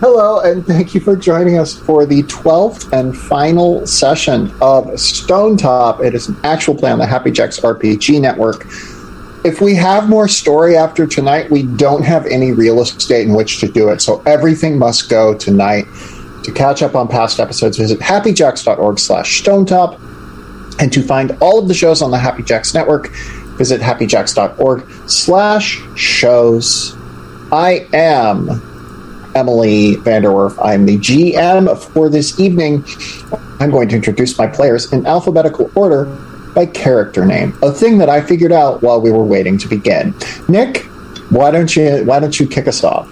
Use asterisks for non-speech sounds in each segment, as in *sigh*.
Hello, and thank you for joining us for the 12th and final session of Stone Top. It is an actual play on the Happy Jacks RPG network. If we have more story after tonight, we don't have any real estate in which to do it, so everything must go tonight. To catch up on past episodes, visit happyjacks.org slash stonetop. And to find all of the shows on the Happy Jacks network, visit happyjacks.org slash shows. I am Emily Vanderwerf. I'm the GM for this evening. I'm going to introduce my players in alphabetical order by character name, a thing that I figured out while we were waiting to begin. Nick, why don't you why don't you kick us off?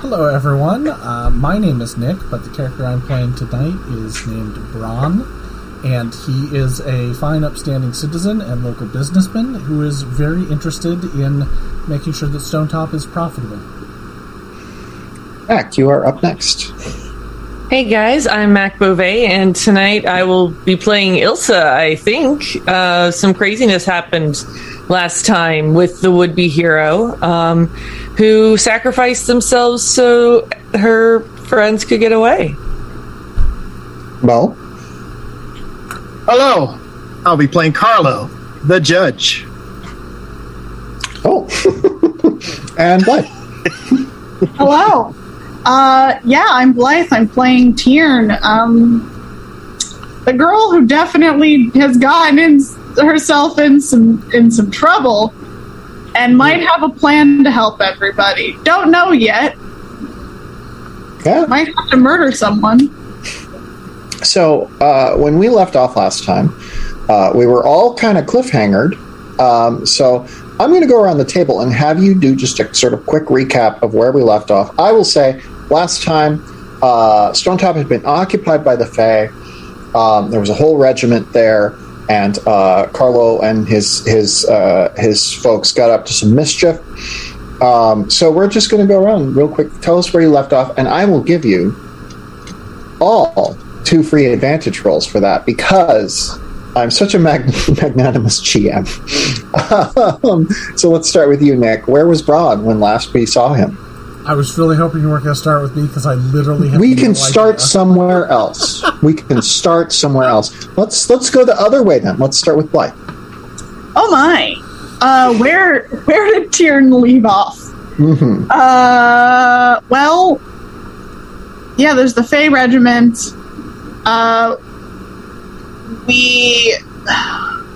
Hello, everyone. Uh, my name is Nick, but the character I'm playing tonight is named Bron, and he is a fine, upstanding citizen and local businessman who is very interested in making sure that Stone Top is profitable. Mac, you are up next. Hey guys, I'm Mac Beauvais, and tonight I will be playing Ilsa. I think uh, some craziness happened last time with the would-be hero, um, who sacrificed themselves so her friends could get away. Well, Hello, I'll be playing Carlo, the judge. oh, *laughs* and what? Hello. Uh, yeah, I'm Blythe. I'm playing Tiern. Um, the girl who definitely has gotten in, herself in some in some trouble, and might have a plan to help everybody. Don't know yet. Yeah. Might have to murder someone. So uh, when we left off last time, uh, we were all kind of cliffhangered. Um, so I'm going to go around the table and have you do just a sort of quick recap of where we left off. I will say last time uh, Stone Top had been occupied by the Fae. Um, there was a whole regiment there, and uh, Carlo and his his uh, his folks got up to some mischief. Um, so we're just going to go around real quick. Tell us where you left off, and I will give you all two free advantage rolls for that because I'm such a mag- *laughs* magnanimous GM. *laughs* um, so let's start with you, Nick. Where was Bron when last we saw him? I was really hoping you weren't going to start with me because I literally have We no can idea. start somewhere else. We can start somewhere else. Let's let's go the other way then. Let's start with Blythe. Oh my. Uh, where where did Tiern leave off? hmm Uh, well, yeah, there's the Fey Regiment. Uh, we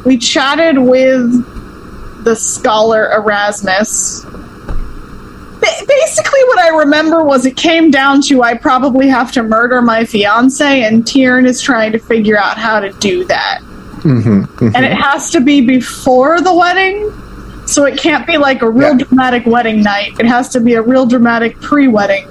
we chatted with the scholar Erasmus. Ba- basically, what I remember was it came down to I probably have to murder my fiance, and Tiern is trying to figure out how to do that. hmm And it has to be before the wedding, so it can't be like a real Yeah. dramatic wedding night. It has to be a real dramatic pre-wedding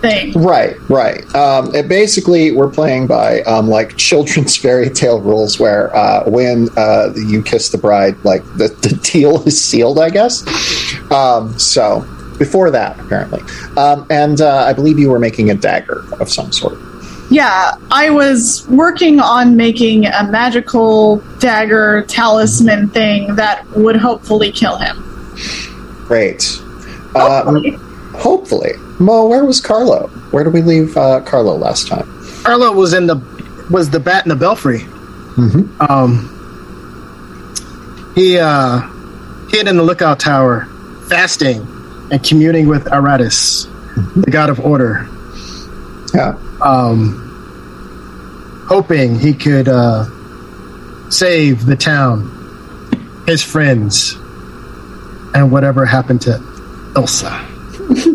thing. Right, right. Um, it basically, we're playing by um, like children's *laughs* fairy tale rules, where uh, when uh, you kiss the bride, like the, the deal is sealed, I guess. Um, so before that, apparently, um, and uh, I believe you were making a dagger of some sort. Yeah, I was working on making a magical dagger talisman thing that would hopefully kill him. Great. Um, Hopefully. hopefully, Mo. Where was Carlo? Where did we leave uh, Carlo last time? Carlo was in the was the bat in the belfry. Mm-hmm. Um, he uh, hid in the lookout tower, fasting and communing with Aratus, the god of order, Yeah. um, hoping he could uh, save the town, his friends, and whatever happened to Ilsa. *laughs*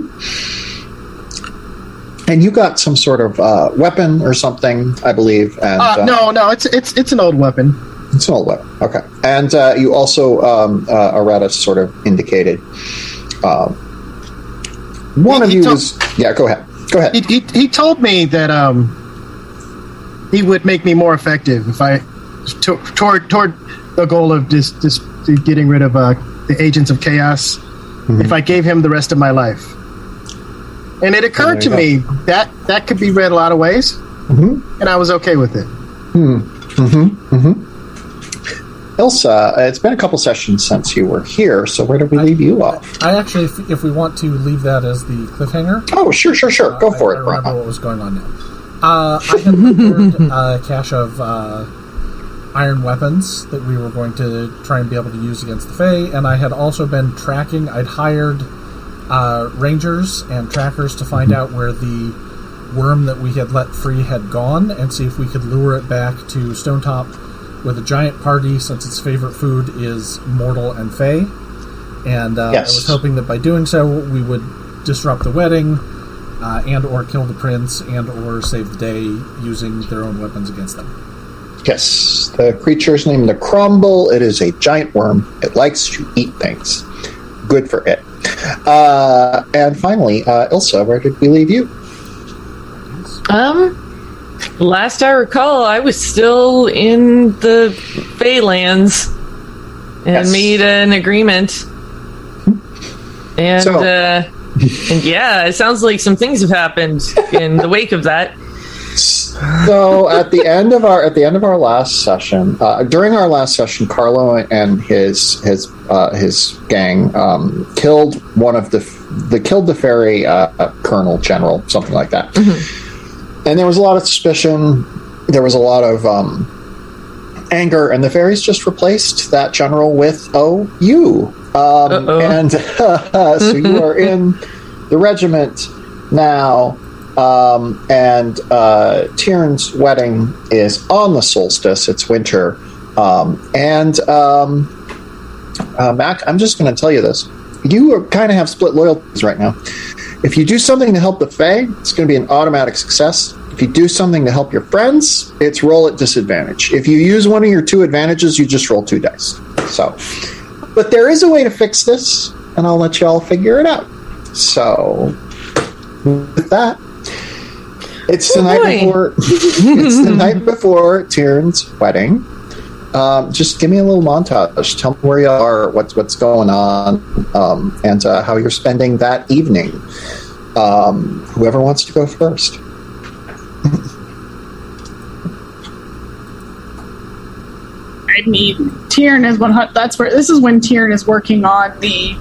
And you got some sort of uh, weapon or something, I believe. And Uh, uh, no, no, it's it's it's an old weapon. It's an old weapon. Okay. And uh, you also, um, uh, Aratus sort of indicated. Um, one He- of you told- was. Yeah, go ahead. Go ahead. He, he, he told me that um, he would make me more effective if I to, toward toward the goal of just just getting rid of uh, the agents of chaos. If I gave him the rest of my life, and it occurred to you me that that could be read a lot of ways, Mhm. and I was okay with it. Ilsa, uh, it's been a couple sessions since you were here, so where did we leave you off? I actually, if, if we want to leave that as the cliffhanger, Oh, sure, sure, sure. Go I- for I it, remember Brahma. what was going on now. Uh, I had prepared *laughs* a cache of uh, iron weapons that we were going to try and be able to use against the Fae, and I had also been tracking. I'd hired uh, rangers and trackers to find out where the worm that we had let free had gone, and see if we could lure it back to Stone Top with a giant party, since its favorite food is mortal and Fae. And uh, Yes. I was hoping that by doing so, we would disrupt the wedding uh, and or kill the prince and or save the day using their own weapons against them. Yes, the creature is named the Crumble. It is a giant worm. It likes to eat things. Good for it. Uh, and finally, uh, Ilsa, where did we leave you? Um, last I recall, I was still in the Feylands and Yes. made an agreement. And So- uh, and yeah, it sounds like some things have happened in the wake of that. So at the end of our at the end of our last session, uh, during our last session, Carlo and his his uh, his gang um, killed one of the the killed the fairy uh, colonel general something like that, and there was a lot of suspicion. There was a lot of um, anger, and the fairies just replaced that general with oh you, um, and *laughs* so you are *laughs* in the regiment now. Um, and uh, Tyrion's wedding is on the solstice. It's winter. Um, and um, uh, Mac, I'm just going to tell you this. You kind of have split loyalties right now. If you do something to help the Fae, it's going to be an automatic success. If you do something to help your friends, it's roll at disadvantage. If you use one of your two advantages, you just roll two dice. So, but there is a way to fix this, and I'll let you all figure it out. So, with that, it's the oh, night before. *laughs* it's the night before Tyrion's wedding. Um, just give me a little montage. Tell me where you are, what's what's going on, um, and uh, how you're spending that evening. Um, whoever wants to go first. I mean, Tyrion is one. That's where this is when Tyrion is working on the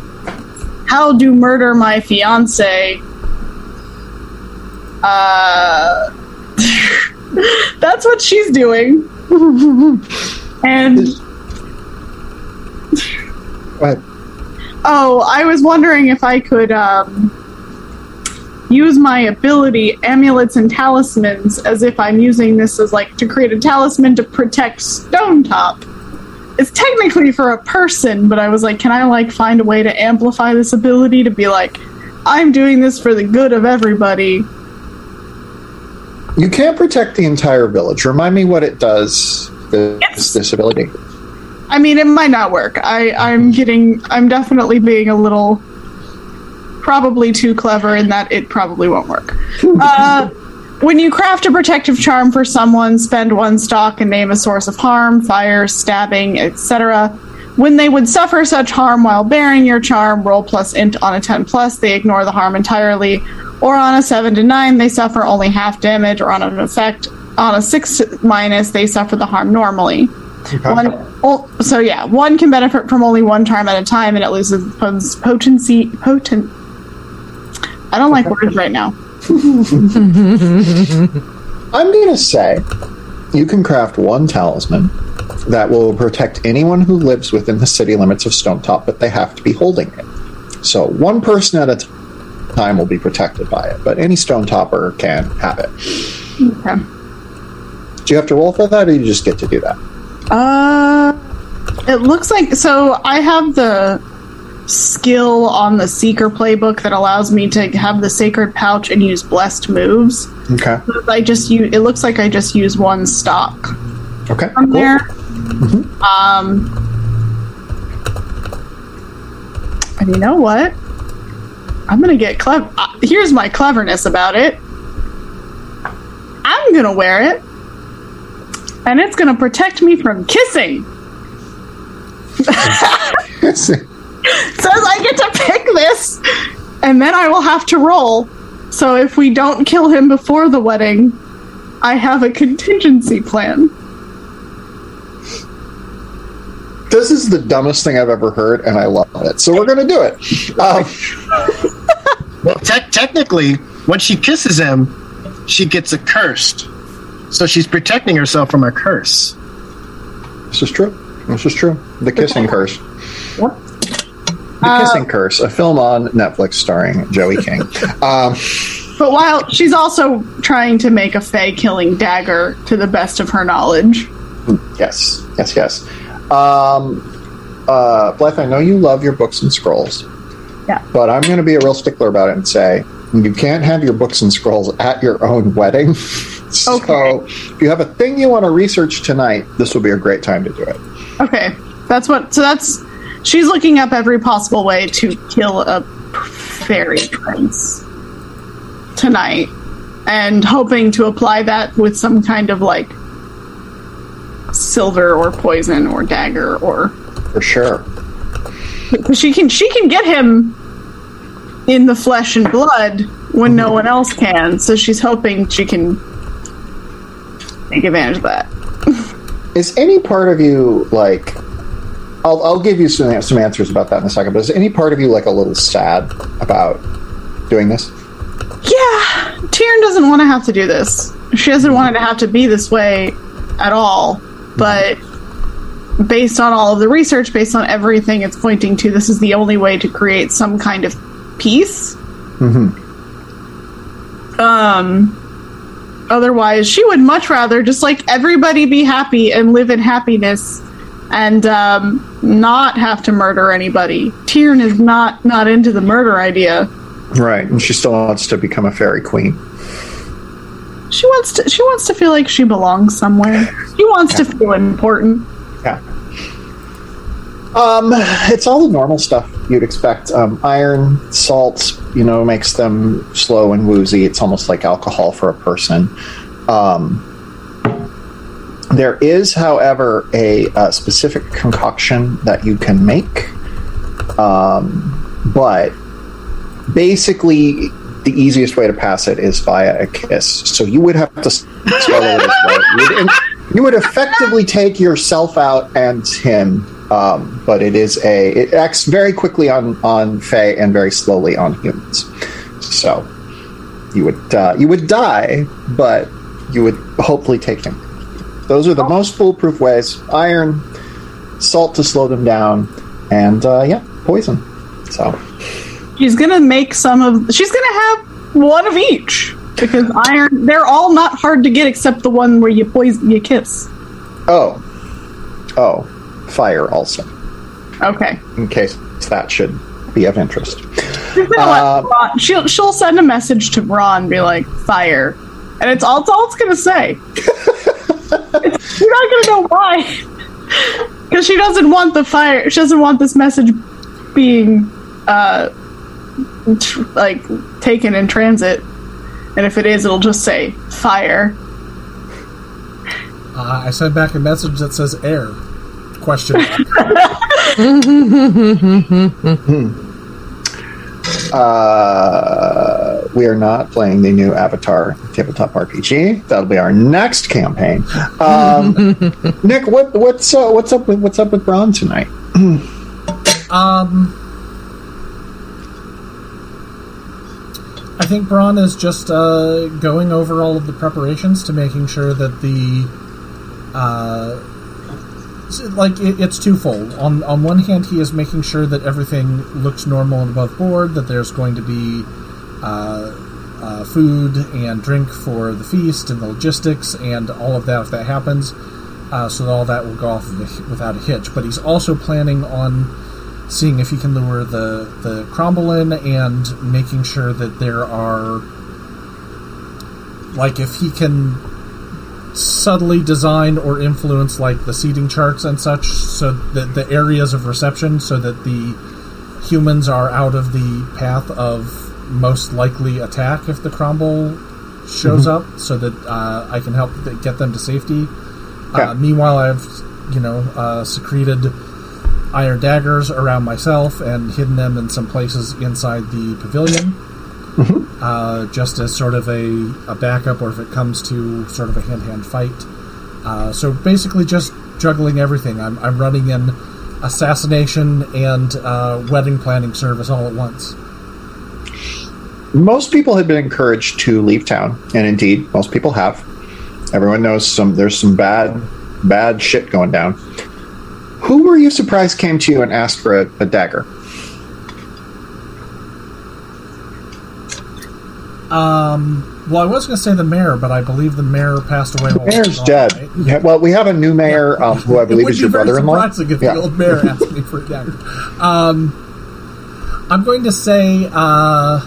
how to murder my fiance. Uh, *laughs* that's what she's doing. *laughs* and But oh, I was wondering if I could um, use my ability, amulets and talismans, as if I'm using this as like to create a talisman to protect Stone Top. It's technically for a person, but I was like, can I like find a way to amplify this ability to be like, I'm doing this for the good of everybody. you can't protect the entire village. Remind me what it does. This this ability. I mean, it might not work. I, I'm getting, I'm definitely being a little, probably too clever in that it probably won't work. *laughs* Uh, when you craft a protective charm for someone, spend one stock and name a source of harm, fire, stabbing, etc. When they would suffer such harm while bearing your charm, roll plus int on a 10 plus, they ignore the harm entirely. Or on a 7 to 9, they suffer only half damage, or on an effect, on a 6 minus, they suffer the harm normally. One, oh, so yeah, one can benefit from only one charm at a time, and it loses its potency. Potent. I don't like words right now. *laughs* I'm going to say you can craft one talisman that will protect anyone who lives within the city limits of Stone Top, but they have to be holding it. So one person at a t- time will be protected by it, but any Stone Topper can have it. Okay. Do you have to roll for that, or you just get to do that? Uh, it looks like so. I have the skill on the Seeker playbook that allows me to have the Sacred Pouch and use blessed moves. Okay. I just use. It looks like I just use one stock Okay. from cool. there. Um, and you know what? I'm gonna get clever. Uh, here's my cleverness about it. I'm gonna wear it, and it's gonna protect me from kissing. *laughs* says I get to pick this, and then I will have to roll. So if we don't kill him before the wedding, I have a contingency plan. this is the dumbest thing I've ever heard, and I love it. So we're going to do it. Um, Well, te- technically, when she kisses him, she gets accursed. So she's protecting herself from a curse. this is true. This is true. The Kissing Curse. Yep. The Kissing Curse, a film on Netflix starring Joey King. *laughs* Um, But while she's also trying to make a Fey killing dagger to the best of her knowledge. yes, yes, yes. Um, uh, Blythe, I know you love your books and scrolls. Yeah. But I'm going to be a real stickler about it and say you can't have your books and scrolls at your own wedding. *laughs* so Okay. if you have a thing you want to research tonight, this will be a great time to do it. Okay, that's what. So that's she's looking up every possible way to kill a fairy prince tonight, and hoping to apply that with some kind of like silver or poison or dagger or For sure. because she can she can get him in the flesh and blood when no one else can. So she's hoping she can take advantage of that. Is any part of you like? I'll, I'll give you some some answers about that in a second. But is any part of you like a little sad about doing this? Yeah, Tyrion doesn't want to have to do this. She doesn't want it to have to be this way at all. But based on all of the research, based on everything it's pointing to, this is the only way to create some kind of peace. Um, otherwise, she would much rather just like everybody be happy and live in happiness and um, not have to murder anybody. Tyrion is not not into the murder idea. Right, and she still wants to become a fairy queen. She wants to. She wants to feel like she belongs somewhere. She wants to feel important. Yeah. Um, it's all the normal stuff you'd expect. Um, iron, salt, you know, makes them slow and woozy. It's almost like alcohol for a person. Um, there is, however, a, uh specific concoction that you can make. Um, but basically, the easiest way to pass it is via a kiss. So you would have to swallow would, you would effectively take yourself out and him, um, but it is a it acts very quickly on on Fae and very slowly on humans. So you would uh, you would die, but you would hopefully take him. Those are the most foolproof ways: iron, salt to slow them down, and uh, yeah, poison. So She's gonna make some of. She's gonna have one of each because iron. They're all not hard to get except the one where you poison, you kiss. oh oh, fire also. Okay. In case that should be of interest. She's gonna let Uh, Bron- she'll she'll send a message to Bron, and be like fire, and it's all it's all it's gonna say. *laughs* It's- you're not gonna know why, *laughs* because she doesn't want the fire. She doesn't want this message being uh tr- like taken in transit. And if it is, it'll just say fire. Uh, I sent back a message that says air. Question. *laughs* Uh, we are not playing the new Avatar tabletop RPG. That'll be our next campaign. Um, *laughs* Nick, what, what's uh, what's up with what's up with Bron tonight? *clears throat* um, I think Bron is just uh, going over all of the preparations to making sure that the uh, s- like it, it's twofold. On on one hand, he is making sure that everything looks normal and above board. That there's going to be uh, uh, food and drink for the feast and the logistics and all of that if that happens. Uh, so that all that will go off without a hitch. But he's also planning on seeing if he can lure the the crumble in and making sure that there are like if he can subtly designed or influenced like the seating charts and such so that the areas of reception so that the humans are out of the path of most likely attack if the crumble shows up so that uh, I can help th- get them to safety. Yeah. Uh, meanwhile, I've you know uh, secreted iron daggers around myself and hidden them in some places inside the pavilion, uh, just as sort of a, a backup, or if it comes to sort of a hand-hand fight. Uh, so basically, just juggling everything. I'm, I'm running in assassination and uh, wedding planning service all at once. Most people had been encouraged to leave town, and indeed, most people have. Everyone knows some. There's some bad, bad shit going down. Who were you surprised came to you and asked for a, a dagger? Um, well, I was going to say the mayor, but I believe the mayor passed away. The while I mayor's gone, dead. right? Yeah, well, we have a new mayor um, who I believe is your very brother-in-law. surprising if Yeah. the old mayor asked me for a. Um, I'm going to say. Uh,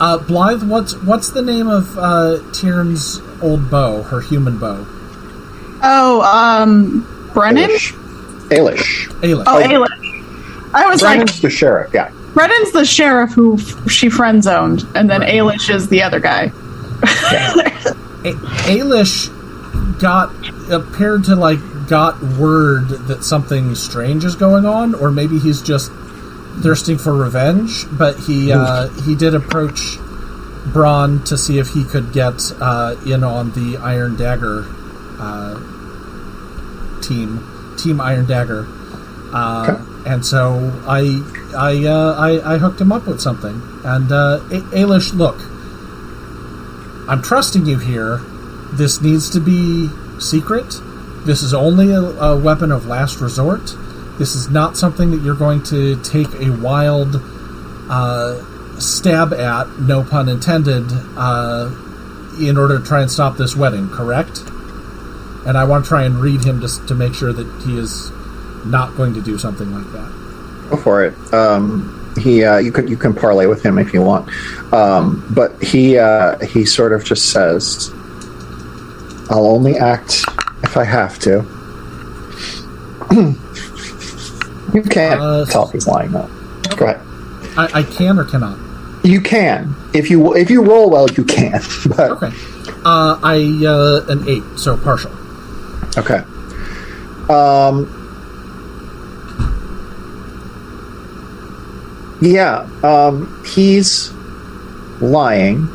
uh, Blythe, what's what's the name of uh, Tiern's old bow, her human bow? Oh, um, Brennan? Ailish. Ailish. Ayla. Oh, Ailish. I was like, Brennan's the sheriff. Yeah. Brennan's the sheriff who f- she friend zoned, and then Ailish is the other guy. A- Ailish got appeared to like got word that something strange is going on, or maybe he's just thirsting for revenge. But he uh, he did approach Bron to see if he could get uh, in on the Iron Dagger uh, team, Team Iron Dagger. Uh, And so I I, uh, I I hooked him up with something. And uh, Ailish, look, I'm trusting you here. This needs to be secret. This is only a, a weapon of last resort. This is not something that you're going to take a wild uh, stab at, no pun intended, uh, in order to try and stop this wedding, correct? And I want to try and read him just to make sure that he is not going to do something like that. Go for it. Um, he, uh, you can you can parlay with him if you want, um, but he uh, he sort of just says, "I'll only act if I have to." *clears throat* you can't Uh, tell if he's lying though. Go ahead. I, I can or cannot. You can if you if you roll well, you can. *laughs* But Okay. Uh, I uh, an eight, so partial. Okay. Um. Yeah. Um. He's lying,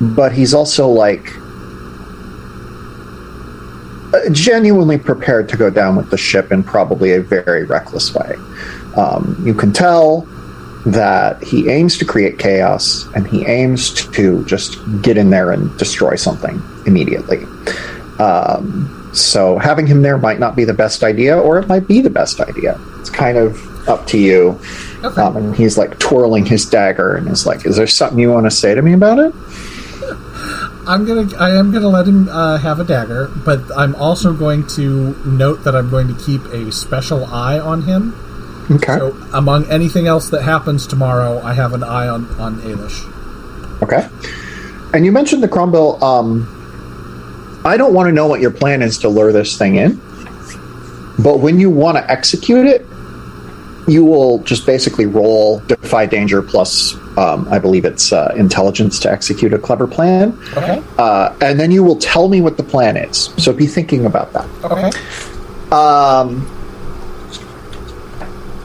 but he's also like uh, genuinely prepared to go down with the ship in probably a very reckless way. Um, you can tell that he aims to create chaos and he aims to just get in there and destroy something immediately. Um, so having him there might not be the best idea, or it might be the best idea. It's kind of up to you. Okay. Um, and he's like twirling his dagger and is like, "Is there something you want to say to me about it?" I'm gonna I am gonna let him uh, have a dagger, but I'm also going to note that I'm going to keep a special eye on him. Okay. So among anything else that happens tomorrow, I have an eye on on Ailish. Okay. And you mentioned the crumble. Um, I don't want to know what your plan is to lure this thing in, but when you want to execute it, you will just basically roll defy danger plus, um, I believe it's uh, intelligence to execute a clever plan, Okay. uh, and then you will tell me what the plan is. So be thinking about that. Okay. Um,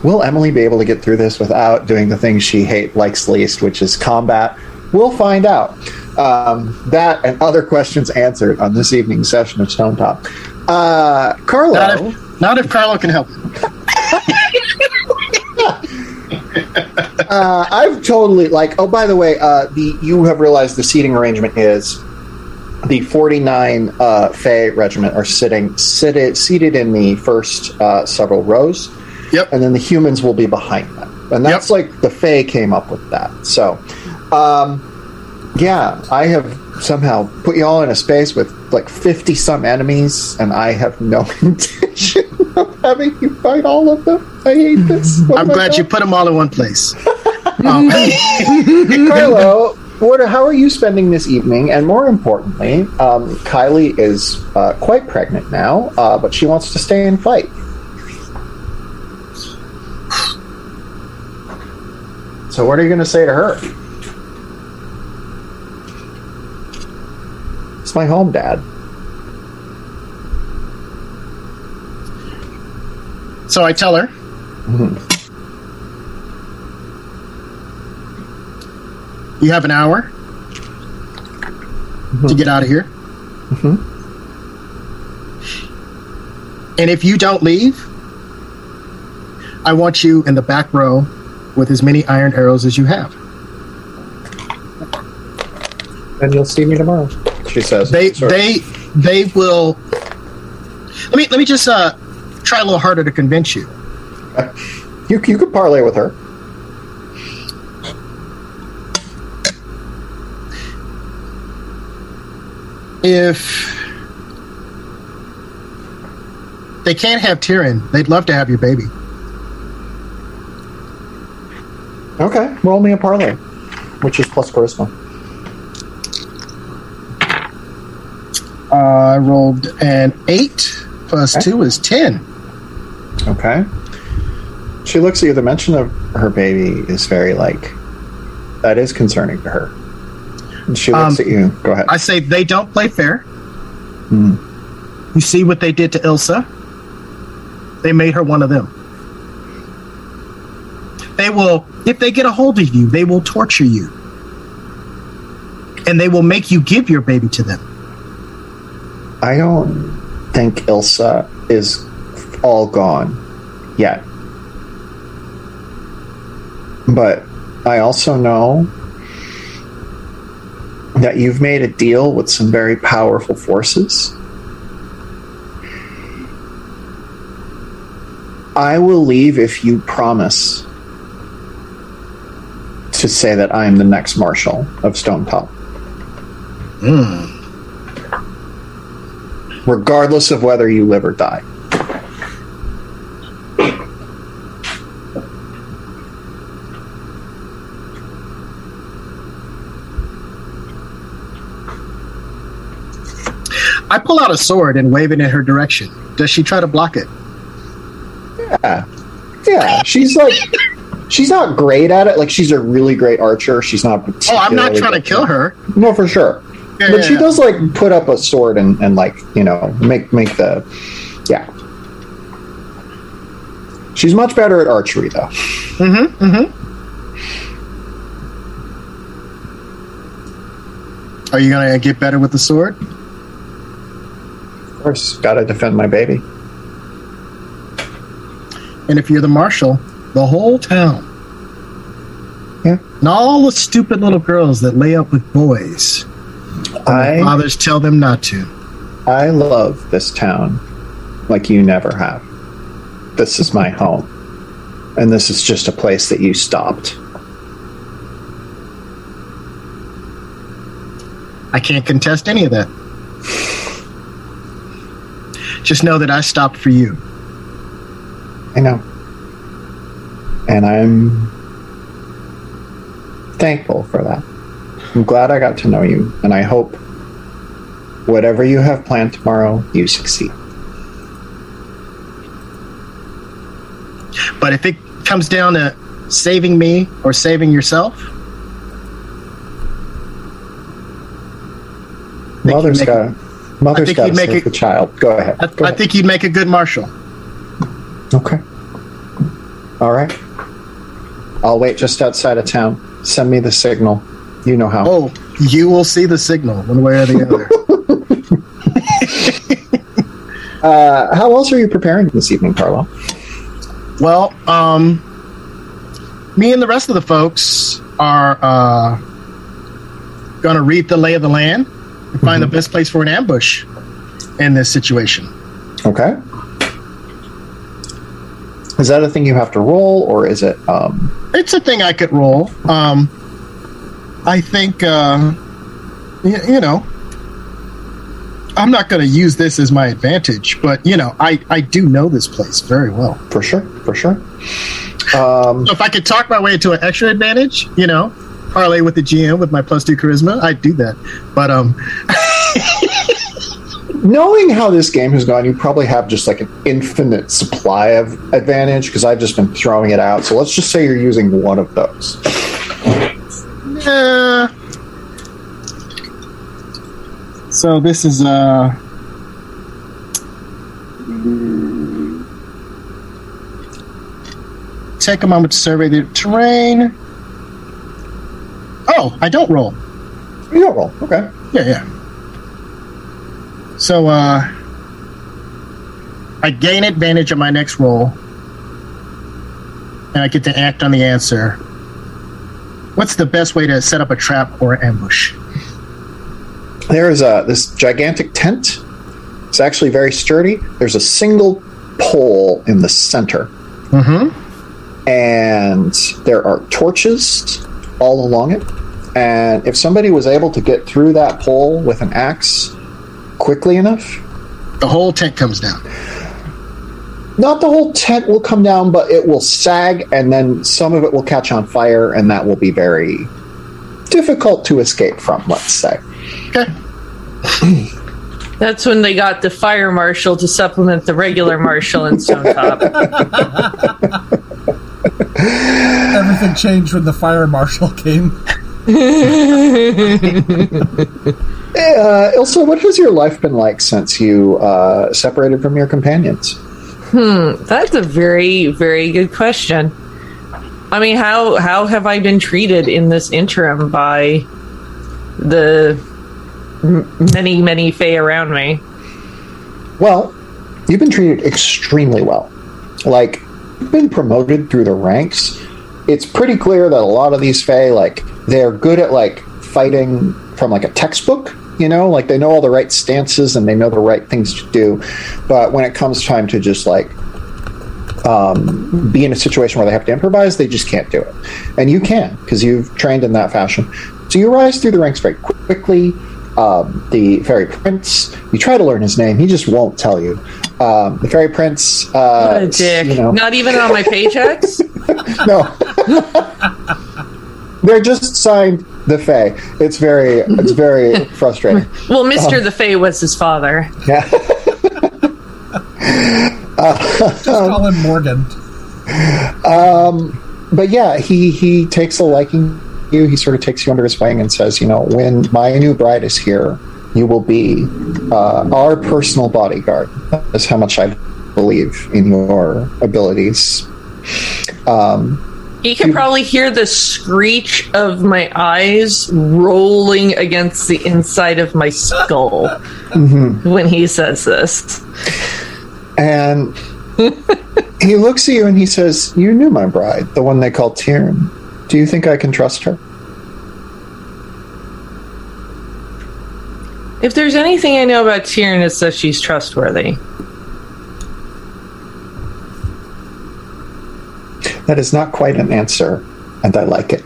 will Emily be able to get through this without doing the thing she hate likes least, which is combat? We'll find out. Um, that and other questions answered on this evening's session of Stone Top. Uh, Carlo, Not if, not if Carlo can help. *laughs* *laughs* uh, I've totally like. Oh, by the way, uh, the you have realized the seating arrangement is the 49 uh, Fey regiment are sitting seated seated in the first uh, several rows. Yep. and then the humans will be behind them. And that's like the Fae came up with that. So, um, yeah, I have somehow put you all in a space with like 50 some enemies, and I have no *laughs* intention of having you fight all of them. I hate this. What *laughs* I'm glad you put them all in one place. *laughs* Um, Carlo, what how are you spending this evening? And more importantly, um, Kylie is uh, quite pregnant now, uh, but she wants to stay and fight. So, what are you going to say to her? It's my home, Dad. so I tell her. Mm-hmm. You have an hour to mm-hmm. get out of here. Mm-hmm. And if you don't leave, I want you in the back row with as many iron arrows as you have. And you'll see me tomorrow. She says. They Sort of. they they will. Let me let me just uh, try a little harder to convince you. *laughs* you you could parlay with her. If they can't have Tyrion, they'd love to have your baby. Okay, roll me a parlay, which is plus charisma. I rolled an eight plus Okay. two is ten. Okay. She looks at you. The mention of her baby is very like that is concerning to her. And she looks Um, at you. Go ahead. I say they don't play fair. Hmm. You see what they did to Ilsa? They made her one of them. They will, if they get a hold of you, they will torture you. And they will make you give your baby to them. I don't think Ilsa is all gone yet. But I also know that you've made a deal with some very powerful forces. I will leave if you promise to say that I am the next Marshal of Stone Top. Hmm. Regardless of whether you live or die. I pull out a sword and wave it in her direction. Does she try to block it? Yeah, yeah. She's like, she's not great at it. Like she's a really great archer. She's not. Oh, I'm not trying to kill her. No, for sure. Yeah, but she does like put up a sword and, and like you know make make the yeah. She's much better at archery though. Mm-hmm. Mm-hmm. Are you gonna get better with the sword? Of course, got to defend my baby. And if you're the marshal, the whole town. Yeah. And all the stupid little girls that lay up with boys. I Fathers tell them not to. I love this town like you never have. This is my home. And this is just a place that you stopped. I can't contest any of that. Just know that I stopped for you. I know. And I'm thankful for that. I'm glad I got to know you, and I hope whatever you have planned tomorrow, you succeed. But if it comes down to saving me or saving yourself, mother's got mother's think got to you'd make save it- the child. Go ahead. I, Go I ahead. think you'd make a good marshal. Okay. All right. I'll wait just outside of town. Send me the signal. You know how. Oh, you will see the signal one way or the other. *laughs* *laughs* Uh, how else are you preparing this evening, Carlo? well, um, me and the rest of the folks are uh, going to read the lay of the land and find the best place for an ambush in this situation. Okay. Is that a thing you have to roll, or is it? Um, It's a thing I could roll. Um, I think, uh, you, you know, I'm not going to use this as my advantage, but you know, I I do know this place very well. for sure, for sure. Um, So if I could talk my way into an extra advantage, you know, parlay with the GM with my plus two charisma, I'd do that. But um, *laughs* knowing how this game has gone, you probably have just like an infinite supply of advantage because I've just been throwing it out. So let's just say you're using one of those. Eh. so this is uh. Take a moment to survey the terrain. Oh, I don't roll. You don't roll. Okay. Yeah, yeah. So, uh, I gain advantage on my next roll, and I get to act on the answer. What's the best way to set up a trap or ambush? There is a this gigantic tent. It's actually very sturdy. There's a single pole in the center, Mm-hmm. and there are torches all along it. And if somebody was able to get through that pole with an axe quickly enough, The whole tent comes down. Not the whole tent will come down, but it will sag, and then some of it will catch on fire, and that will be very difficult to escape from. Let's say. Okay. *laughs* That's when they got the fire marshal to supplement the regular marshal in Stone Top. *laughs* Everything changed when the fire marshal *laughs* came. Uh, Ilsa, what has your life been like since you uh, separated from your companions? Hmm, that's a very, very good question. I mean, how how have I been treated in this interim by the many, many Fae around me? Well, you've been treated extremely well. Like, you've been promoted through the ranks. It's pretty clear that a lot of these Fae, like, they're good at, like, fighting from, like, a textbook, you know? Like, they know all the right stances and they know the right things to do. But when it comes time to just, like, um, be in a situation where they have to improvise, they just can't do it. And you can, because you've trained in that fashion. So you rise through the ranks very quickly. Um, the fairy prince, you try to learn his name, he just won't tell you. Um, the fairy prince, uh, What a dick. you know, Not even on my paychecks? *laughs* no, *laughs* they're just signed the Fae. It's very, it's very *laughs* frustrating. well, Mr. the Fae was his father. Yeah. *laughs* Just call him Morgan. but yeah, he he takes a liking to you. He sort of takes you under his wing and says, you know, when my new bride is here, you will be uh, our personal bodyguard. That's how much I believe in your abilities. Um, You can probably hear the screech of my eyes rolling against the inside of my skull mm-hmm. when he says this. and *laughs* he looks at you and he says, "You knew my bride, the one they call Tyrn. Do you think I can trust her?" If there's anything I know about Tyrion, it's that she's trustworthy. That is not quite an answer, and I like it.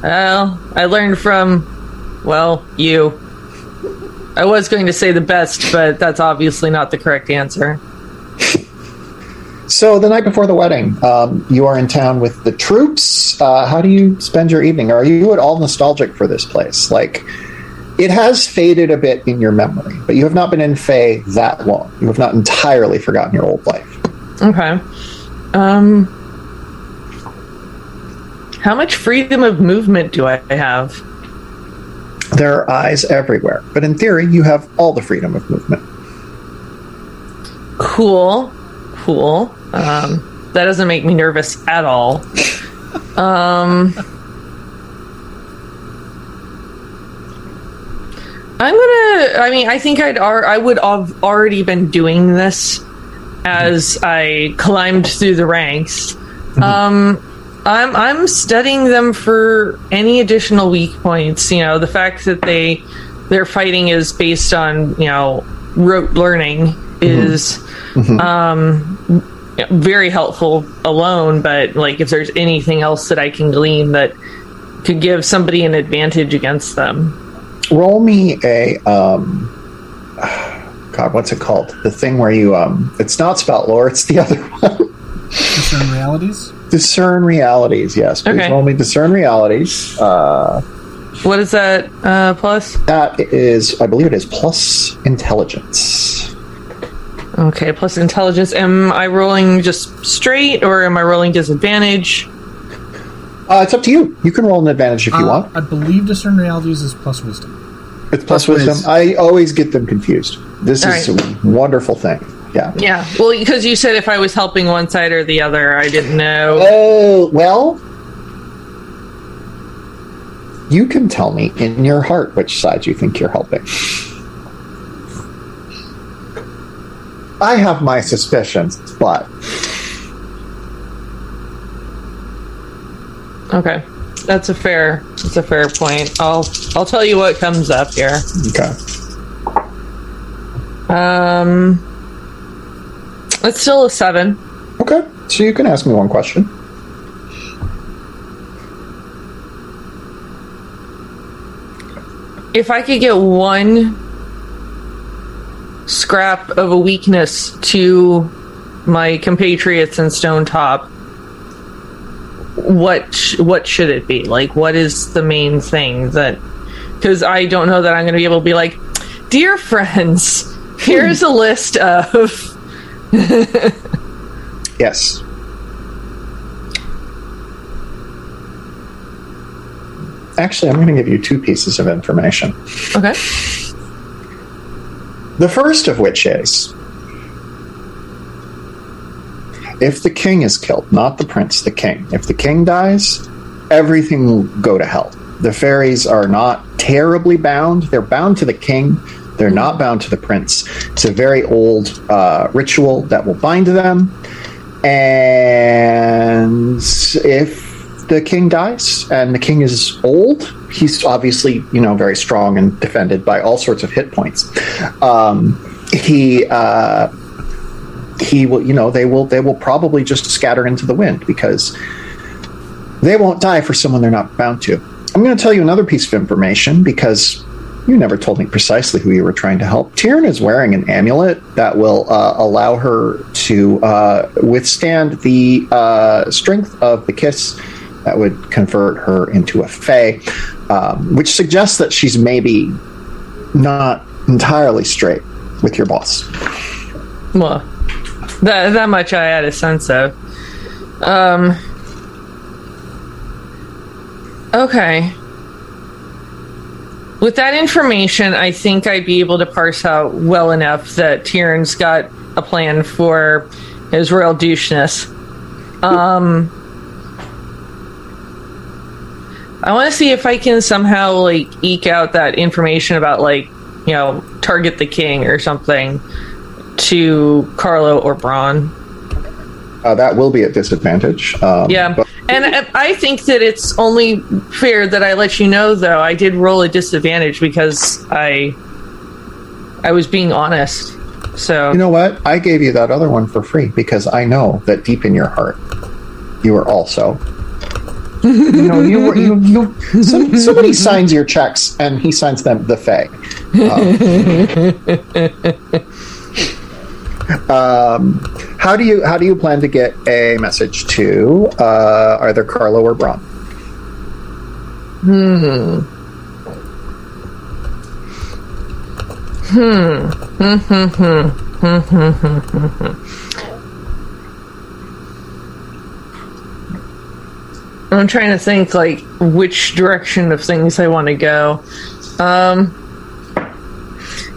Well, I learned from, well, you. I was going to say the best, but that's obviously not the correct answer. So the night before the wedding, um, you are in town with the troops. Uh, how do you spend your evening? Are you at all nostalgic for this place? Like, it has faded a bit in your memory, but you have not been in Fae that long. You have not entirely forgotten your old life. Okay. Um. How much freedom of movement do I have? There are eyes everywhere, but in theory, you have all the freedom of movement. Cool. Cool. Um, that doesn't make me nervous at all. Um. I'm gonna. I mean, I think I'd. I would have already been doing this as I climbed through the ranks. Um, I'm I'm studying them for any additional weak points. You know, the fact that they their fighting is based on you know rote learning is um very helpful alone. But like, if there's anything else that I can glean that could give somebody an advantage against them. Roll me a um, God, what's it called? The thing where you um, it's not spout lore, it's the *laughs* other one. Discern realities. discern realities. Yes, please Okay. roll me discern realities. Uh, What is that uh, plus? that is, I believe, it is plus intelligence. Okay, plus intelligence. Am I rolling just straight, or am I rolling disadvantage? Uh, it's up to you. You can roll an advantage if you Uh, want. I believe discern realities is plus wisdom. It's plus, plus wisdom. whiz. I always get them confused. This All is right. a wonderful thing. Yeah. Yeah, well, because you said if I was helping one side or the other, I didn't know. Oh well, you can tell me in your heart which side you think you're helping. I have my suspicions, but Okay, that's a fair. That's a fair point. I'll I'll tell you what comes up here. okay. Um, it's still a seven. Okay, so you can ask me one question. If I could get one scrap of a weakness to my compatriots in Stonetop, what sh- what should it be? Like, what is the main thing that? Because I don't know that I'm going to be able to be like, dear friends, hmm. here's a list of. *laughs* Yes. Actually, I'm going to give you two pieces of information. Okay. The first of which is if the king is killed, not the prince, the king, if the king dies, everything will go to hell. The fairies are not terribly bound. They're bound to the king, they're not bound to the prince. It's a very old uh, ritual that will bind them. And if the king dies and the king is old, he's obviously, you know, very strong and defended by all sorts of hit points. Um, he uh, he will, you know, they will they will probably just scatter into the wind because they won't die for someone they're not bound to. I'm going to tell you another piece of information because you never told me precisely who you were trying to help. Tyrion is wearing an amulet that will uh, allow her to uh, withstand the uh, strength of the kiss that would convert her into a fae, um, which suggests that she's maybe not entirely straight with your boss. Well, that that much I had a sense of. Um. Okay. With that information, I think I'd be able to parse out well enough that Tyrion's got a plan for his royal doucheness. Um. I want to see if I can somehow like eke out that information about like you know target the king or something to Carlo or Bron. Uh, that will be at disadvantage. Um, Yeah, but- and I, I think that it's only fair that I let you know. Though I did roll a disadvantage because I I was being honest. So You know what? I gave you that other one for free because I know that deep in your heart, you are also. you know, you were you, you some, somebody signs your checks and he signs them the Fae. Um, *laughs* um, how do you how do you plan to get a message to uh, either Carlo or Bron? Hmm. Hmm. Mm-hmm. I'm trying to think like which direction of things I want to go. Um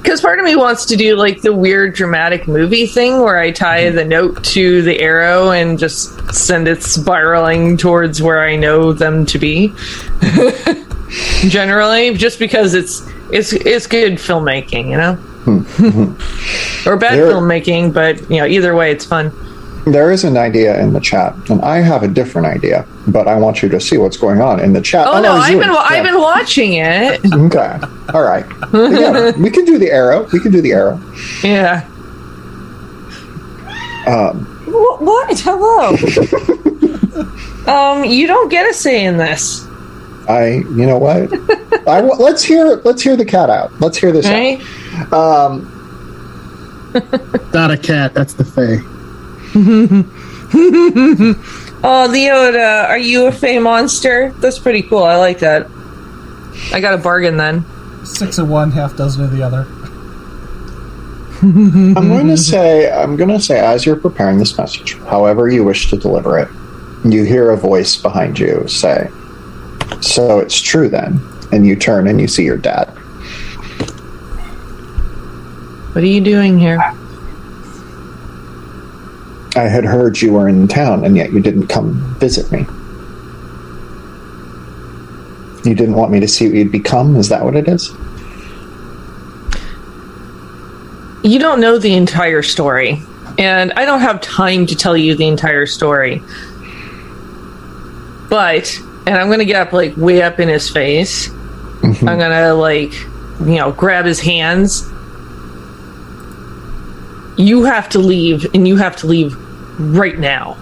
because part of me wants to do like the weird dramatic movie thing where I tie mm-hmm. the note to the arrow and just send it spiraling towards where I know them to be. *laughs* Generally, just because it's it's it's good filmmaking, you know, hmm. or bad There- filmmaking, but you know, either way, it's fun. There is an idea in the chat, and I have a different idea, but I want you to see what's going on in the chat. Oh, no, I've been wa- I've been watching it. Okay. All right. Yeah, *laughs* we can do the arrow. We can do the arrow. Yeah. Um, What? what? Hello. *laughs* um, you don't get a say in this, I, you know what? *laughs* I let's hear let's hear the cat out. Let's hear this right? out. Um, Not a cat. That's the Fae. *laughs* Oh, Leota, uh, are you a Fey monster? That's pretty cool. I like that. I got a bargain then. Six of one, half dozen of the other. I'm going to say I'm going to say as you're preparing this message, however you wish to deliver it, you hear a voice behind you say, "So it's true then." And you turn and you see your dad. What are you doing here? I had heard you were in town, and yet you didn't come visit me. You didn't want me to see what you'd become. Is that what it is? you don't know the entire story, and I don't have time to tell you the entire story. But, and I'm gonna get up like way up in his face. Mm-hmm. I'm gonna like, you know, grab his hands. You have to leave, and you have to leave right now.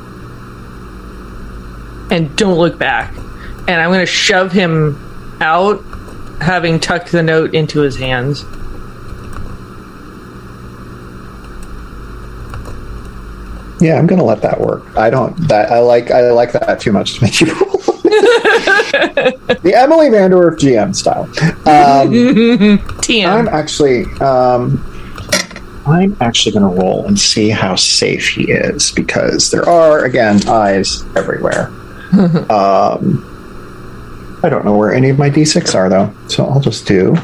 And don't look back. And I'm gonna shove him out, having tucked the note into his hands. Yeah, I'm gonna let that work. I don't. That I like. I like that too much to make you *laughs* the Emily Vandorf GM style. Um, *laughs* TM. I'm actually. Um, I'm actually going to roll and see how safe he is because there are again eyes everywhere. *laughs* um, I don't know where any of my d6 are though, so I'll just do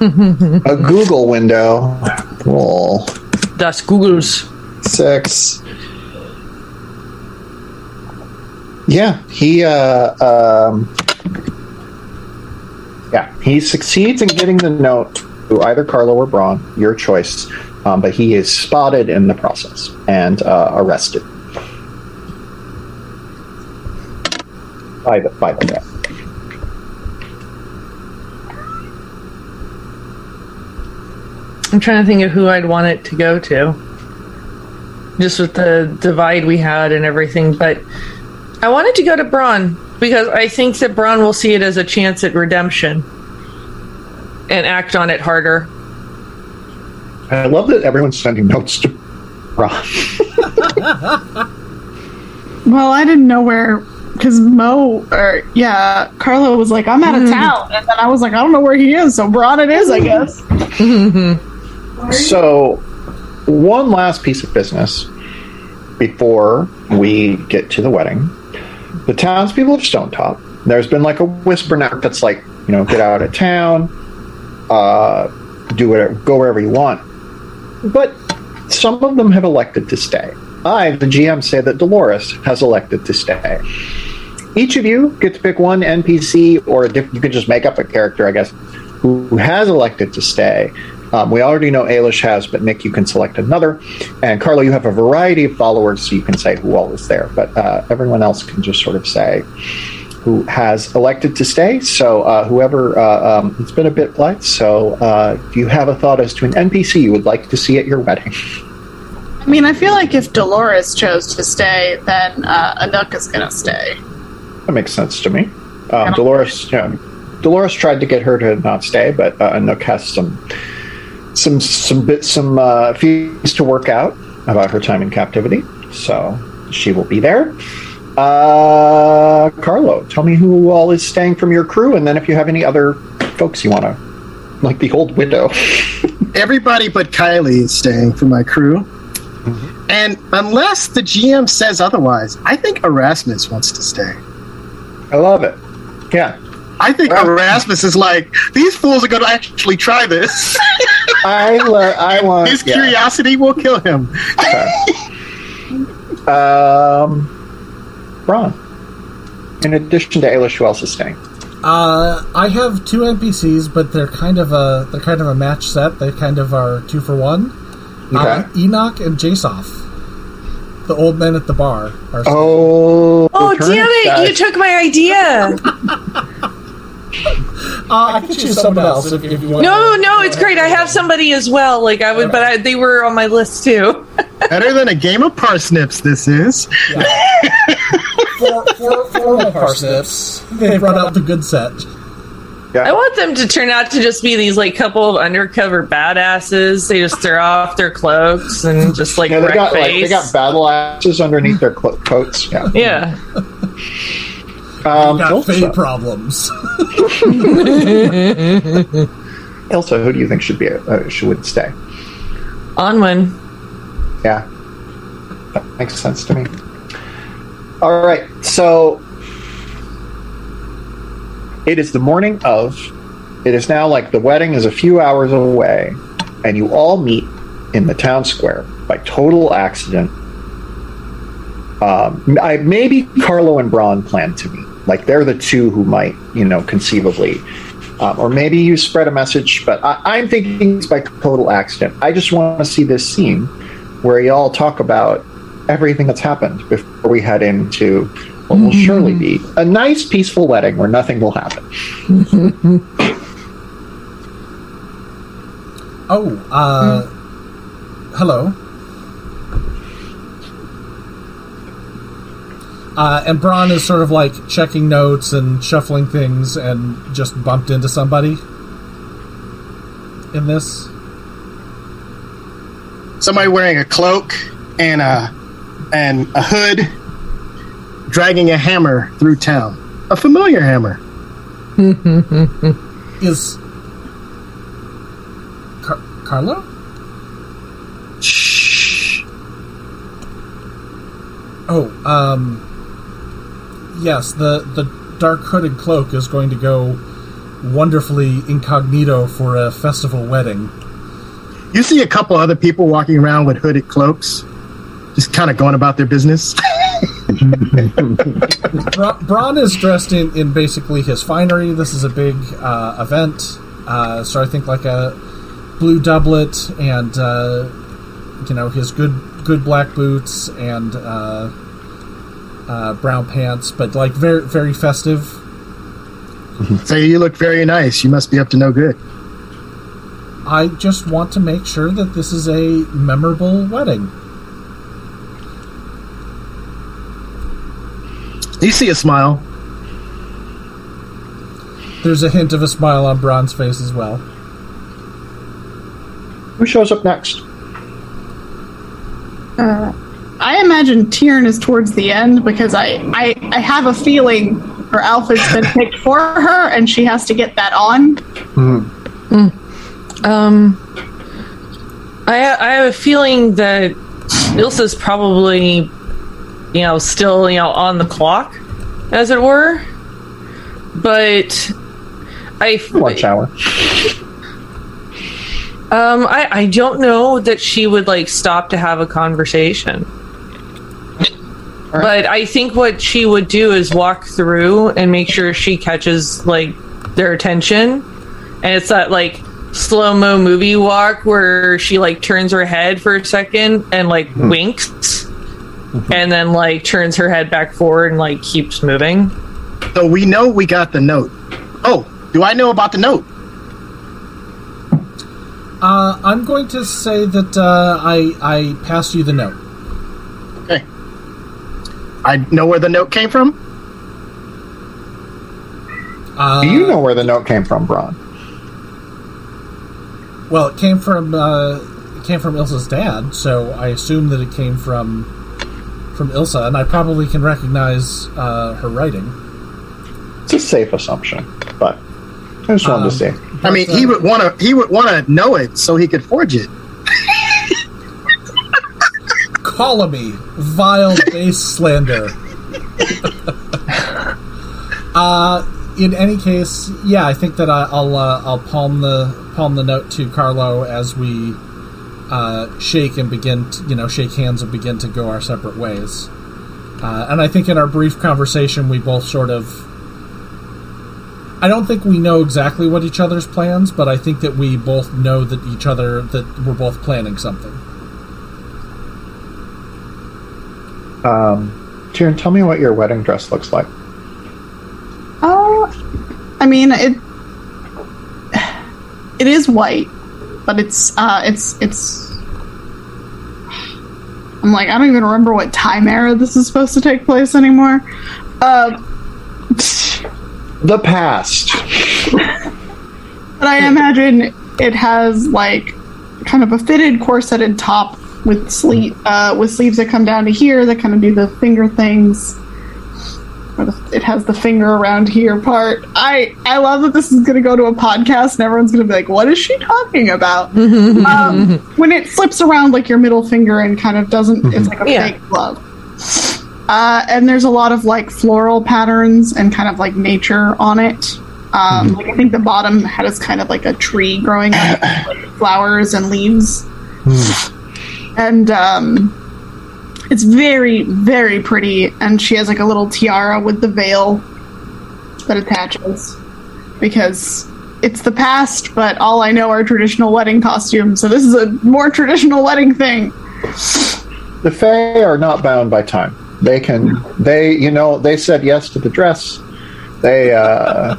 a *laughs* Google window. Roll Das Googles. six. Yeah, he uh, um, yeah he succeeds in getting the note to either Carlo or Bron, your choice. Um, but he is spotted in the process and uh, arrested by the by the guy. I'm trying to think of who I'd want it to go to. Just with the divide we had and everything, but I wanted to go to Bron because I think that Bron will see it as a chance at redemption and act on it harder. I love that everyone's sending notes to Bron. *laughs* Well, I didn't know where because Mo or yeah, Carlo was like, "I'm out of town," and then I was like, "I don't know where he is." So Bron it is, I guess. *laughs* So, one last piece of business before we get to the wedding. The townspeople of Stonetop, there's been like a whisper network that's like, you know, get out of town, uh, do whatever, go wherever you want. But some of them have elected to stay. I, the GM, say that Dolores has elected to stay. Each of you get to pick one NPC, or diff- you can just make up a character, I guess, who has elected to stay. Um, we already know Ailish has, but Nick, you can select another. And Carlo, you have a variety of followers, so you can say who all is there. But uh, everyone else can just sort of say who has elected to stay. So uh, whoever, uh, um, it's been a bit blunt. So uh, do you have a thought as to an NPC you would like to see at your wedding? I mean, I feel like if Dolores chose to stay, then uh, Anuk is gonna stay. That makes sense to me. Um, Dolores, yeah, Dolores tried to get her to not stay, but uh, Anook has some some some bit some uh, feelings to work out about her time in captivity, so she will be there. Uh, Carlo, tell me who all is staying from your crew, and then if you have any other folks you want to, like the old widow. *laughs* Everybody but Kylie is staying for my crew. And unless the GM says otherwise, I think Erasmus wants to stay. I love it. Yeah, I think Well- Erasmus is like, these fools are going to actually try this. *laughs* I lo- I want His yeah. curiosity will kill him. *laughs* Um, Bron. In addition to Ailish, who else is staying? Uh, I have two NPCs, but they're kind of a they're kind of a match set. They kind of are two for one. Uh, Okay. Enoch and Jasoff, the old men at the bar. Are Oh, Oh, damn it! guys. You took my idea. *laughs* Uh, I could choose someone else if, if you want. No, no, it's great. I have somebody as well. Like I would, but I, they were on my list too. Better than a game of parsnips, this is. *laughs* four, four, four of my parsnips. They brought out the good set. I want them to turn out to just be these like couple of undercover badasses. They just throw off their cloaks and just like Yeah, they wreck got like they got battle axes underneath their clo- coats. Yeah. yeah. Um, Got fade Ilsa, problems. *laughs* Ilsa, who do you think should be uh, should stay? On one. Yeah, that makes sense to me. All right, so it is the morning of. It is now like the wedding is a few hours away, and you all meet in the town square by total accident. Um, I, maybe Carlo and Bron plan to meet. Like they're the two who might, you know, conceivably Um, or maybe you spread a message, but I, I'm thinking it's by total accident. I just want to see this scene where y'all talk about everything that's happened before we head into what will surely be a nice, peaceful wedding where nothing will happen. *laughs* Oh, uh, hello. Uh, and Bron is sort of like checking notes and shuffling things and just bumped into somebody in this. Somebody wearing a cloak and a and a hood, dragging a hammer through town. A familiar hammer. *laughs* Is. Car- Carlo? Shh. Oh, um. Yes, the, the dark hooded cloak is going to go wonderfully incognito for a festival wedding. You see a couple other people walking around with hooded cloaks, just kind of going about their business. *laughs* Bra- Bron is dressed in, in basically his finery. This is a big uh, event, uh, so I think like a blue doublet and uh, you know his good good black boots and uh, uh, brown pants, but like very very festive. Say you look very nice. You must be up to no good. I just want to make sure that this is a memorable wedding. You see a smile. There's a hint of a smile on Bron's face as well. Who shows up next? Uh, I imagine Tiern is towards the end because I, I, I have a feeling her outfit's been *laughs* picked for her and she has to get that on. Um, I I have a feeling that Ilsa's probably, you know, still you know on the clock, as it were. But I One shower. um I I don't know that she would like stop to have a conversation. But I think what she would do is walk through and make sure she catches like their attention. And it's that like slow mo movie walk where she like turns her head for a second and like winks and then like turns her head back forward and like keeps moving. So we know we got the note. Oh, do I know about the note? Uh, I'm going to say that uh, I I passed you the note. Okay. I know where the note came from. Uh, Do you know where the note came from, Bron? Well, it came from uh, it came from Ilsa's dad, so I assume that it came from from Ilsa, and I probably can recognize uh, her writing. It's a safe assumption, but I just wanted Um, to see. I mean, he would want to. He would want to know it so he could forge it. Call me vile base slander. uh, in any case, yeah, I think that I, I'll uh, I'll palm the palm the note to Carlo as we uh, shake and begin, to, you know, shake hands and begin to go our separate ways. Uh, and I think in our brief conversation, we both sort of. I don't think we know exactly what each other's plans, but I think that we both know that each other that we're both planning something. Um, Tyrion, tell me what your wedding dress looks like. Oh, I mean it. It is white, but it's uh, it's it's. I'm like I don't even remember what time era this is supposed to take place anymore. Uh, The past. *laughs* but I imagine it has like kind of a fitted corseted top with sleeve uh, with sleeves that come down to here that kind of do the finger things. It has the finger around here part. I I love that this is going to go to a podcast and everyone's going to be like, "What is she talking about?" *laughs* um, when it slips around like your middle finger and kind of doesn't, it's like a Yeah. fake glove. Uh, and there's a lot of like floral patterns and kind of like nature on it. Um, Like I think the bottom has kind of like a tree growing with flowers and leaves, and um, it's very very pretty. And she has like a little tiara with the veil that attaches because it's the past, but all I know are traditional wedding costumes. So this is a more traditional wedding thing. The Fae are not bound by time. They can. They, you know, they said yes to the dress. They uh,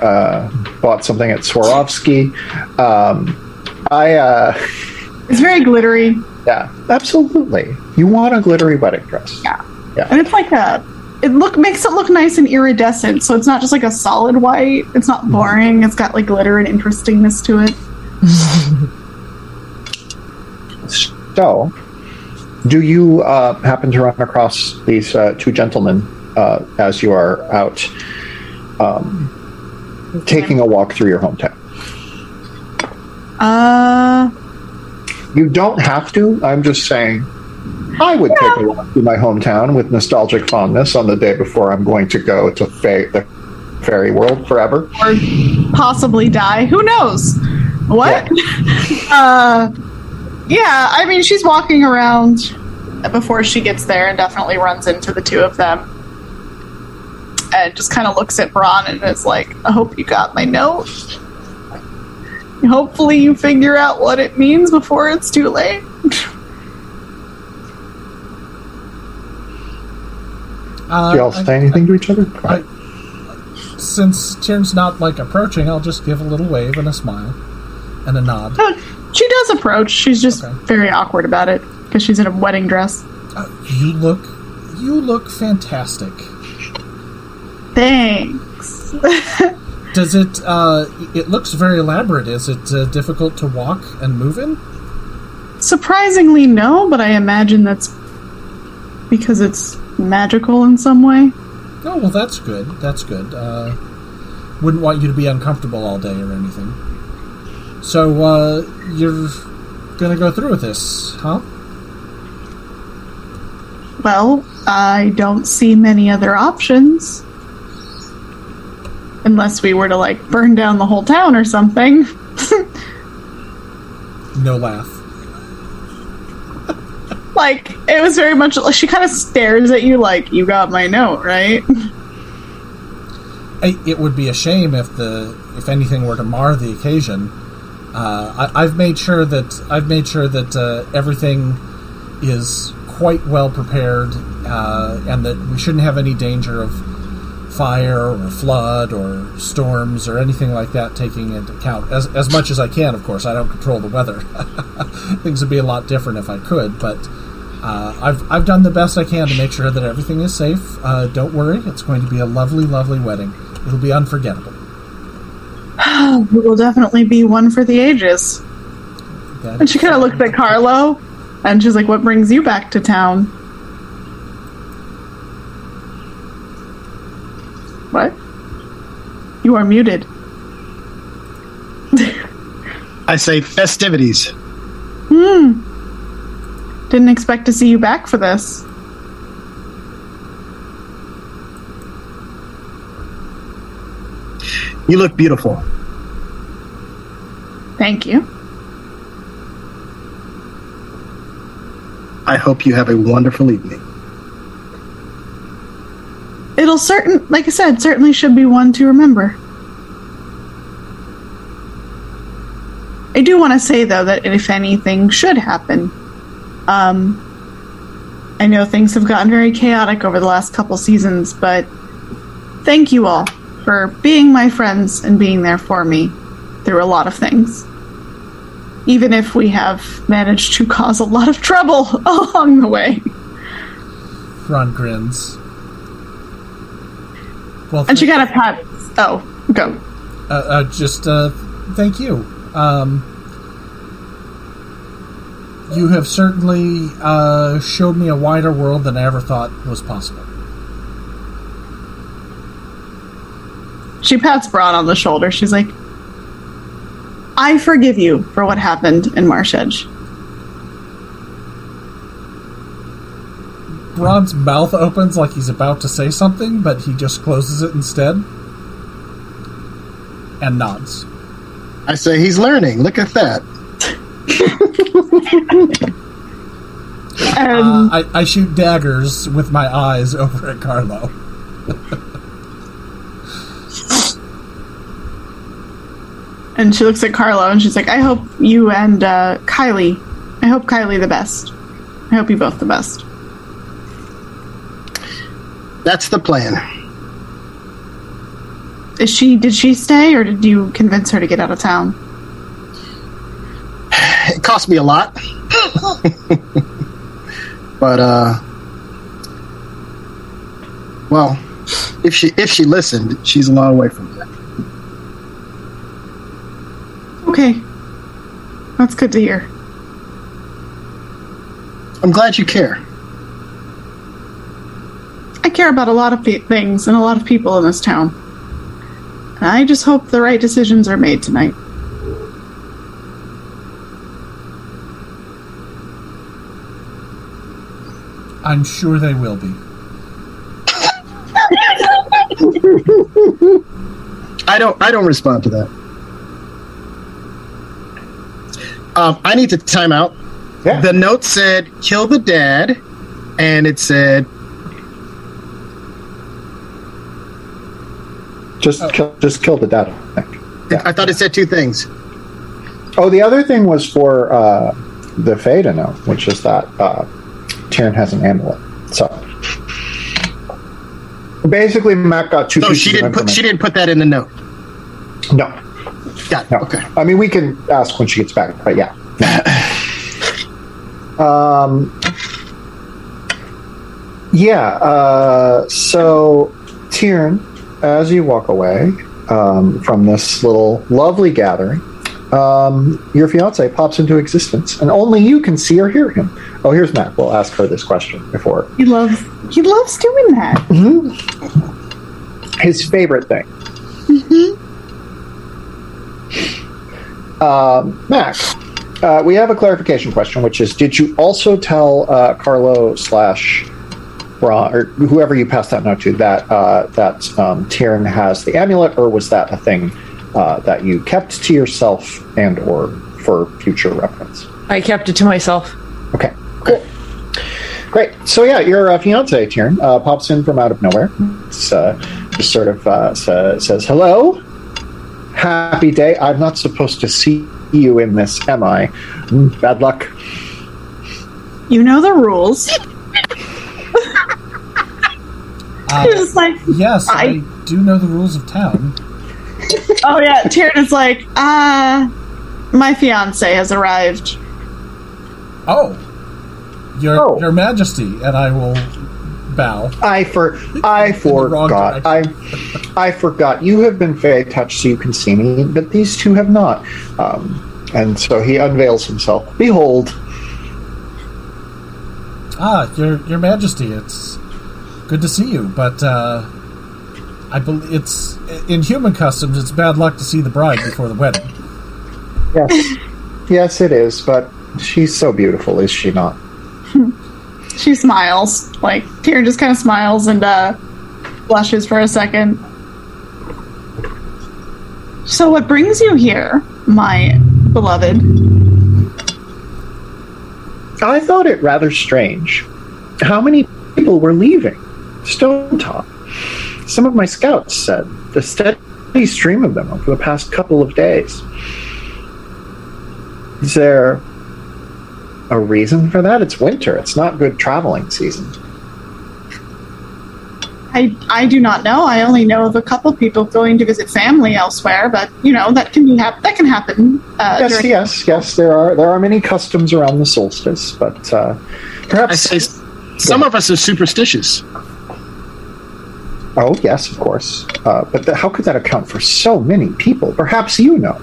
uh, bought something at Swarovski. Um, I, uh, It's very glittery, yeah, absolutely. You want a glittery wedding dress? Yeah. yeah. and it's like a. It look makes it look nice and iridescent, so it's not just like a solid white. It's not boring. It's got like glitter and interestingness to it. *laughs* So, do you uh, happen to run across these uh, two gentlemen uh, as you are out um, taking a walk through your hometown? Uh, You don't have to. I'm just saying. I would take a walk through my hometown with nostalgic fondness on the day before I'm going to go to fa- the fairy world forever. or possibly die. Who knows? What? *laughs* uh, yeah, I mean, she's walking around before she gets there and definitely runs into the two of them. And just kind of looks at Braun and is like, I hope you got my note. Hopefully, you figure out what it means before it's too late. *laughs* Uh, Do you all I- say anything to each other? I, since Tiern's not like approaching, I'll just give a little wave and a smile and a nod. she does approach. She's just Okay. very awkward about it because she's in a wedding dress. Uh, you look, you look fantastic. Thanks. *laughs* Does it? Uh, it looks very elaborate. Is it uh, difficult to walk and move in? Surprisingly, no, but I imagine that's because it's magical in some way. Oh well, that's good. That's good. Uh, wouldn't want you to be uncomfortable all day or anything. So uh, you're gonna go through with this, huh? Well, I don't see many other options. Unless we were to, like, burn down the whole town or something. *laughs* No laugh. like, it was very much like she kind of stares at you, like, you got my note, right? *laughs* I, it would be a shame if the if anything were to mar the occasion. Uh, I, I've made sure that I've made sure that uh, everything is quite well prepared, uh, and that we shouldn't have any danger of fire or flood or storms or anything like that taking into account. As as much as I can, of course. I don't control the weather. *laughs* Things would be a lot different if I could, but. Uh, I've, I've done the best I can to make sure that everything is safe. Uh, don't worry, it's going to be a lovely, lovely wedding. It'll be unforgettable. it will definitely be one for the ages. That And she kind of looks at Carlo, and she's like, what brings you back to town? What? You are muted. I say festivities. Hmm. Didn't expect to see you back for this. You look beautiful. Thank you. I hope you have a wonderful evening. It'll certain, like I said, certainly should be one to remember. I do want to say though that if anything should happen, um, I know things have gotten very chaotic over the last couple seasons, but thank you all for being my friends and being there for me through a lot of things. Even if we have managed to cause a lot of trouble *laughs* along the way. Bron grins. Well, And she kind of pat. Oh, go. uh, uh, just uh, thank you. Um, you have certainly uh, showed me a wider world than I ever thought was possible. She pats Bron on the shoulder. She's like, I forgive you for what happened in Marshedge. Bron's mouth opens like he's about to say something, but he just closes it instead and nods. I say he's learning. Look at that. And Uh, I, I shoot daggers with my eyes over at Carlo. and she looks at Carlo and she's like, I hope you and uh, Kylie, I hope Kylie the best. I hope you both the best. That's the plan. Is she? Did she stay, or did you convince her to get out of town? *sighs* It cost me a lot. *laughs* but uh well, if she if she listened, she's a long way from that. Okay, that's good to hear. I'm glad you care. I care about a lot of pe- things and a lot of people in this town. And I just hope the right decisions are made tonight. I'm sure they will be. I don't I don't respond to that. Um, I need to time out. Yeah. The note said kill the dad, and it said just kill, just kill the data. I. I thought it said two things. Oh, the other thing was for uh, the Fae to know, which is that uh, Tyrion has an amulet. So basically, Mac got two. So she didn't put she didn't put that in the note. No, Got it. no. Okay. I mean, we can ask when she gets back, but yeah. *coughs* um. Yeah. Uh, so, Tyrion, as you walk away um, from this little lovely gathering, um, your fiance pops into existence, and only you can see or hear him. Oh, here's Mac. We'll ask her this question before He loves he loves doing that. his favorite thing. Um, Max, uh, we have a clarification question, which is: Did you also tell uh, Carlo slash Bron or whoever you passed that note to that uh, that um, Tyrion has the amulet, or was that a thing uh, that you kept to yourself and or for future reference? I kept it to myself. Okay, cool. Great. So yeah, your uh, fiance Tyrion uh, pops in from out of nowhere. It's, uh, just sort of uh, sa- says hello. Happy day. I'm not supposed to see you in this, am I? Mm, bad luck. You know the rules. Uh, You're just like, yes, I, I- do know the rules of town. oh yeah. Tyrion is like, uh, my fiance has arrived. Oh, your Oh. your Majesty, and I will bow. I for I the wrong forgot. I I forgot. You have been Fey touched, so you can see me, but these two have not. Um, and so he unveils himself. Behold, Ah, your your Majesty, it's good to see you, but uh, I believe it's in human customs. It's bad luck to see the bride before the wedding. yes, yes, it is. But she's so beautiful, is she not? *laughs* She smiles. Like Tyrion just kind of smiles and uh, blushes for a second. So, what brings you here, my beloved? I thought it rather strange. How many people were leaving Stonetop? Some of my scouts said the steady stream of them over the past couple of days. Is there a reason for that? It's winter. It's not good traveling season. I I do not know. I only know of a couple people going to visit family elsewhere, but you know that can be hap- that can happen. Uh, Yes, during- yes, yes. There are there are many customs around the solstice, but uh, I perhaps say some of us are superstitious. Oh, yes, of course. Uh, but the, how could that account for so many people? Perhaps you know.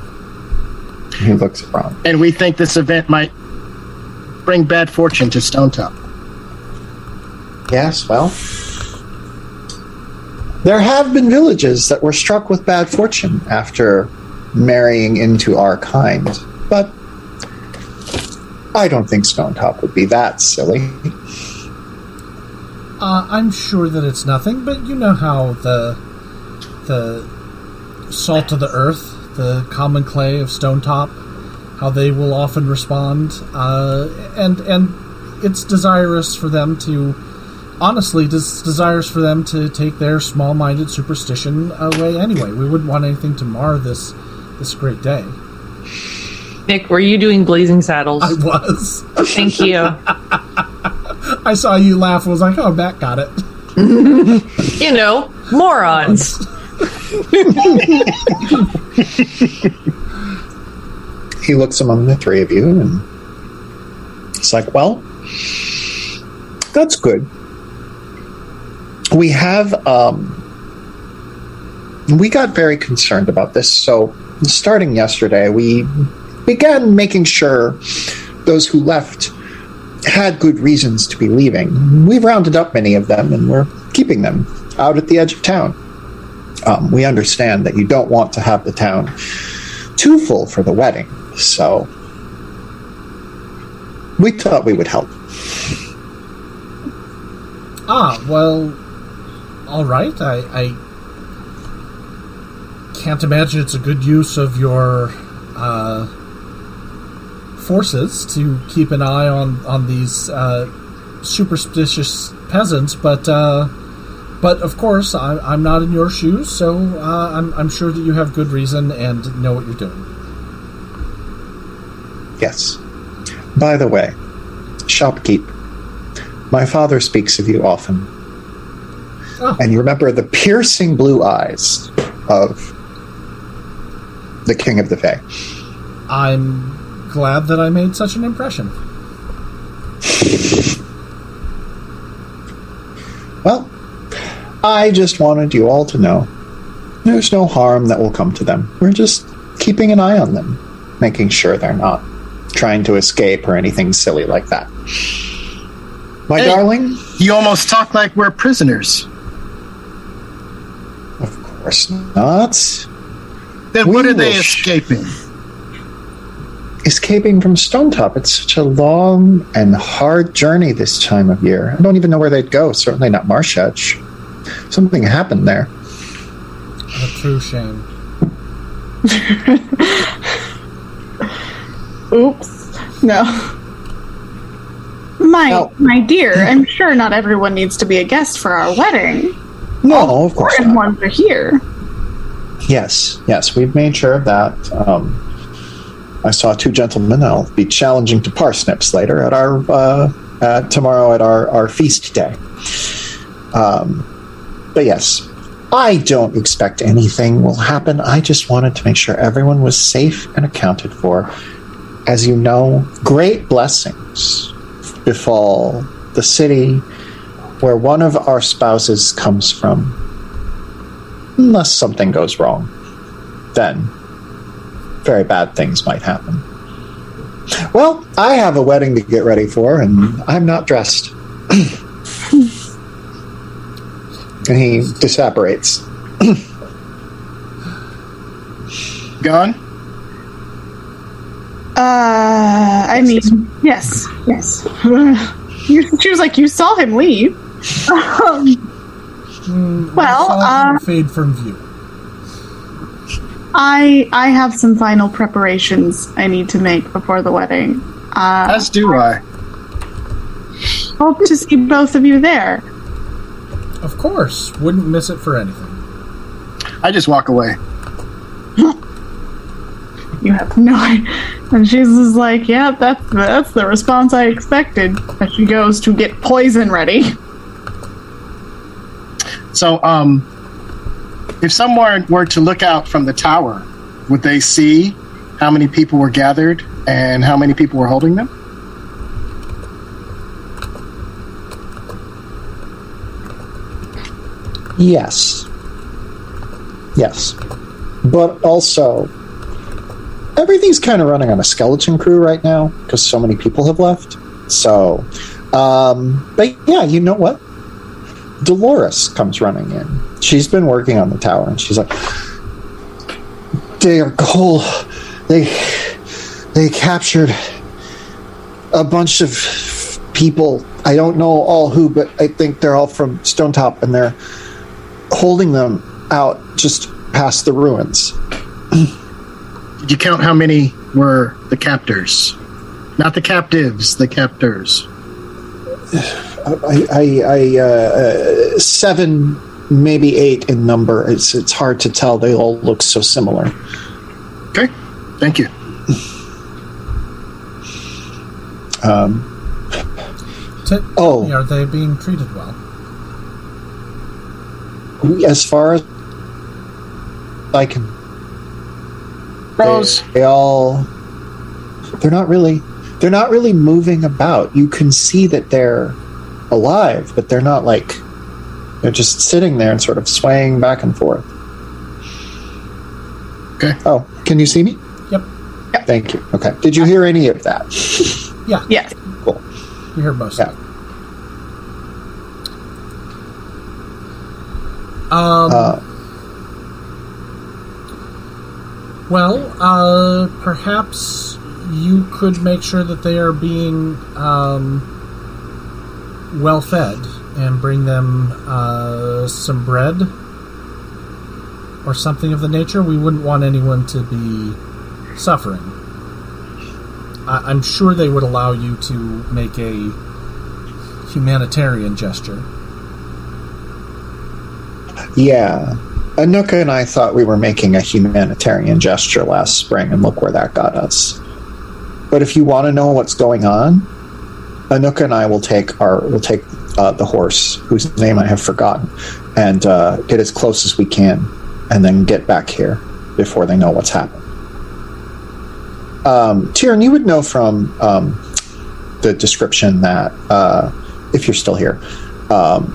He looks around. and we think this event might bring bad fortune to Stonetop. Yes, well. There have been villages that were struck with bad fortune after marrying into our kind, but I don't think Stonetop would be that silly. Uh, I'm sure that it's nothing, but you know how the the salt of the earth, the common clay of Stonetop, how they will often respond, uh, and and it's desirous for them to, honestly, it's desirous for them to take their small-minded superstition away anyway. We wouldn't want anything to mar this this great day. Nick, were you doing Blazing Saddles? I was. Thank you. *laughs* I saw you laugh. and was like, oh, Matt got it. *laughs* you know, morons. *laughs* he looks among the three of you and it's like, well, that's good. We have, um, we got very concerned about this. So, starting yesterday, we began making sure those who left had good reasons to be leaving. We've rounded up many of them and we're keeping them out at the edge of town. Um, we understand that you don't want to have the town too full for the wedding, so we thought we would help. Ah, well, all right. I, I can't imagine it's a good use of your uh, forces to keep an eye on on these uh, superstitious peasants, but uh, but of course I, I'm not in your shoes, so uh, I'm I'm sure that you have good reason and know what you're doing. Yes. By the way, shopkeep. My father speaks of you often. Oh. And you remember the piercing blue eyes of the King of the Fae. I'm glad that I made such an impression. Well, I just wanted you all to know there's no harm that will come to them. We're just keeping an eye on them, making sure they're not trying to escape or anything silly like that. My Hey. darling, You almost talk like we're prisoners. of course not. Then We what are they will sh- escaping? Escaping from Stonetop, it's such a long and hard journey this time of year. I don't even know where they'd go. Certainly not Marshedge. Something happened there. A true shame. *laughs* Oops. No. My No. my dear, I'm sure not everyone needs to be a guest for our wedding. No, of course Important not. ones are here. Yes, yes, we've made sure of that. Um, I saw two gentlemen. I'll be challenging to parsnips later at our uh, uh, tomorrow at our, our feast day. Um, but yes, I don't expect anything will happen. I just wanted to make sure everyone was safe and accounted for. As you know, great blessings befall the city where one of our spouses comes from unless something goes wrong, then very bad things might happen. Well, I have a wedding to get ready for, and I'm not dressed. *clears throat* and he disapparates. *clears throat* Gone? Uh, I mean, yes, yes. *laughs* you, she was like, you saw him leave. *laughs* Um, Mm, Well, I saw him uh, fade from view. I I have some final preparations I need to make before the wedding. Uh, As do I. hope to see both of you there. Of course, wouldn't miss it for anything. I just walk away. You have no idea. And she's just like, yeah, that's that's the response I expected. As she goes to get poison ready. So, um, if someone were to look out from the tower, would they see how many people were gathered and how many people were holding them? Yes. Yes. But also, everything's kind of running on a skeleton crew right now because so many people have left. So, um, but yeah, you know what? Dolores comes running in. She's been working on the tower and she's like, they are cold. They, they captured a bunch of people. I don't know all who, but I think they're all from Stonetop and they're holding them out just past the ruins. Did you count how many were the captors? Not the captives, the captors. I, I, I uh, uh, seven, maybe eight in number. It's it's hard to tell. They all look so similar. Okay, thank you. Um, T- Oh. are they being treated well? as far as I can, Rose. they, they all they're not really they're not really moving about. You can see that they're alive, but they're not like they're just sitting there and sort of swaying back and forth. Okay. Oh, can you see me? Yep. yep. Thank you. Okay. Did you hear any of that? *laughs* Yeah. Yeah. Cool. You heard most Yeah. of it. Um, Uh, well, uh, perhaps you could make sure that they are being um, well fed and bring them uh, some bread or something of the nature. We wouldn't want anyone to be suffering. I- I'm sure they would allow you to make a humanitarian gesture. Yeah. Anuka and I thought we were making a humanitarian gesture last spring, and look where that got us. But if you want to know what's going on, Anuka and I will take our will take uh, the horse, whose name I have forgotten, and uh, get as close as we can, and then get back here before they know what's happened. Um, Tyrion, you would know from um, the description that uh, if you're still here, um,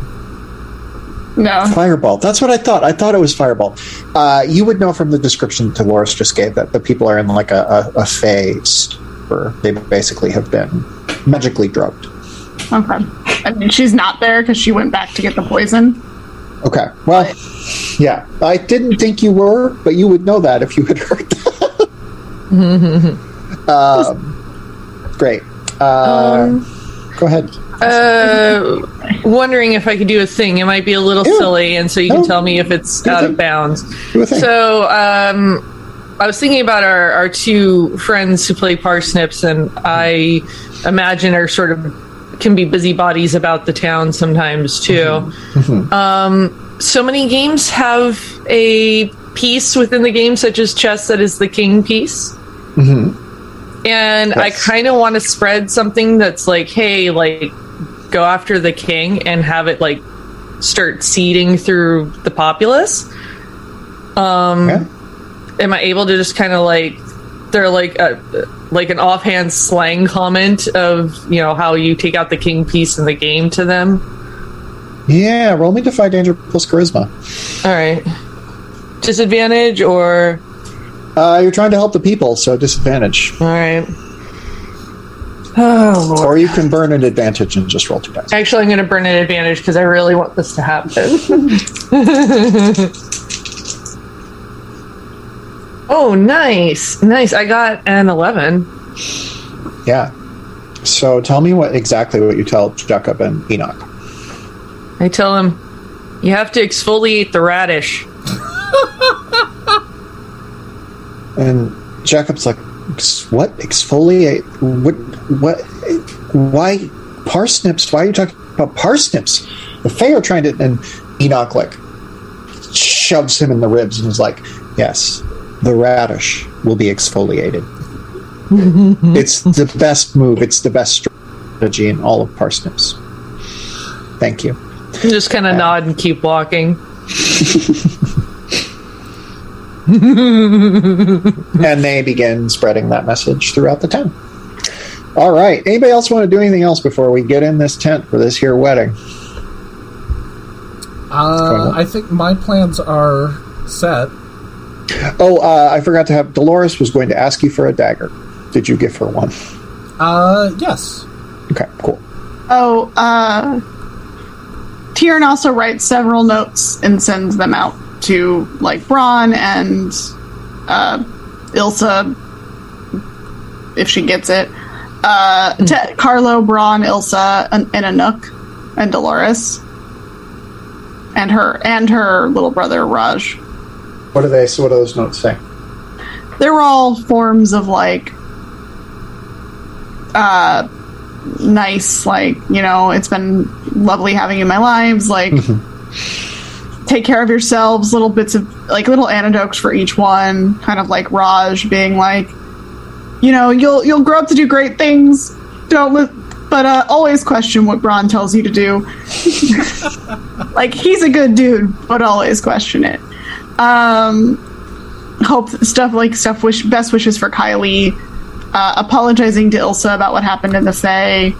No. Fireball. That's what I thought. I thought it was Fireball. Uh, you would know from the description Dolores just gave that the people are in like a, a, a phase where they basically have been magically drugged. Okay. And she's not there because she went back to get the poison. Okay. Well, yeah. I didn't think you were, but you would know that if you had heard that. *laughs* um, great. Uh, go ahead. Uh, wondering if I could do a thing. It might be a little Yeah. silly, and so you No. can tell me if it's Do out thing. of bounds. Do a thing. So, um, I was thinking about our, our two friends who play parsnips, and I imagine are sort of can be busybodies about the town sometimes too. Um, so many games have a piece within the game, such as chess, that is the king piece. And I kind of want to spread something that's like, hey, like, go after the king and have it like start seeding through the populace. Um, Yeah. Am I able to just kind of like they're like a, like an offhand slang comment of you know how you take out the king piece in the game to them? Yeah. Roll me Defy Danger plus Charisma. All right, disadvantage or Uh, you're trying to help the people, so disadvantage. all right. Oh lord. Or you can burn an advantage and just roll two dice. Actually, I'm going to burn an advantage because I really want this to happen. *laughs* *laughs* oh, nice, nice! I got an eleven. Yeah. So tell me what exactly what you tell Jacob and Enoch. I tell him, you have to exfoliate the radish. *laughs* And Jacob's like, "What exfoliate? What? What? Why parsnips? Why are you talking about parsnips? The Fae are trying to." And Enoch like shoves him in the ribs and is like, "Yes, the radish will be exfoliated. *laughs* it's the best move. It's the best strategy in all of parsnips. Thank you." Just kind of nod and keep walking. *laughs* and they begin spreading that message throughout the town. All right. Anybody else want to do anything else before we get in this tent for this here wedding? Uh, I think my plans are set. Oh, uh, I forgot to have. Dolores was going to ask you for a dagger. Did you give her one? Uh, yes. Okay, cool. Oh, uh, Tyrion also writes several notes and sends them out to like Bron and uh, Ilsa if she gets it. Uh, to Carlo, Bron, Ilsa, and, and Anook, and Dolores, and her and her little brother Raj. What are they? So what do those notes say? They're all forms of like uh nice like you know it's been lovely having you in my lives like take care of yourselves. Little bits of like little anecdotes for each one. Kind of like Raj being like, you know, you'll you'll grow up to do great things. Don't li- but uh, always question what Bron tells you to do. *laughs* like he's a good dude, but always question it. Um, hope stuff like stuff. Wish best wishes for Kylie. Uh, apologizing to Ilsa about what happened in the Fae.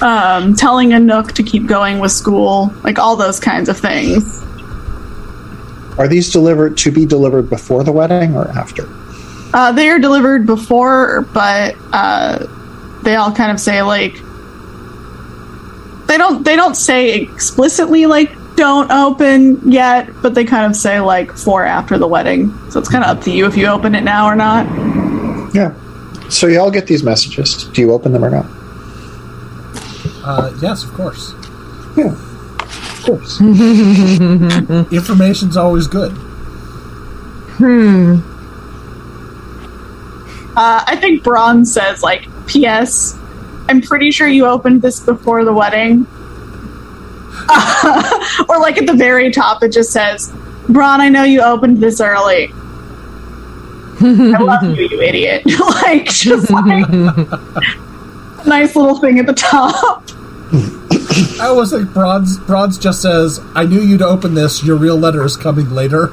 Um, telling Anook to keep going with school, like all those kinds of things. Are these delivered to be delivered before the wedding or after? Uh, they are delivered before, but uh, they all kind of say like they don't they don't say explicitly like don't open yet, but they kind of say like four after the wedding. So it's kind of up to you if you open it now or not. Yeah. So you all get these messages. Do you open them or not? Uh, yes, of course. Yeah. Of course. *laughs* Information's always good. Uh, I think Bron says like P.S. I'm pretty sure you opened this before the wedding. *laughs* or like at the very top, it just says, "Bron, I know you opened this early." I love you, you idiot! *laughs* like just like *laughs* nice little thing at the top. I always think Bronze Bronze just says, "I knew you'd open this. Your real letter is coming later."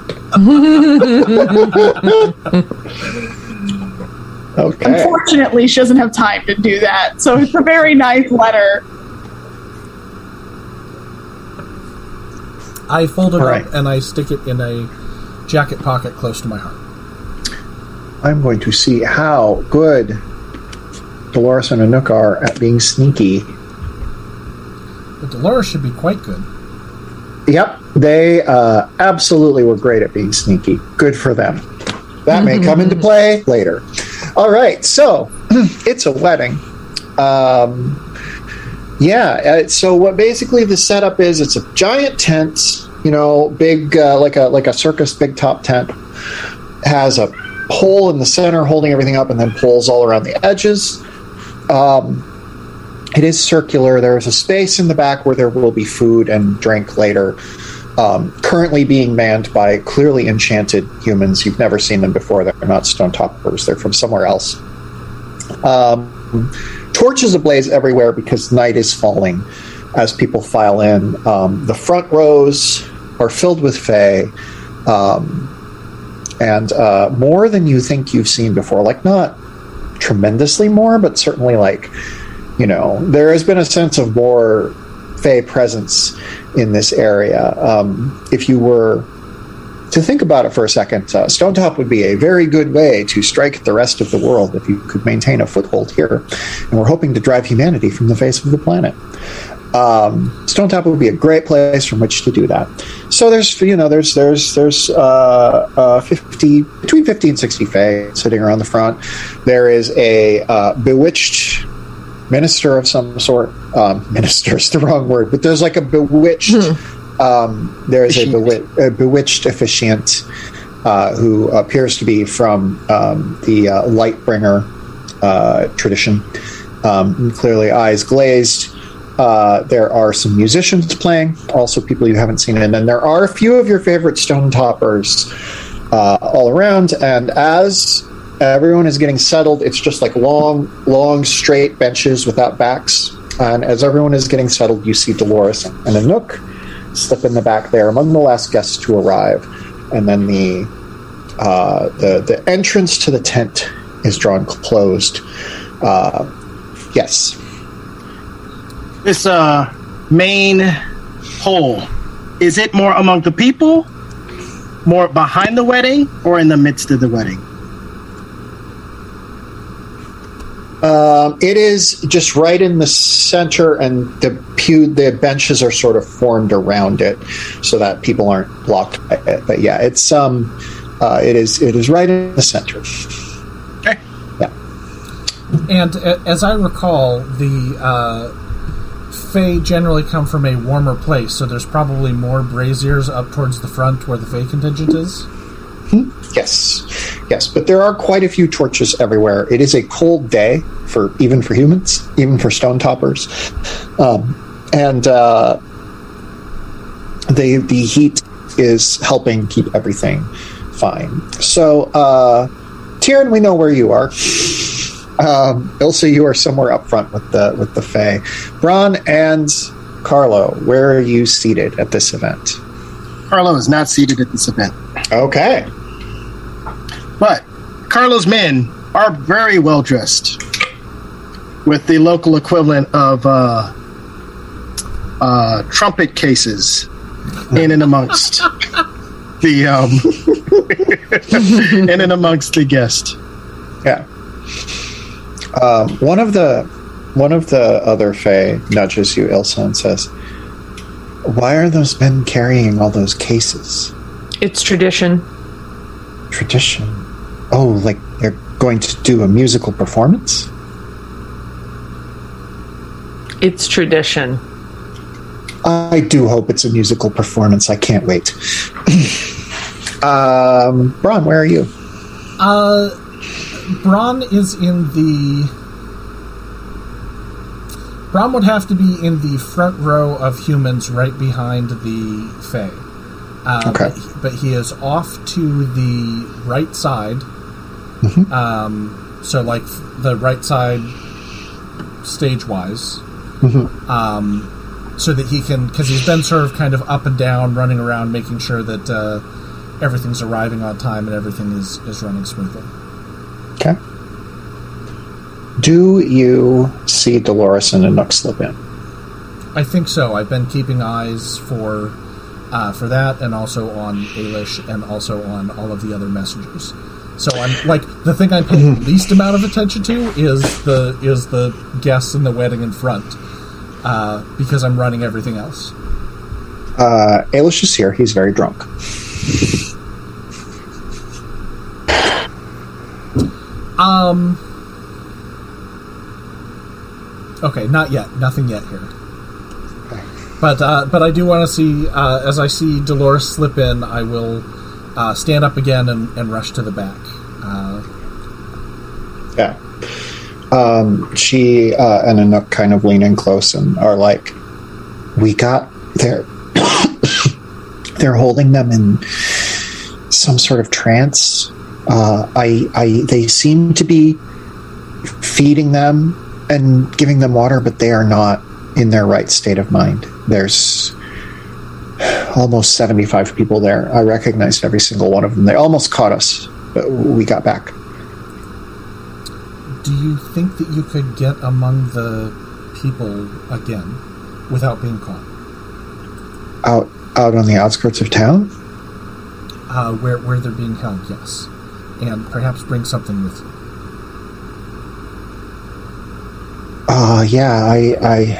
Okay. Unfortunately, she doesn't have time to do that, so it's a very nice letter. I fold it right. up and I stick it in a jacket pocket close to my heart. I'm going to see how good Dolores and Anook are at being sneaky. But Dolores should be quite good. Yep, they uh, absolutely were great at being sneaky. Good for them. That may come into *laughs* play later. All right, so *clears throat* it's a wedding. Um, yeah, uh, so what basically the setup is? It's a giant tent, you know, big uh, like a like a circus big top tent. Has a pole in the center holding everything up, and then poles all around the edges. Um, it is circular. There is a space in the back where there will be food and drink later. Um, currently being manned by clearly enchanted humans. You've never seen them before. They're not stone toppers. They're from somewhere else. Um, torches ablaze everywhere because night is falling as people file in. Um, the front rows are filled with fae. Um, and uh, more than you think you've seen before. Like, not tremendously more, but certainly like you know, there has been a sense of more Fae presence in this area. Um, if you were to think about it for a second, uh, Stonetop would be a very good way to strike the rest of the world if you could maintain a foothold here. And we're hoping to drive humanity from the face of the planet. Um, Stonetop would be a great place from which to do that. So there's, you know, there's there's there's uh, uh, fifty between fifty and sixty Fae sitting around the front. There is a uh, bewitched minister of some sort. Um, *laughs* minister is the wrong word, but there's like a bewitched. Um, there is a, bewi- a bewitched officiant uh, who appears to be from um, the uh, Lightbringer uh, tradition. Um, clearly, eyes glazed. Uh, there are some musicians playing, also people you haven't seen, and then there are a few of your favorite stone toppers uh, all around. And as everyone is getting settled, it's just like long, long, straight benches without backs. And as everyone is getting settled, you see Dolores in a Anook slip in the back there among the last guests to arrive, and then the uh, the the entrance to the tent is drawn closed. Uh, yes. This uh main hole, is it more among the people, more behind the wedding, or in the midst of the wedding? Um, it is just right in the center, and the pew, the benches are sort of formed around it, so that people aren't blocked by it. But yeah, it's um, uh, it is it is right in the center. Okay. Yeah. And as I recall, the uh, Fae generally come from a warmer place, so there's probably more braziers up towards the front where the Fae contingent is. Yes, yes, but there are quite a few torches everywhere. It is a cold day for even for humans, even for stone toppers, um, and uh, the the heat is helping keep everything fine. So, uh, Tyrion, we know where you are. Um, Ilsa, you are somewhere up front with the with the Fae. Bron and Carlo, where are you seated at this event? Carlo is not seated at this event. Okay. But Carlo's men are very well dressed, with the local equivalent of uh, uh, trumpet cases in and amongst *laughs* the um, in and amongst the guest. Yeah. Um, one of the one of the other Fae nudges you, Ilsa, and says, "Why are those men carrying all those cases? It's tradition. Tradition? Oh, like they're going to do a musical performance? It's tradition. I do hope it's a musical performance. I can't wait." *laughs* um, Bron, where are you? Uh, Bron is in the. Bron would have to be in the front row of humans right behind the Fae. Uh, Okay. But, he- but he is off to the right side. Um, so, like, the right side stage wise. Um, so that he can. Because he's been sort of kind of up and down, running around, making sure that uh, everything's arriving on time and everything is, is running smoothly. Okay. Do you see Dolores and Anook slip in? I think so. I've been keeping eyes for uh, for that, and also on Ailish, and also on all of the other messengers. So I'm like the thing I'm paying *laughs* least amount of attention to is the is the guests in the wedding in front, uh, because I'm running everything else. Uh, Ailish is here. He's very drunk. Um. Okay, not yet. Nothing yet here. But uh, but I do want to see uh, as I see Dolores slip in, I will uh, stand up again and, and rush to the back. Uh, Yeah. Um, she uh, and Anook kind of lean in close and are like, "We got they're *coughs* they're holding them in some sort of trance. Uh, I, I, they seem to be feeding them and giving them water, but they are not in their right state of mind. There's almost 75 people there. I recognized every single one of them. They almost caught us, but we got back. do you think that you could get among the people again without being caught? Out, out on the outskirts of town. Uh, where where they're being held, yes, and perhaps bring something with you. Uh, yeah, I, I,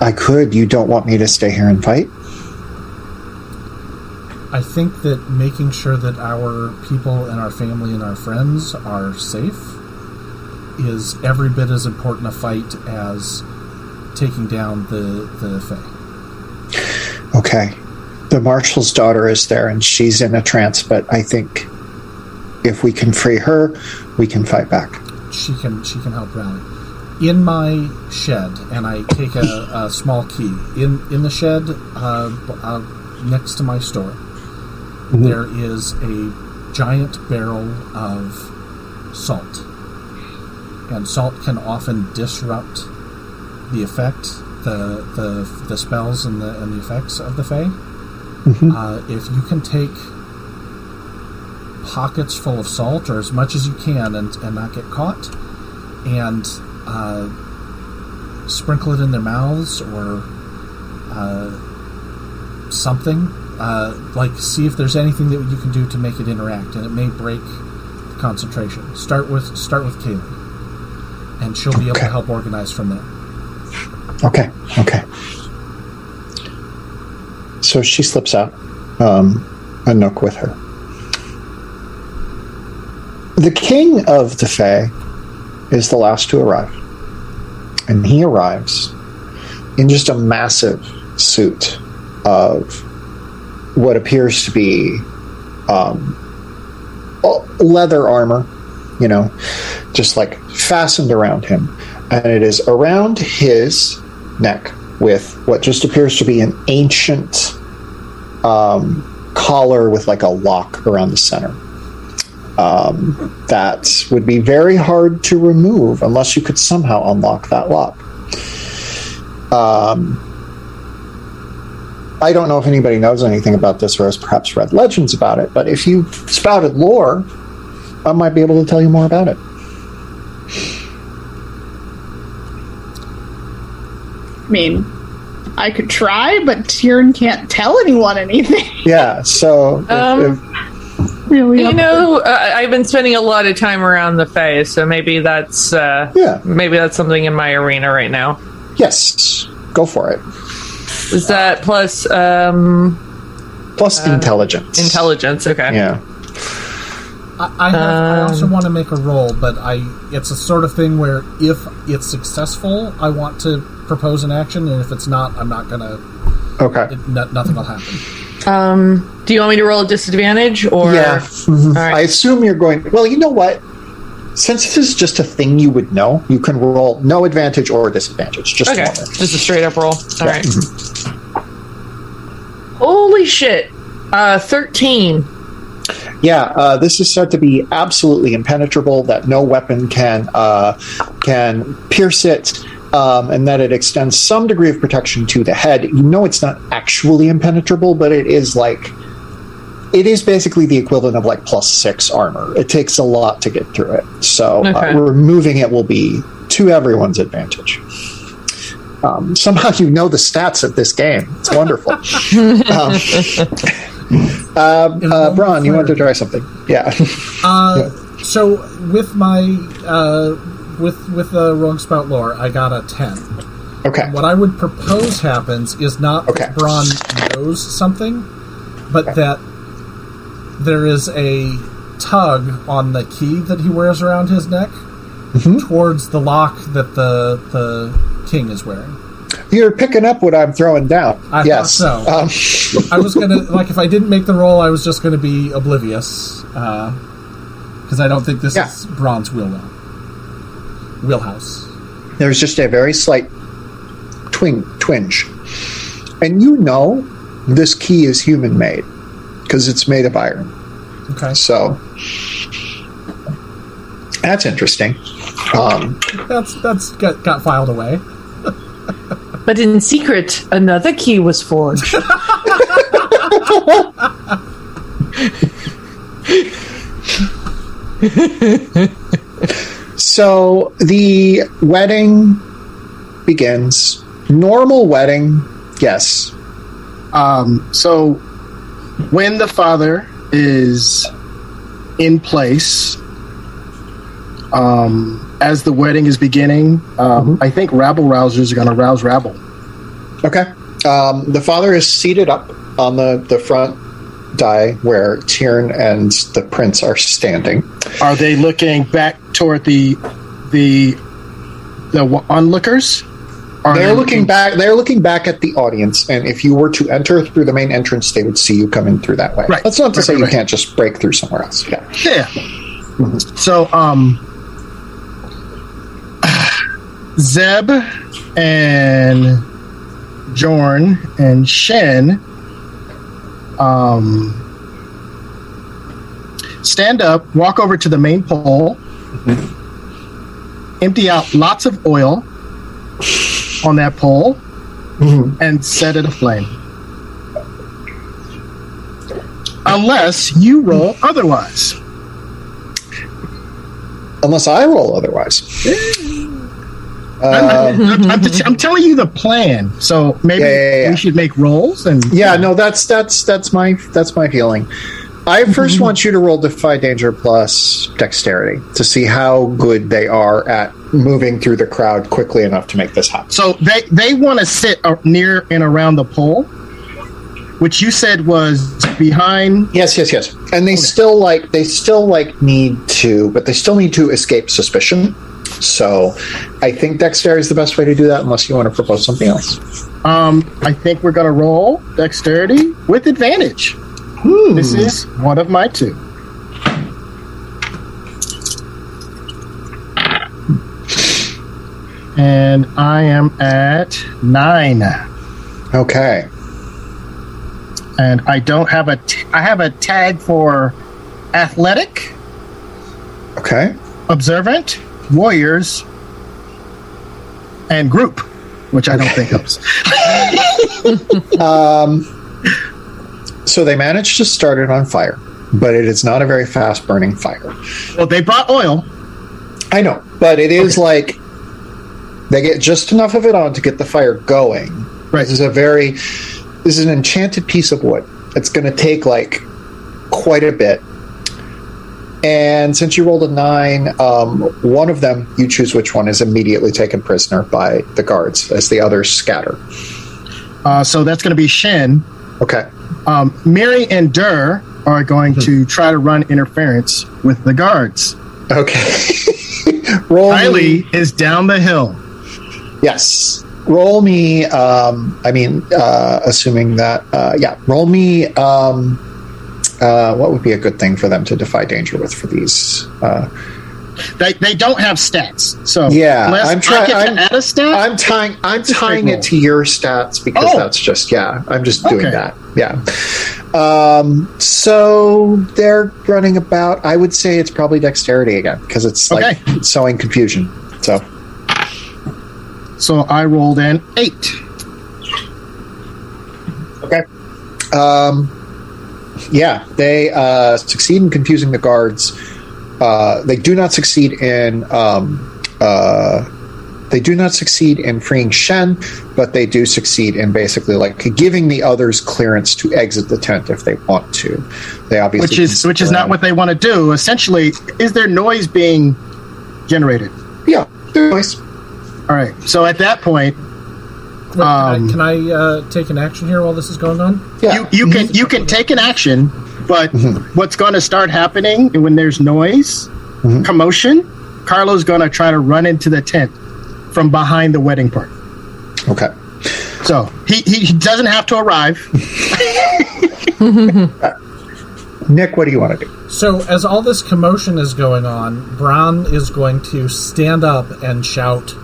I could. You don't want me to stay here and fight? I think that making sure that our people and our family and our friends are safe is every bit as important a fight as taking down the the Fae. Okay. The marshal's daughter is there, and she's in a trance. But I think if we can free her, we can fight back. She can she can help rally. In my shed, and I take a, a small key. In in the shed, uh, uh, next to my store, there is a giant barrel of salt, and salt can often disrupt the effect, the the the spells and the and the effects of the Fae. Uh, if you can take pockets full of salt or as much as you can and, and not get caught and uh, sprinkle it in their mouths or uh, something uh, like see if there's anything that you can do to make it interact and it may break the concentration start with start with Kaylee and she'll be able to help organize from there Okay. Okay. So she slips out, um, Anook with her. The king of the Fae is the last to arrive. And he arrives in just a massive suit of what appears to be um, leather armor, you know, just like fastened around him. And it is around his neck with what just appears to be an ancient um, collar with like a lock around the center. Um, that would be very hard to remove unless you could somehow unlock that lock. Um, I don't know if anybody knows anything about this or has perhaps read legends about it, but if you spouted lore, I might be able to tell you more about it. I mean, I could try, but Tyrion can't tell anyone anything. Yeah, so if- Um, if- really, You know, uh, I've been spending a lot of time around the Fae, so maybe that's uh, Yeah. maybe that's something in my arena right now. yes, go for it. Is that plus um, Plus intelligence. intelligence? Okay. Yeah. I, I, have, I also Um, want to make a roll, but I it's a sort of thing where if it's successful, I want to propose an action, and if it's not, I'm not gonna. Okay. It, no, nothing will happen. Um, do you want me to roll a disadvantage or? yeah. Mhm. All right. I assume you're going. Well, you know what? Since this is just a thing you would know, you can roll no advantage or disadvantage. Just Okay, one. just a straight up roll. All Yeah. right. Holy shit! Uh, thirteen. Yeah, uh, this is said to be absolutely impenetrable. That no weapon can uh, can pierce it, um, and that it extends some degree of protection to the head. You know, it's not actually impenetrable, but it is like it is basically the equivalent of like plus six armor. It takes a lot to get through it, so Okay. uh, removing it will be to everyone's advantage. Um, somehow you know the stats of this game. It's wonderful. *laughs* um, uh, uh, Bron, you want to try something? Yeah. Uh, So with my uh, with with the Rogue Spout lore, I got a ten. okay. What I would propose happens is not Okay. that Bron knows something, but Okay. that there is a tug on the key that he wears around his neck Mm-hmm. towards the lock that the the king is wearing. You're picking up what I'm throwing down. I yes. so. Um, I was gonna like if I didn't make the roll, I was just gonna be oblivious because I don't think this Yeah. is Bron's wheel wheelhouse. there's just a very slight twing, twinge. And you know this key is human made because it's made of iron. Okay, So that's interesting. Um, that's that's got, got filed away. *laughs* But in secret, another key was forged. *laughs* *laughs* so the wedding begins. Normal wedding, yes. Um, so when the father is in place, um, as the wedding is beginning, um, I think rabble rousers are going to rouse rabble. Okay. Um, the father is seated up on the, the front die where Tyrn and the prince are standing. Are they looking back toward the the the onlookers? Are They're they looking back. They're looking back at the audience, and if you were to enter through the main entrance, they would see you coming through that way. Right. That's not to Right, say right, you right. can't just break through somewhere else. Yeah. Yeah. So, um, Zeb and Jorn and Shen, um, stand up, walk over to the main pole, empty out lots of oil on that pole, and set it aflame. Unless you roll otherwise. Unless I roll otherwise. I'm, Um, I'm, I'm t- I'm telling you the plan. So maybe Yeah, yeah, yeah. we should make rolls and yeah, no, that's that's that's my that's my feeling. I 1st want you to roll Defy Danger plus Dexterity to see how good they are at moving through the crowd quickly enough to make this happen. So they they want to sit uh, near and around the pole, which you said was behind. Yes, yes, yes. And they still like they still like need to, but they still need to escape suspicion. So, I think dexterity is the best way to do that, unless you want to propose something else. Um, I think we're gonna roll dexterity with advantage. Hmm. This is one of my two. and I am at nine. Okay. And I don't have a. T- I have a tag for athletic, Okay. observant, warriors, and group, which I don't think helps. *laughs* Um, so they managed to start it on fire, but it is not a very fast burning fire. Well, they brought oil. I know, but it is like they get just enough of it on to get the fire going. Right. This is a very this is an enchanted piece of wood. It's going to take like quite a bit. And since you rolled a nine, um, one of them, you choose which one, is immediately taken prisoner by the guards as the others scatter. Uh, so that's going to be Shen. Okay. Um, Miri and Dur are going to try to run interference with the guards. Okay. *laughs* Roll me- is down the hill. Yes. Roll me. Um, I mean, uh, assuming that, uh, yeah. Roll me. Um, uh, what would be a good thing for them to defy danger with for these? Uh, They, they don't have stats. So Yeah, I'm I try- I'm- add a stat. I'm tying. I'm tying it to your stats because Oh. that's just yeah. I'm just doing Okay. that. Yeah. Um, so they're running about. I would say it's probably dexterity again because it's like Okay. sowing confusion. So so I rolled an eight. Okay. Um, yeah, they uh, succeed in confusing the guards. Uh, they do not succeed in. Um, uh, they do not succeed in freeing Shen, but they do succeed in basically like giving the others clearance to exit the tent if they want to. They obviously which is which is not what they want to do. Essentially, is there noise being generated? Yeah, nice. All right. So at that point, Wait, can Um, I, can I uh, take an action here while this is going on? Yeah, you you can you can take an action, but what's going to start happening when there's noise, commotion? Carlo's going to try to run into the tent from behind the wedding party. okay. So he, he doesn't have to arrive. *laughs* Nick, what do you want to do? So, as all this commotion is going on, Bron is going to stand up and shout,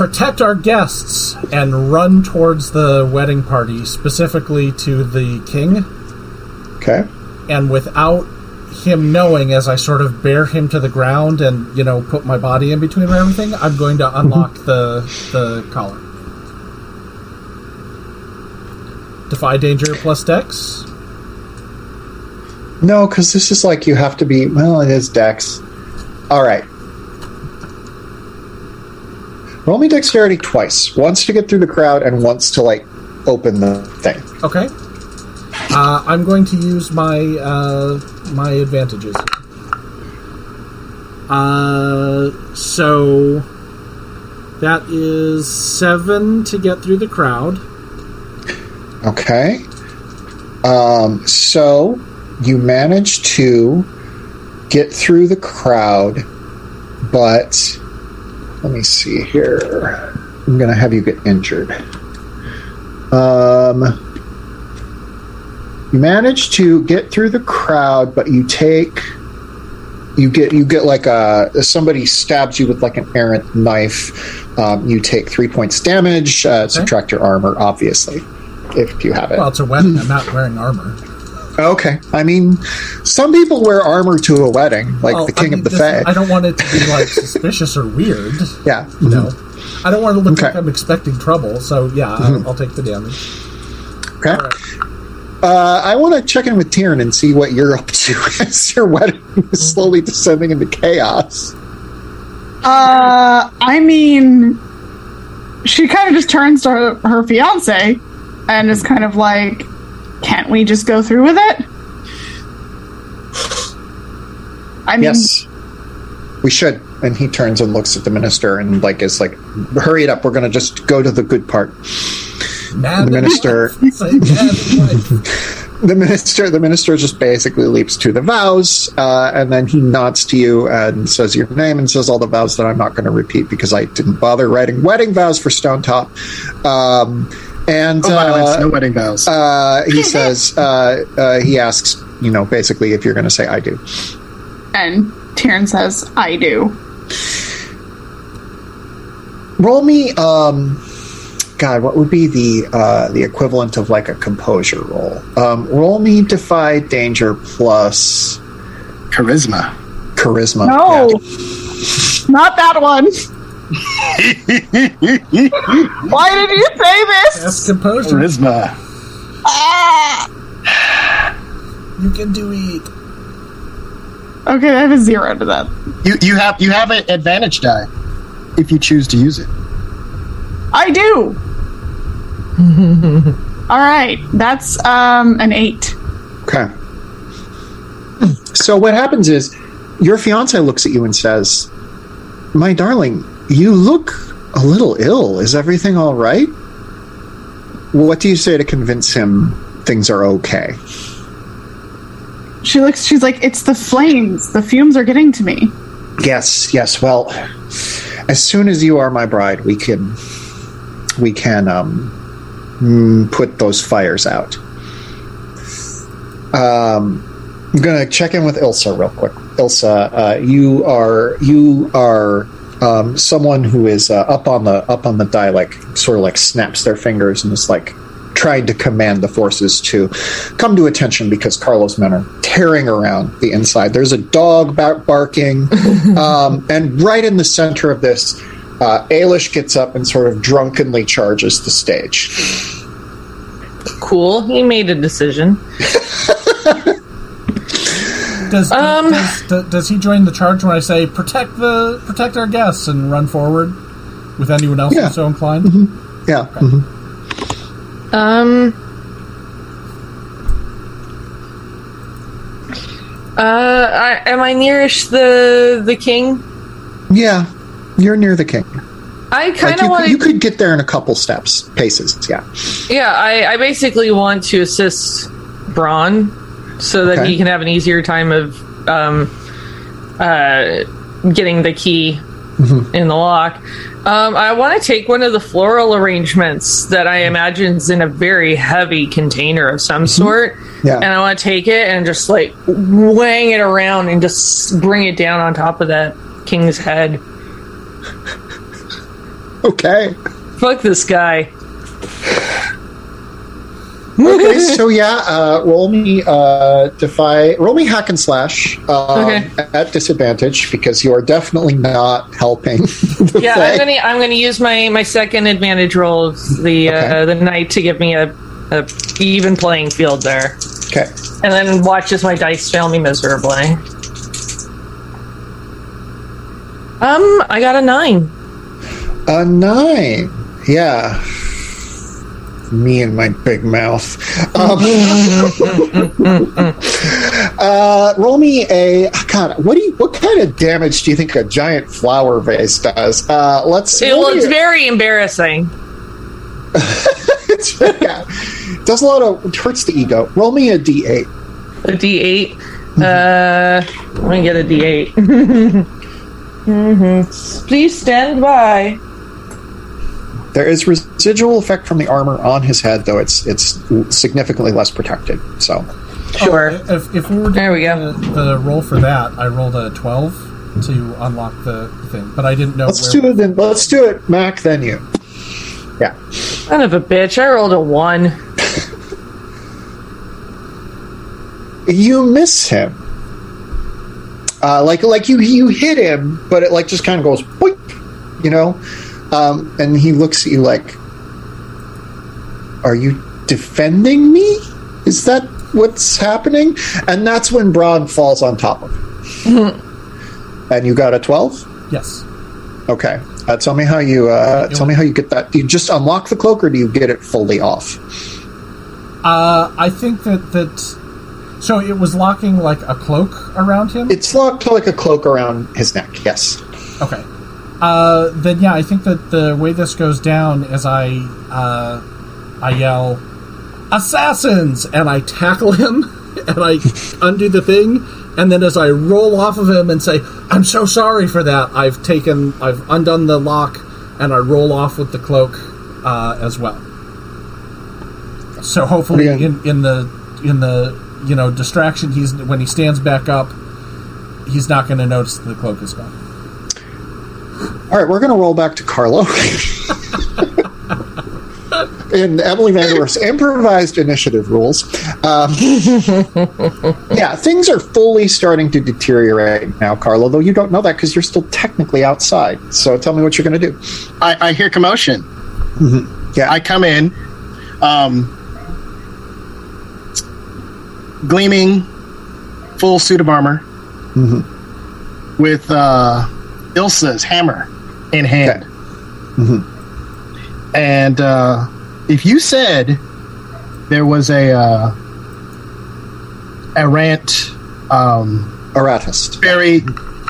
Protect our guests! and run towards the wedding party, specifically to the king. Okay. And without him knowing, as I sort of bear him to the ground and, you know, put my body in between everything, I'm going to mm-hmm. unlock the, the collar. Defy danger plus dex. No, because this is like you have to be. Well, it is Dex. All right. Roll me dexterity twice. Once to get through the crowd, and once to like open the thing. Okay. Uh, I'm going to use my uh, my advantages. Uh, so that is seven to get through the crowd. Okay. Um, so you manage to get through the crowd, but let me see here. I'm going to have you get injured. Um, you manage to get through the crowd, but you take you get you get like a somebody stabs you with like an errant knife. Um, you take three points damage. Uh, subtract your armor, obviously, if you have it. Well, it's a weapon. I'm not wearing armor. Okay. I mean, some people wear armor to a wedding, like Well, the King I mean, of the this- Fae. I don't want it to be like *laughs* suspicious or weird. yeah. You know, I don't want to look Okay. like I'm expecting trouble. So yeah, I'll, I'll take the damage. Okay. All right. Uh, I want to check in with Tyrion and see what you're up to *laughs* as your wedding is slowly descending into chaos. Uh, I mean, she kind of just turns to her, her fiance and is kind of like, "Can't we just go through with it?" I mean, Yes. We should. And he turns and looks at the minister and like is like, hurry it up. We're going to just go to the good part. Mad The minister- *laughs* Say mad *laughs* the minister the minister just basically leaps to the vows uh, and then he nods to you and says your name and says all the vows that i'm not going to repeat because i didn't bother writing wedding vows for Stonetop um, and No violence, uh, no wedding vows. uh, he *laughs* says uh, uh, he asks you know basically if you're going to say i do and Tyrion says, "I do." roll me. Um, God, what would be the uh, the equivalent of like a composure roll? Um, roll me defy danger plus Charisma. charisma. No, not that one. Why did you say this? That's composure. Charisma. *sighs* You can do it. Okay, I have a zero to that. You you have you have an advantage die if you choose to use it. I do. *laughs* All right, that's um an eight. Okay. So what happens is your fiance looks at you and says, "My darling, you look a little ill. Is everything all right?" What do you say to convince him things are okay? She looks. She's like, "It's the flames. The fumes are getting to me." Yes, yes. Well, as soon as you are my bride, we can we can um, mm, put those fires out. Um, I'm gonna check in with Ilsa real quick. Ilsa, uh, you are you are um, someone who is uh, up on the up on the die, like sort of like snaps their fingers and is like trying to command the forces to come to attention because Carlos men are tearing around the inside. There's a dog bar- barking, *laughs* um, and right in the center of this, uh, Ailish gets up and sort of drunkenly charges the stage. Cool. He made a decision. *laughs* Does, Um, does, does, does he join the charge when I say protect the protect our guests and run forward with anyone else Yeah. who's so inclined? Yeah. mhm. Um. Uh, I, am I nearest the the king? Yeah. You're near the king. I kind you, of want could, you could get there in a couple steps, paces. Yeah. Yeah, I, I basically want to assist Bron so that Okay. he can have an easier time of um, uh, getting the key Mm-hmm. in the lock. Um, I want to take one of the floral arrangements that I imagine is in a very heavy container of some sort. Mm-hmm. Yeah. And I want to take it and just like wang it around and just bring it down on top of that king's head. *laughs* Okay. Fuck this guy. *laughs* okay, so yeah, uh, roll me uh, defy, roll me hack and slash um, Okay. at disadvantage because you are definitely not helping. *laughs* Yeah, Fae. I'm gonna I'm gonna use my my second advantage roll of the Okay. uh, the knight to give me a, a even playing field there, Okay, and then watch as my dice fail me miserably. Um, I got a nine. a nine. Yeah, me and my big mouth. Um, *laughs* uh, roll me a God. What do you? What kind of damage do you think a giant flower vase does? Uh, let's. It, looks well, me it's a- very embarrassing. *laughs* it's- yeah. Does a lot of it hurts the ego. Roll me a d8. A D eight. Uh, let me get a D eight. *laughs* Mm-hmm. Please stand by. There is residual effect from the armor on his head, though it's it's significantly less protected. So Sure. Oh, if, if we were There we doing go. The, the roll for that, I rolled a twelve to unlock the thing, but I didn't know. let's where, do it. Then let's do it, Mac. Then you. Yeah. Son of a bitch! I rolled a one. You miss him. Uh, like like you you hit him, but it like just kind of goes, boink, you know. Um, and he looks at you like, "Are you defending me? Is that what's happening?" And that's when Bron falls on top of him. *laughs* and you got a twelve. Yes. Okay. Uh, tell me how you uh, tell me how you get that. Do you just unlock the cloak, or do you get it fully off? Uh, I think that that. So it was locking like a cloak around him. It's locked like a cloak around his neck. Yes. Okay. Uh, then yeah, I think that the way this goes down is I uh, I yell, "Assassins!" and I tackle him *laughs* and I *laughs* undo the thing, and then as I roll off of him and say, "I'm so sorry for that," I've taken I've undone the lock and I roll off with the cloak uh, as well. So hopefully, you in in the in the you know distraction, he's when he stands back up, he's not going to notice the cloak is gone. All right, we're going to roll back to Carlo. In Emily Vanderwerf's improvised initiative rules, um, yeah, things are fully starting to deteriorate now, Carlo. Though you don't know that because you're still technically outside. So tell me what you're going to do. I, I hear commotion. Yeah, I come in, um, gleaming, full suit of armor, with uh, Ilsa's hammer in hand. And uh, if you said there was a uh, errant um, Eratist. fairy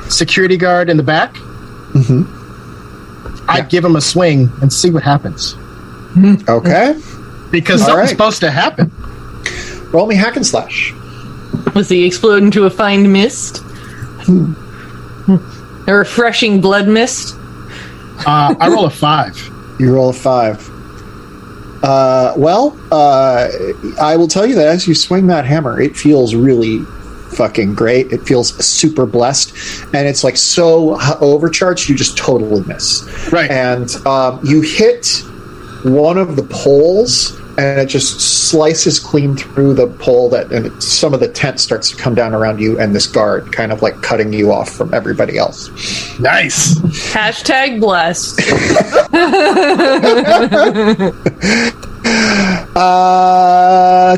security guard in the back, I'd Yeah. give him a swing and see what happens. Okay, Because All something's right. supposed to happen. roll me hack and slash. Was he explode into a fine mist? a refreshing blood mist? Uh, I roll a five. You roll a five. Uh, well, uh, I will tell you that as you swing that hammer, it feels really fucking great. It feels super blessed, and it's like so overcharged. You just totally miss. Right. and um, you hit one of the poles, and it just slices clean through the pole. That and it, some of the tent starts to come down around you, and this guard kind of like cutting you off from everybody else. Nice. Hashtag blessed. *laughs* Uh,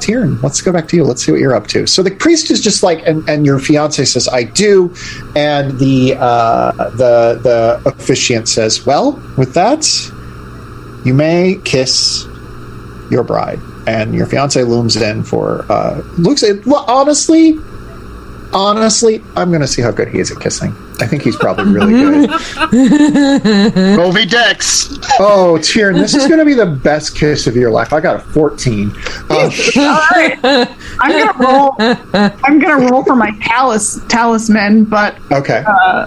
Tyrion, let's go back to you. Let's see what you're up to. So the priest is just like, and, and your fiance says, "I do," and the uh, the the officiant says, "Well, with that, you may kiss your bride." And your fiance looms in for uh, looks. It, well, honestly, honestly, I'm going to see how good he is at kissing. I think he's probably really *laughs* good. Roll V Dex. Oh, Tyrion, this is going to be the best kiss of your life. I got a 14. *laughs* Uh, All right, I'm gonna roll. I'm gonna roll for my talis talisman, but okay. uh,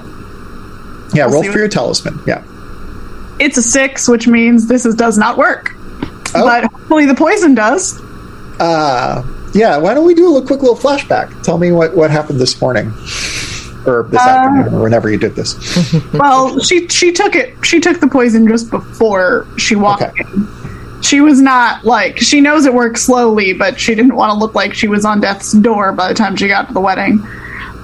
yeah, we'll roll for what- your talisman. Yeah. it's a six, which means this is, does not work. Oh. But hopefully the poison does. Uh, yeah, why don't we do a quick little flashback? Tell me what, what happened this morning. Or this Uh, afternoon, or whenever you did this. *laughs* Well, she she took it. She took the poison just before she walked Okay. in. She was not like she knows it works slowly, but she didn't want to look like she was on death's door by the time she got to the wedding.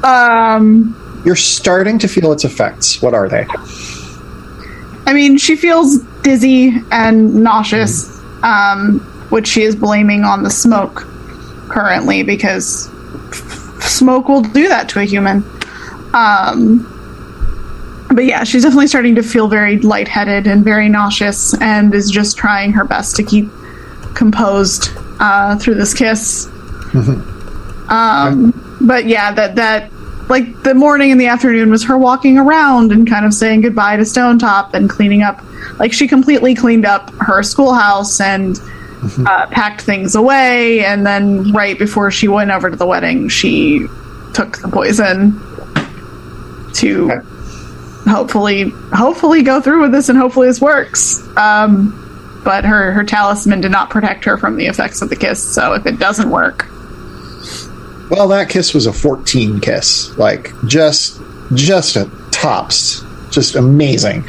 Um, You're starting to feel its effects. What are they? I mean, she feels dizzy and nauseous, um, which she is blaming on the smoke currently because f- smoke will do that to a human. Um, but yeah, she's definitely starting to feel very lightheaded and very nauseous, and is just trying her best to keep composed uh, through this kiss. Um, but yeah, that that like the morning and the afternoon was her walking around and kind of saying goodbye to Stonetop and cleaning up. Like she completely cleaned up her schoolhouse and uh, packed things away. And then right before she went over to the wedding, she took the poison to Okay. hopefully hopefully go through with this and hopefully this works. Um, but her her talisman did not protect her from the effects of the kiss. So if it doesn't work, Well, that kiss was a 14 kiss. Like, just, just a tops. Just amazing.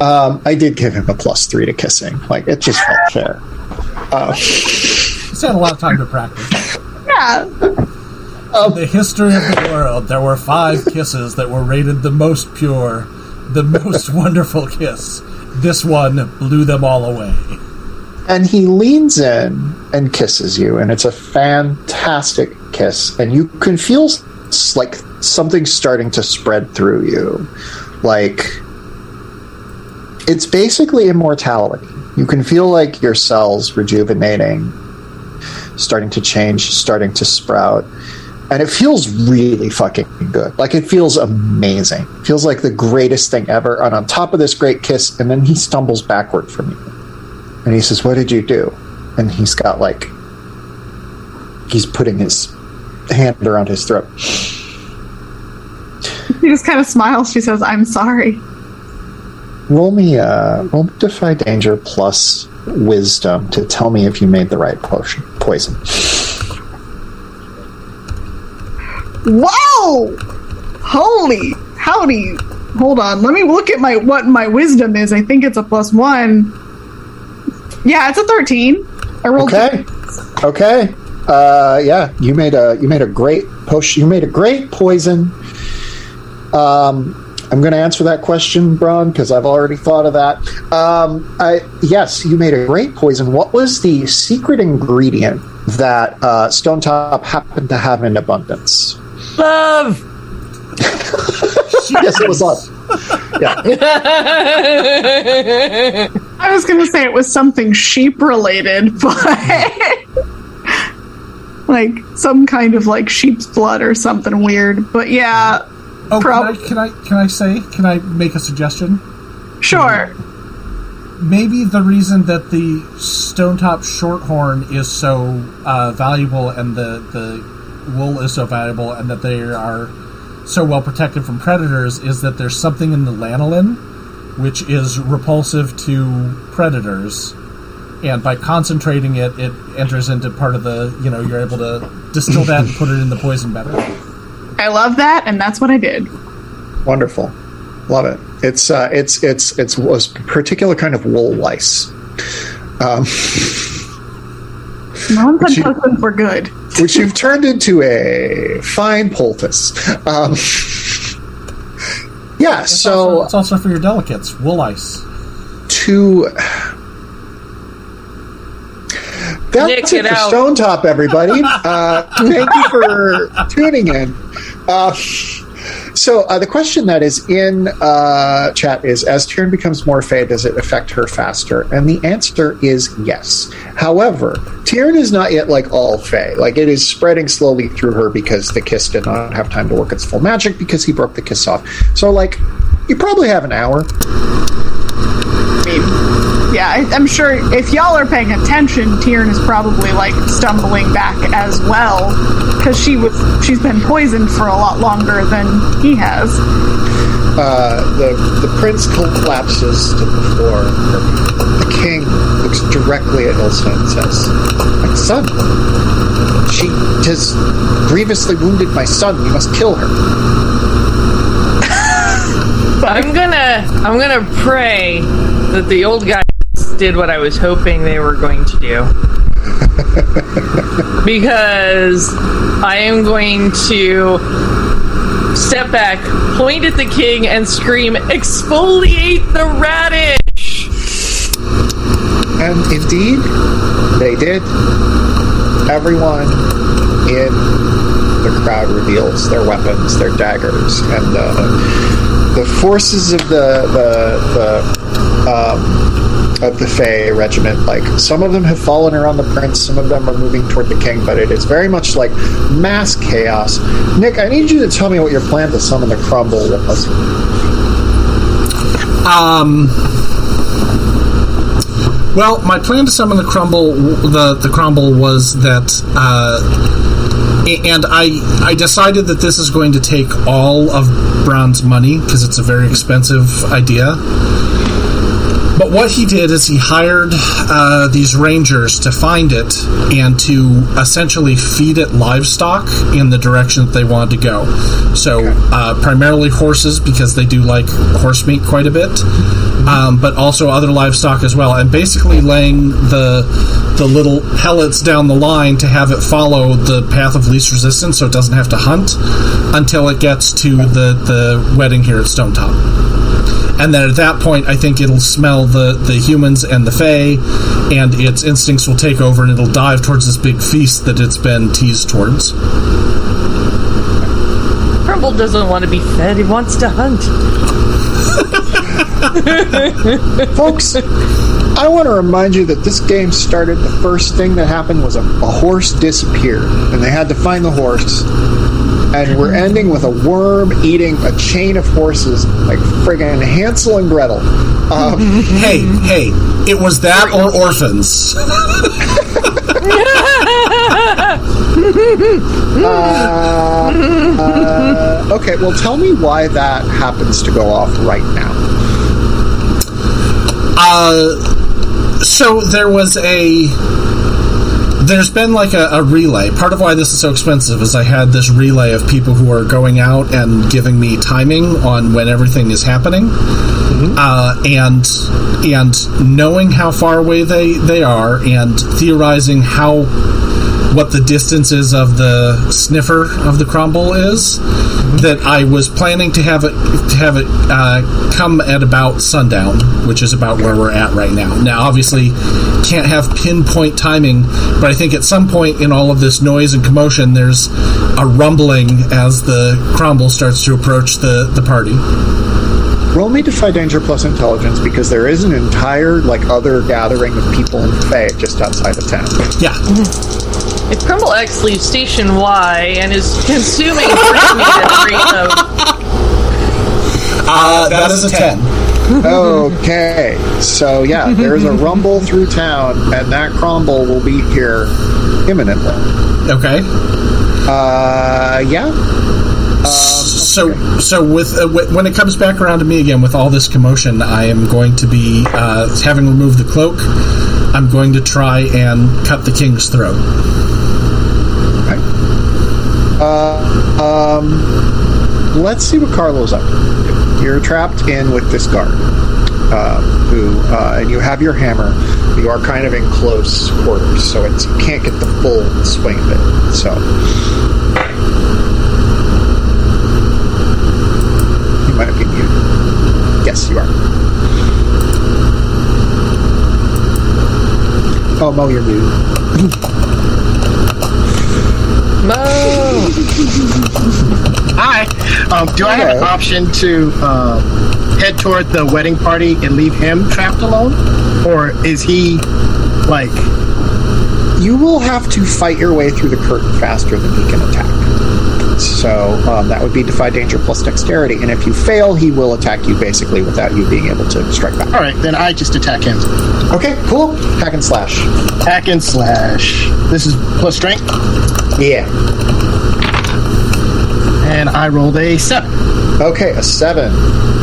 Um, I did give him a plus three to kissing. Like, it just felt fair. Uh, He's had a lot of time to practice. yeah, In the history of the world, there were five kisses that were rated the most pure, the most *laughs* wonderful kiss. This one blew them all away. and he leans in and kisses you and it's a fantastic kiss and you can feel like something starting to spread through you like it's basically immortality you can feel like your cells rejuvenating starting to change starting to sprout and it feels really fucking good like it feels amazing It feels like the greatest thing ever and on top of this great kiss and then he stumbles backward from you and he says, What did you do? And he's got like, he's putting his hand around his throat. She just kind of smiles. She says, "I'm sorry." Roll me, uh, roll me Defy Danger plus Wisdom to tell me if you made the right potion, poison. Whoa! Holy howdy! hold on. Let me look at my what my wisdom is. I think it's a plus one. Yeah, it's a thirteen. I rolled. Okay. Okay. Uh, yeah, you made a you made a great potion. You made a great poison. Um, I'm going to answer that question, Bron, because I've already thought of that. Um, I, yes, you made a great poison. What was the secret ingredient that uh, Stonetop happened to have in abundance? Love. *laughs* yes, it was love. Yeah. I was going to say it was something sheep related, *laughs* but like some kind of like sheep's blood or something weird. But yeah, Oh, Prob- can I, can I can I say? Can I make a suggestion? sure. Maybe the reason that the Stonetop Shorthorn is so uh, valuable and the the wool is so valuable and that they are so well protected from predators is that there's something in the lanolin which is repulsive to predators and by concentrating it it enters into part of the you know you're able to distill that and put it in the poison better I love that, and that's what I did. Wonderful. Love it. It's uh, it's it's it's was particular kind of wool lice. Um, *laughs* Nonsense you- husbands were good. which you've turned into a fine poultice. Um, yeah, so it's also for your delicates wool ice to that's Nick, it get for out. Stonetop, everybody. *laughs* Uh, thank you for tuning in. Uh, so uh, the question that is in uh, chat is: As Tyrion becomes more Fae, does it affect her faster? And the answer is yes. However, Tyrion is not yet like all Fae. Like it is spreading slowly through her because the kiss did not have time to work its full magic because he broke the kiss off. So like, you probably have an hour. Mean, yeah, I, I'm sure if y'all are paying attention, Tyrion is probably like stumbling back as well because she was she's been poisoned for a lot longer than he has. Uh, the the prince collapses to the floor. The king looks directly at Ilsa and says, "My son, she has grievously wounded my son. You must kill her." *laughs* I'm gonna I'm gonna pray that the old guys did what I was hoping they were going to do. *laughs* because I am going to step back, point at the king, and scream, exfoliate the radish! And indeed, they did. Everyone in the crowd reveals their weapons, their daggers, and the the forces of the the, the um, of the Fae regiment. Like some of them have fallen around the prince, some of them are moving toward the king, but it is very much like mass chaos. Nick, I need you to tell me what your plan to summon the crumble was. Um. Well, my plan to summon the crumble, the the crumble was that, uh, and I I decided that this is going to take all of Bron's money because it's a very expensive idea. But what he did is he hired uh, these rangers to find it and to essentially feed it livestock in the direction that they wanted to go. So, uh, primarily horses because they do like horse meat quite a bit, um, but also other livestock as well. And basically laying the the little pellets down the line to have it follow the path of least resistance, so it doesn't have to hunt until it gets to the the wedding here at Stonetop and then at that point, I think it'll smell the, the humans and the Fae, and its instincts will take over, and it'll dive towards this big feast that it's been teased towards. Crumble doesn't want to be fed, he wants to hunt. *laughs* Folks, I want to remind you that this game started. The first thing that happened was a, a horse disappeared, and they had to find the horse. And we're ending with a worm eating a chain of horses, like friggin' Hansel and Gretel. Um, *laughs* hey, hey, it was that or orphans. *laughs* uh, okay, well, tell me why that happens to go off right now. Uh, so there was a There's been like a, a relay. Part of why this is so expensive is I had this relay of people who are going out and giving me timing on when everything is happening, uh, and and knowing how far away they they are, and theorizing how what the distance is of the sniffer of the crumble is. That I was planning to have it to have it uh, come at about sundown, which is about where we're at right now. Now, obviously, can't have pinpoint timing, but I think at some point in all of this noise and commotion, there's a rumbling as the crumble starts to approach the the party. Roll me Defy Danger plus Intelligence because there is an entire like other gathering of people in Fae just outside of town. Yeah, If Crumble X leaves Station Y and is consuming freaking at a rate of uh, that is a ten. okay, so yeah, there's a rumble through town, and that crumble will be here imminently. Okay. Uh, yeah. So, so with uh, w- when it comes back around to me again with all this commotion, I am going to be uh, having removed the cloak. I'm going to try and cut the king's throat. Uh, um, let's see what Carlo's up to. You're trapped in with this guard, uh, who, uh, and you have your hammer. You are kind of in close quarters, so it's you can't get the full swing of it. So. You might be muted. Yes, you are. Oh, Mo, you're muted. *laughs* Hi. Um, do I have an option to um, head toward the wedding party and leave him trapped alone, or is he like? you will have to fight your way through the curtain faster than he can attack. So um, that would be defy danger plus dexterity, and if you fail, he will attack you basically without you being able to strike back. All right, then I just attack him. Okay, cool. Hack and slash. Hack and slash. This is plus strength, Yeah. and I rolled a seven. Okay, a seven.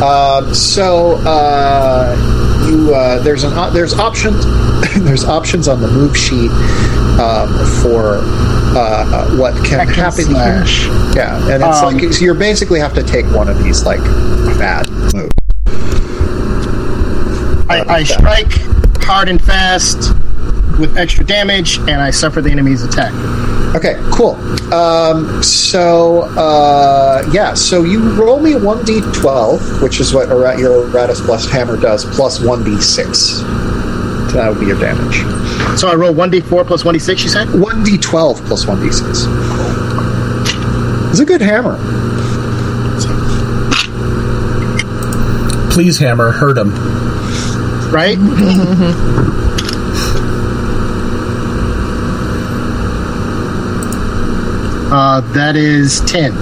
Uh, so uh, you uh, there's an op- there's options *laughs* there's options on the move sheet um, for uh, uh, what can happen slash. here. Yeah, and it's Um, like so you basically have to take one of these like bad moves. I, I strike hard and fast with extra damage, and I suffer the enemy's attack. Okay, cool. Um, so uh, yeah, so you roll me one d twelve, which is what Ara- your Eratus Blessed Hammer does, plus one d six. So That would be your damage. So I roll one d4 plus one d6. You said? One d twelve plus one d six. It's a good hammer. Please, hammer, hurt him. Right. *laughs* uh, that is ten.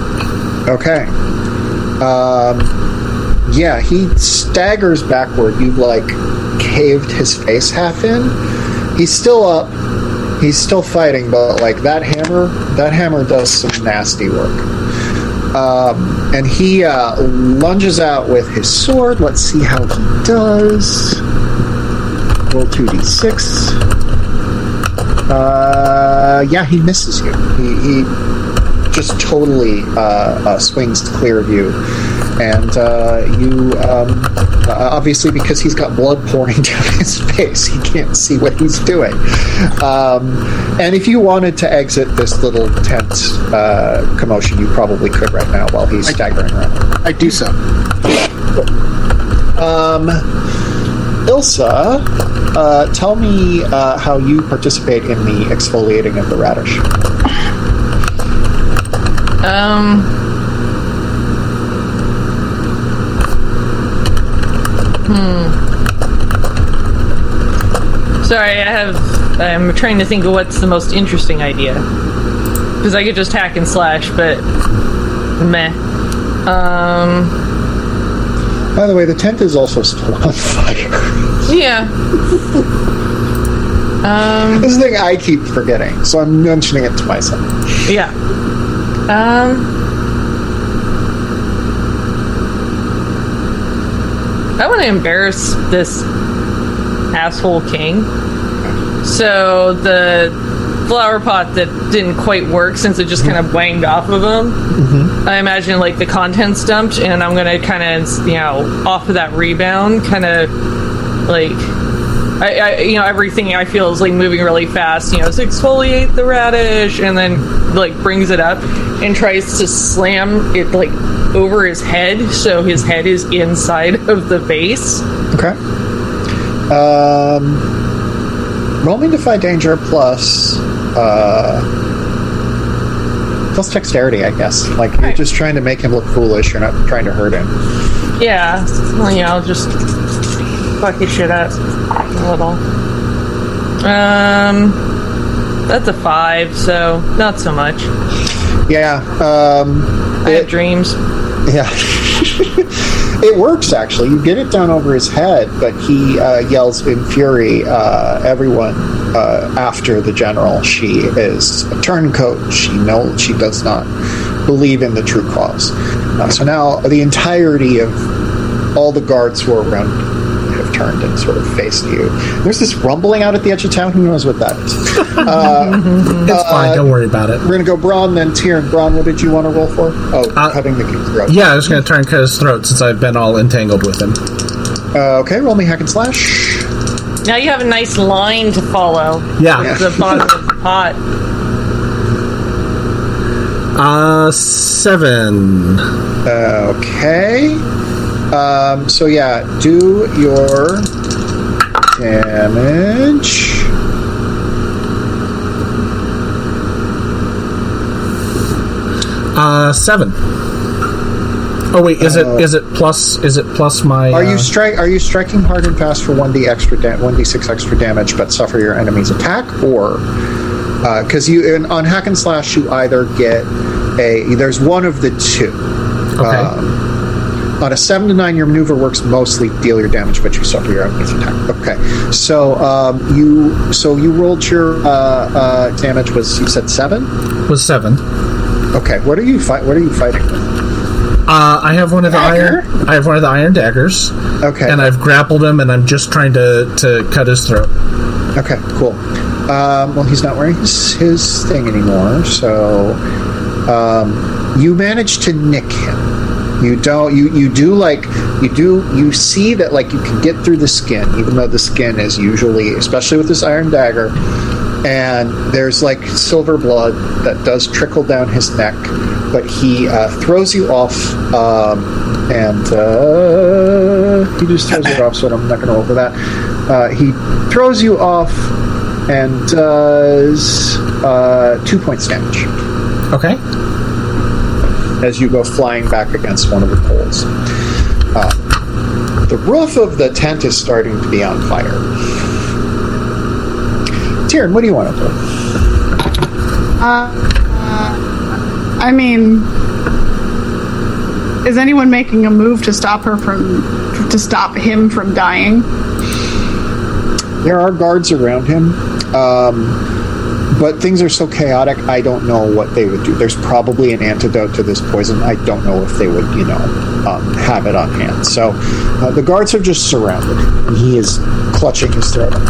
Okay. Um, yeah, he staggers backward. You've like caved his face half in. He's still up. He's still fighting, but like that hammer, that hammer does some nasty work. Um, and he uh, lunges out with his sword. Let's see how he does. Roll two d six. Uh, yeah, he misses you. He, he just totally uh, uh, swings to clear of you, and uh, you um, obviously because he's got blood pouring *laughs* down his face, he can't see what he's doing. Um, and if you wanted to exit this little tent uh, commotion, you probably could right now while he's staggering around. I do so. Um, Ilsa, uh, tell me uh, how you participate in the exfoliating of the radish. Um. Hmm. Sorry, I have. I'm trying to think of what's the most interesting idea. Because I could just hack and slash, but meh. Um. By the way, the tent is also still on fire. Yeah. *laughs* um. this is the thing I keep forgetting, so I'm mentioning it to myself. Yeah. Um. I want to embarrass this asshole king. So the flower pot that didn't quite work since it just kind of banged off of him. I imagine like the contents dumped, and I'm gonna kind of you know off of that rebound, kind of like. I, I, you know, everything I feel is like moving really fast. You know, so exfoliate the radish, and then like brings it up and tries to slam it like over his head, so his head is inside *laughs* of the vase. Okay. Um, roll me defy danger plus uh, plus dexterity, I guess. Like you're Right. just trying to make him look foolish. You're not trying to hurt him. Yeah, well, yeah, I'll just fuck his shit up little. Um, that's a five, so not so much. Yeah. Um, I have dreams. Yeah. *laughs* it works, actually. You get it down over his head, but he uh, yells in fury, uh, everyone uh, after the general. She is a turncoat. She know she does not believe in the true cause. Uh, so now the entirety of all the guards who are around have turned and sort of faced you. There's this rumbling out at the edge of town. Who knows what that is? *laughs* It's fine. Don't worry about it. We're going to go Bron, then Tyrion. Bron, what did you want to roll for? Oh, Uh, cutting the king's throat. Yeah, I was going to try and cut his throat since I've been all entangled with him. Uh, okay, roll me hack and slash. Now you have a nice line to follow. Yeah. With the bottom of the pot. Uh, seven. Okay. Um, so yeah, do your damage. Uh, seven. Oh wait, is it is it plus is it plus my? Are uh, you strike? Are you striking hard and fast for one d extra one d six extra damage, but suffer your enemy's attack, or because you in, on hack and slash you either get a there's one of the two. Okay. Um, on a seven to nine, your maneuver works mostly deal your damage, but you suffer your enemy's attack. Okay, so um, you so you rolled your uh, uh, damage was you said seven. was seven. Okay, what are you fight? What are you fighting with? Uh, I have one of the Dagger? iron. I have one of the iron daggers, Okay, and I've grappled him, and I'm just trying to to cut his throat. Okay, cool. Um, well, he's not wearing his, his thing anymore, so um, you managed to nick him. You don't. You you do like you do. You see that like you can get through the skin, even though the skin is usually, especially with this iron dagger, and there's like silver blood that does trickle down his neck. But he uh, throws you off, um, and uh, he just throws you off. So I'm not going to for that. Uh, he throws you off and does uh, two points damage Okay. As you go flying back against one of the poles. Uh, the roof of the tent is starting to be on fire. Tyrion, what do you want to do? Uh, uh, I mean, is anyone making a move to stop her from to stop him from dying? There are guards around him, um, but things are so chaotic. I don't know what they would do. There's probably an antidote to this poison. I don't know if they would, you know, um, have it on hand. So uh, the guards have just surrounded and he is clutching his throat. *clears throat*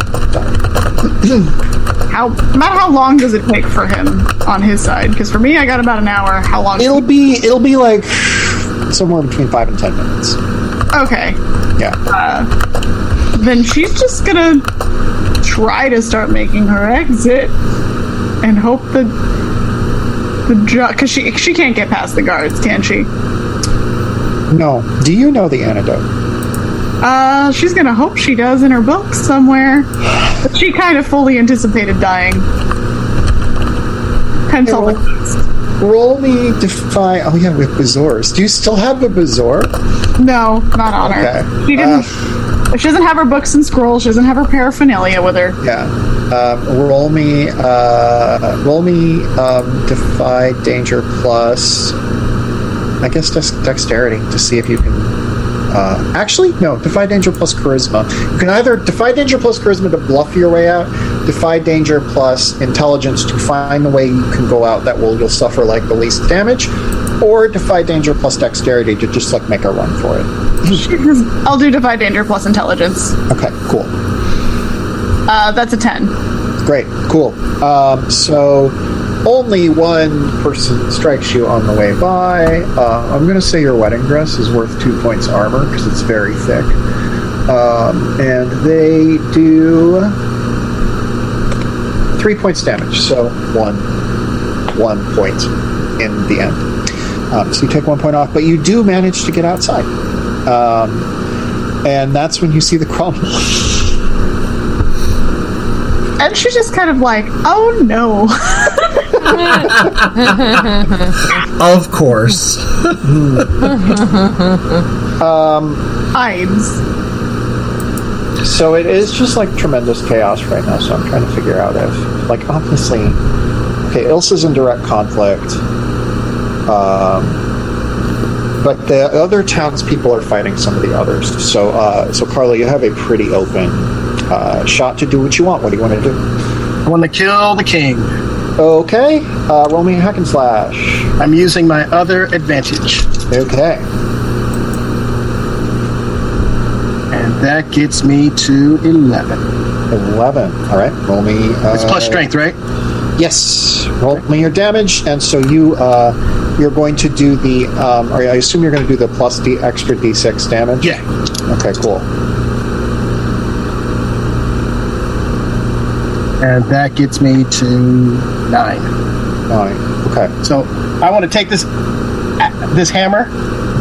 How about how long does it take for him on his side? Because for me, I got about an hour. How long? It'll be it'll be like somewhere between five and ten minutes. okay, Yeah. then she's just gonna try to start making her exit and hope that the because she she can't get past the guards, can she? No. Do you know the antidote? Uh, she's gonna hope she does in her book somewhere. But she kind of fully anticipated dying. Pencil Yeah, well- Roll me defy. Oh yeah, with bazaars. Do you still have a bazaar? No, not on her. Okay. She didn't. she doesn't have her books and scrolls. She doesn't have her paraphernalia with her. Yeah. Um, roll me. Uh, roll me. Um, defy danger plus. I guess dex- dexterity to see if you can. Uh, actually, no. Defy danger plus charisma. You can either defy danger plus charisma to bluff your way out. Defy danger plus intelligence to find the way you can go out that will you'll suffer like the least damage, or defy danger plus dexterity to just like make a run for it. *laughs* I'll do Defy Danger plus Intelligence. Okay, cool. Uh, that's a 10. Great, cool. Um, so only one person strikes you on the way by. Uh, I'm going to say your wedding dress is worth two points armor because it's very thick. Um, and they do three points damage, so one one point in the end. Um, so you take one point off, but you do manage to get outside. Um, and that's when you see the *laughs* crumble. And she's just kind of like, oh no. *laughs* Of course. Hides. So it is just like tremendous chaos right now. So I'm trying to figure out if, like, obviously, okay, Ilsa's in direct conflict, um, but the other townspeople are fighting some of the others. So, uh, so Carla, you have a pretty open uh, shot to do what you want. What do you want to do? I want to kill the king. Okay, uh, roll me a hack and slash. I'm using my other advantage. Okay, And that gets me to 11. eleven. All right, roll me. Uh, It's plus strength, right? Yes, roll me your damage, and so you uh, you're going to do the. Um, or I assume you're going to do the plus d extra d6 damage. Yeah. Okay, cool. And that gets me to 9. Nine. Okay. So I want to take this uh, this hammer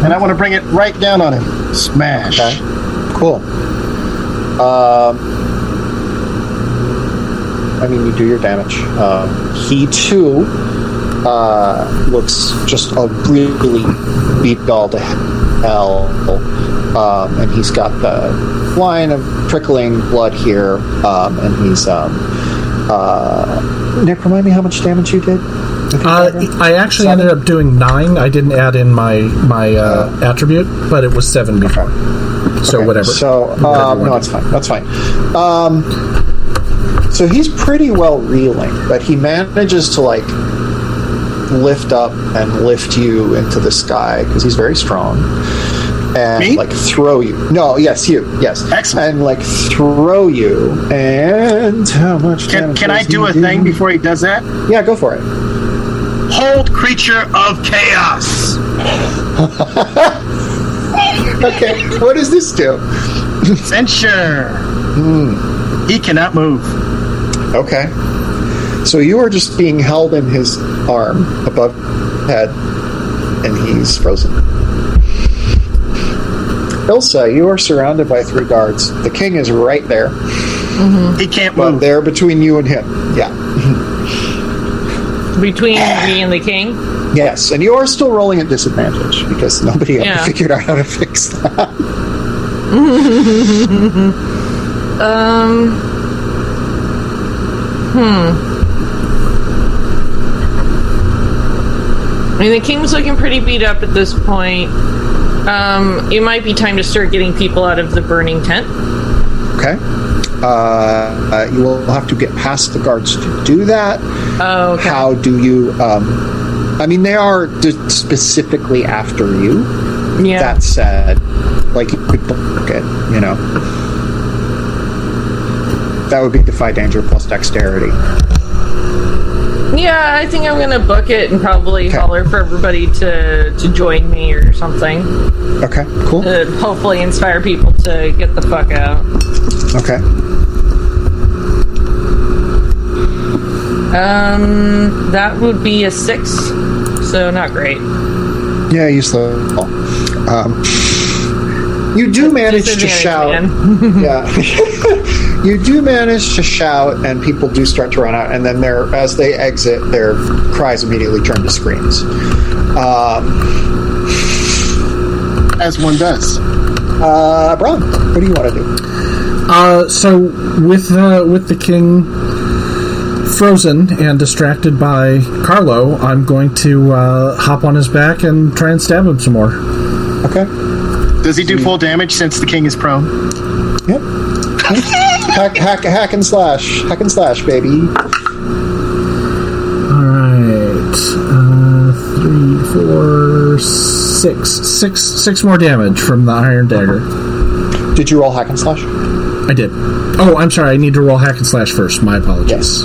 and I want to bring it right down on him. Smash. Okay. Cool. Um, I mean, you do your damage. Um, he too uh, looks just a really beat all to hell, um, and he's got the line of trickling blood here, um, and he's. Um, uh, Nick, remind me how much damage you did. Uh. I actually Seven? ended up doing nine. I didn't add in my my uh, attribute, but it was seven before. So Okay, whatever. So um, no, that's fine. That's fine. Um, so he's pretty well reeling, but he manages to like lift up and lift you into the sky because he's very strong. And Me? like throw you. No, yes, you. Yes. Excellent. And like throw you. And how much Can, can I do a thing before he does that? Yeah, go for it. Hold creature of chaos. *laughs* Okay. what does this do? Censure. Hmm. He cannot move. Okay. So you are just being held in his arm above head, and he's frozen. Ilsa, you are surrounded by three guards. The king is right there, He can't but move. they're between you and him. Yeah. *laughs* Between me and the king. Yes, and you are still rolling at disadvantage because nobody ever Yeah. figured out how to fix that. *laughs* Um. Hmm. I mean, the king king's looking pretty beat up at this point. Um, it might be time to start getting people out of the burning tent. Okay. Uh, uh, you will have to get past the guards to do that. Oh, okay. How do you? Um, I mean, they are d- specifically after you. yeah. That said, like you could book it, you know. That would be defy danger plus dexterity. Yeah, I think I'm gonna book it and probably Okay. holler for everybody to to join me or something. Okay, cool. To hopefully inspire people to get the fuck out. Okay, Um, that would be a six, so not great. yeah, you slow. Um, you do manage to shout. *laughs* Yeah, *laughs* you do manage to shout, and people do start to run out. And then, they're, as they exit, their cries immediately turn to screams. Um, As one does. uh, Bron, what do you want to do? Uh, so with uh, with the king frozen and distracted by Carlo, I'm going to uh, hop on his back and try and stab him some more. Okay. Does he do full damage since the king is prone? Hack, hack, hack and slash, hack and slash, baby. All right, uh, three, four, six, six, six more damage from the iron dagger. Did you roll hack and slash? I did. Oh, I'm sorry. I need to roll hack and slash first. My apologies.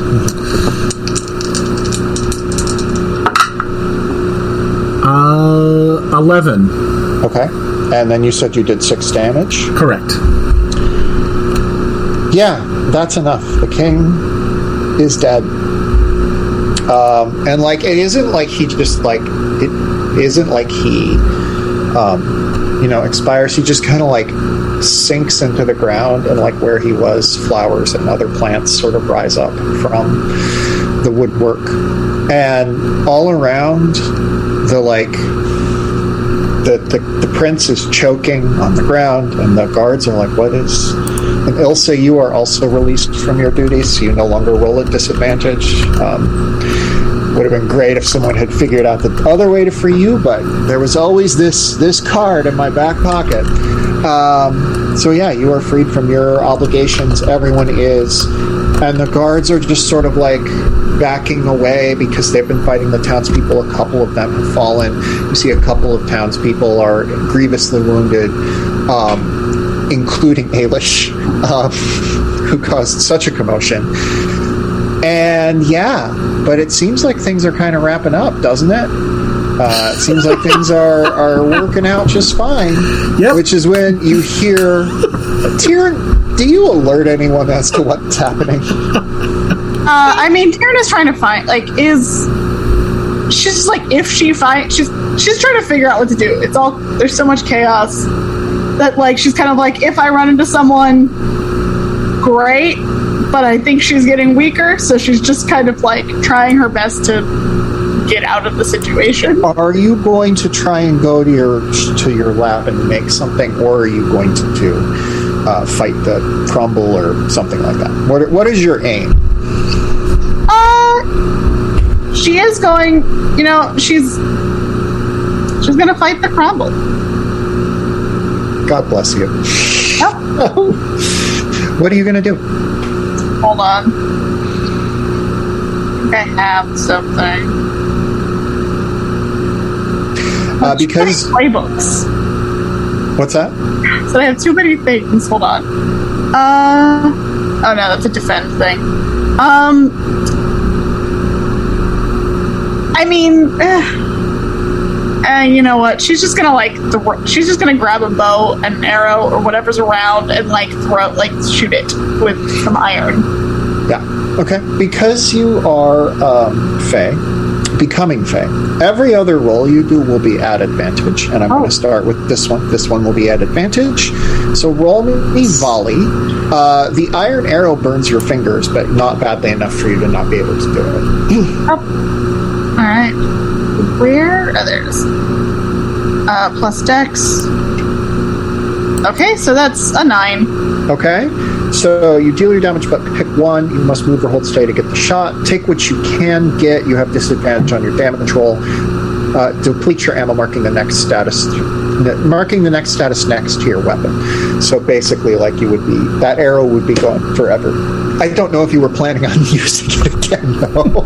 Uh, eleven. Okay. And then you said you did six damage. Correct. Yeah, that's enough. The king is dead. Um, and like it isn't like he just like it isn't like he um, you know expires. He just kind of like sinks into the ground and like where he was, flowers and other plants sort of rise up from the woodwork, and all around the like the, the, the prince is choking on the ground, and the guards are like, "What is?" *laughs* And Ilsa, you are also released from your duties. So you no longer roll at disadvantage. Um, would have been great if someone had figured out the other way to free you, but there was always this this card in my back pocket. Um, so yeah, you are freed from your obligations. Everyone is, and the guards are just sort of like backing away because they've been fighting the townspeople. A couple of them have fallen. You see, a couple of townspeople are grievously wounded, um, including Ailish, uh, *laughs* who caused such a commotion. And yeah, but it seems like things are kind of wrapping up, doesn't it? Uh, it seems like things *laughs* are, are working out just fine. Yep. Which is when you hear, Tyrion, do you alert anyone as to what's happening? Uh, I mean, Taryn is trying to find like is she's just like if she finds. she's she's trying to figure out what to do. It's all there's so much chaos that like she's kind of like if I run into someone, great, but I think she's getting weaker, so she's just kind of like trying her best to get out of the situation. Are you going to try and go to your to your lab and make something, or are you going to do uh, fight the crumble or something like that? What what is your aim? Uh, she is going. You know, she's she's gonna fight the crumble. God bless you. Yep. What are you going to do? Hold on. I think I have something. Uh, because playbooks. what's that? So I have too many things. Hold on. Uh oh no, that's a defend thing. Um, I mean, eh, eh, you know what? She's just gonna like thro- she's just gonna grab a bow an arrow or whatever's around and like throw like shoot it with some iron. Yeah. Okay. Because you are um, Fae, becoming Fae, every other roll you do will be at advantage. And I'm Oh. going to start with this one. This one will be at advantage. So roll me volley. Uh, the iron arrow burns your fingers, but not badly enough for you to not be able to do it. All right. Where? Oh. Uh, plus dex. Okay, so that's a nine. Okay. So you deal your damage, but pick one. You must move or hold stay to get the shot. Take what you can get. You have disadvantage on your damage roll. Uh, deplete your ammo, marking the next status, marking the next status next to your weapon. So basically, like you would be, that arrow would be gone forever. I don't know if you were planning on *laughs* using it again, though.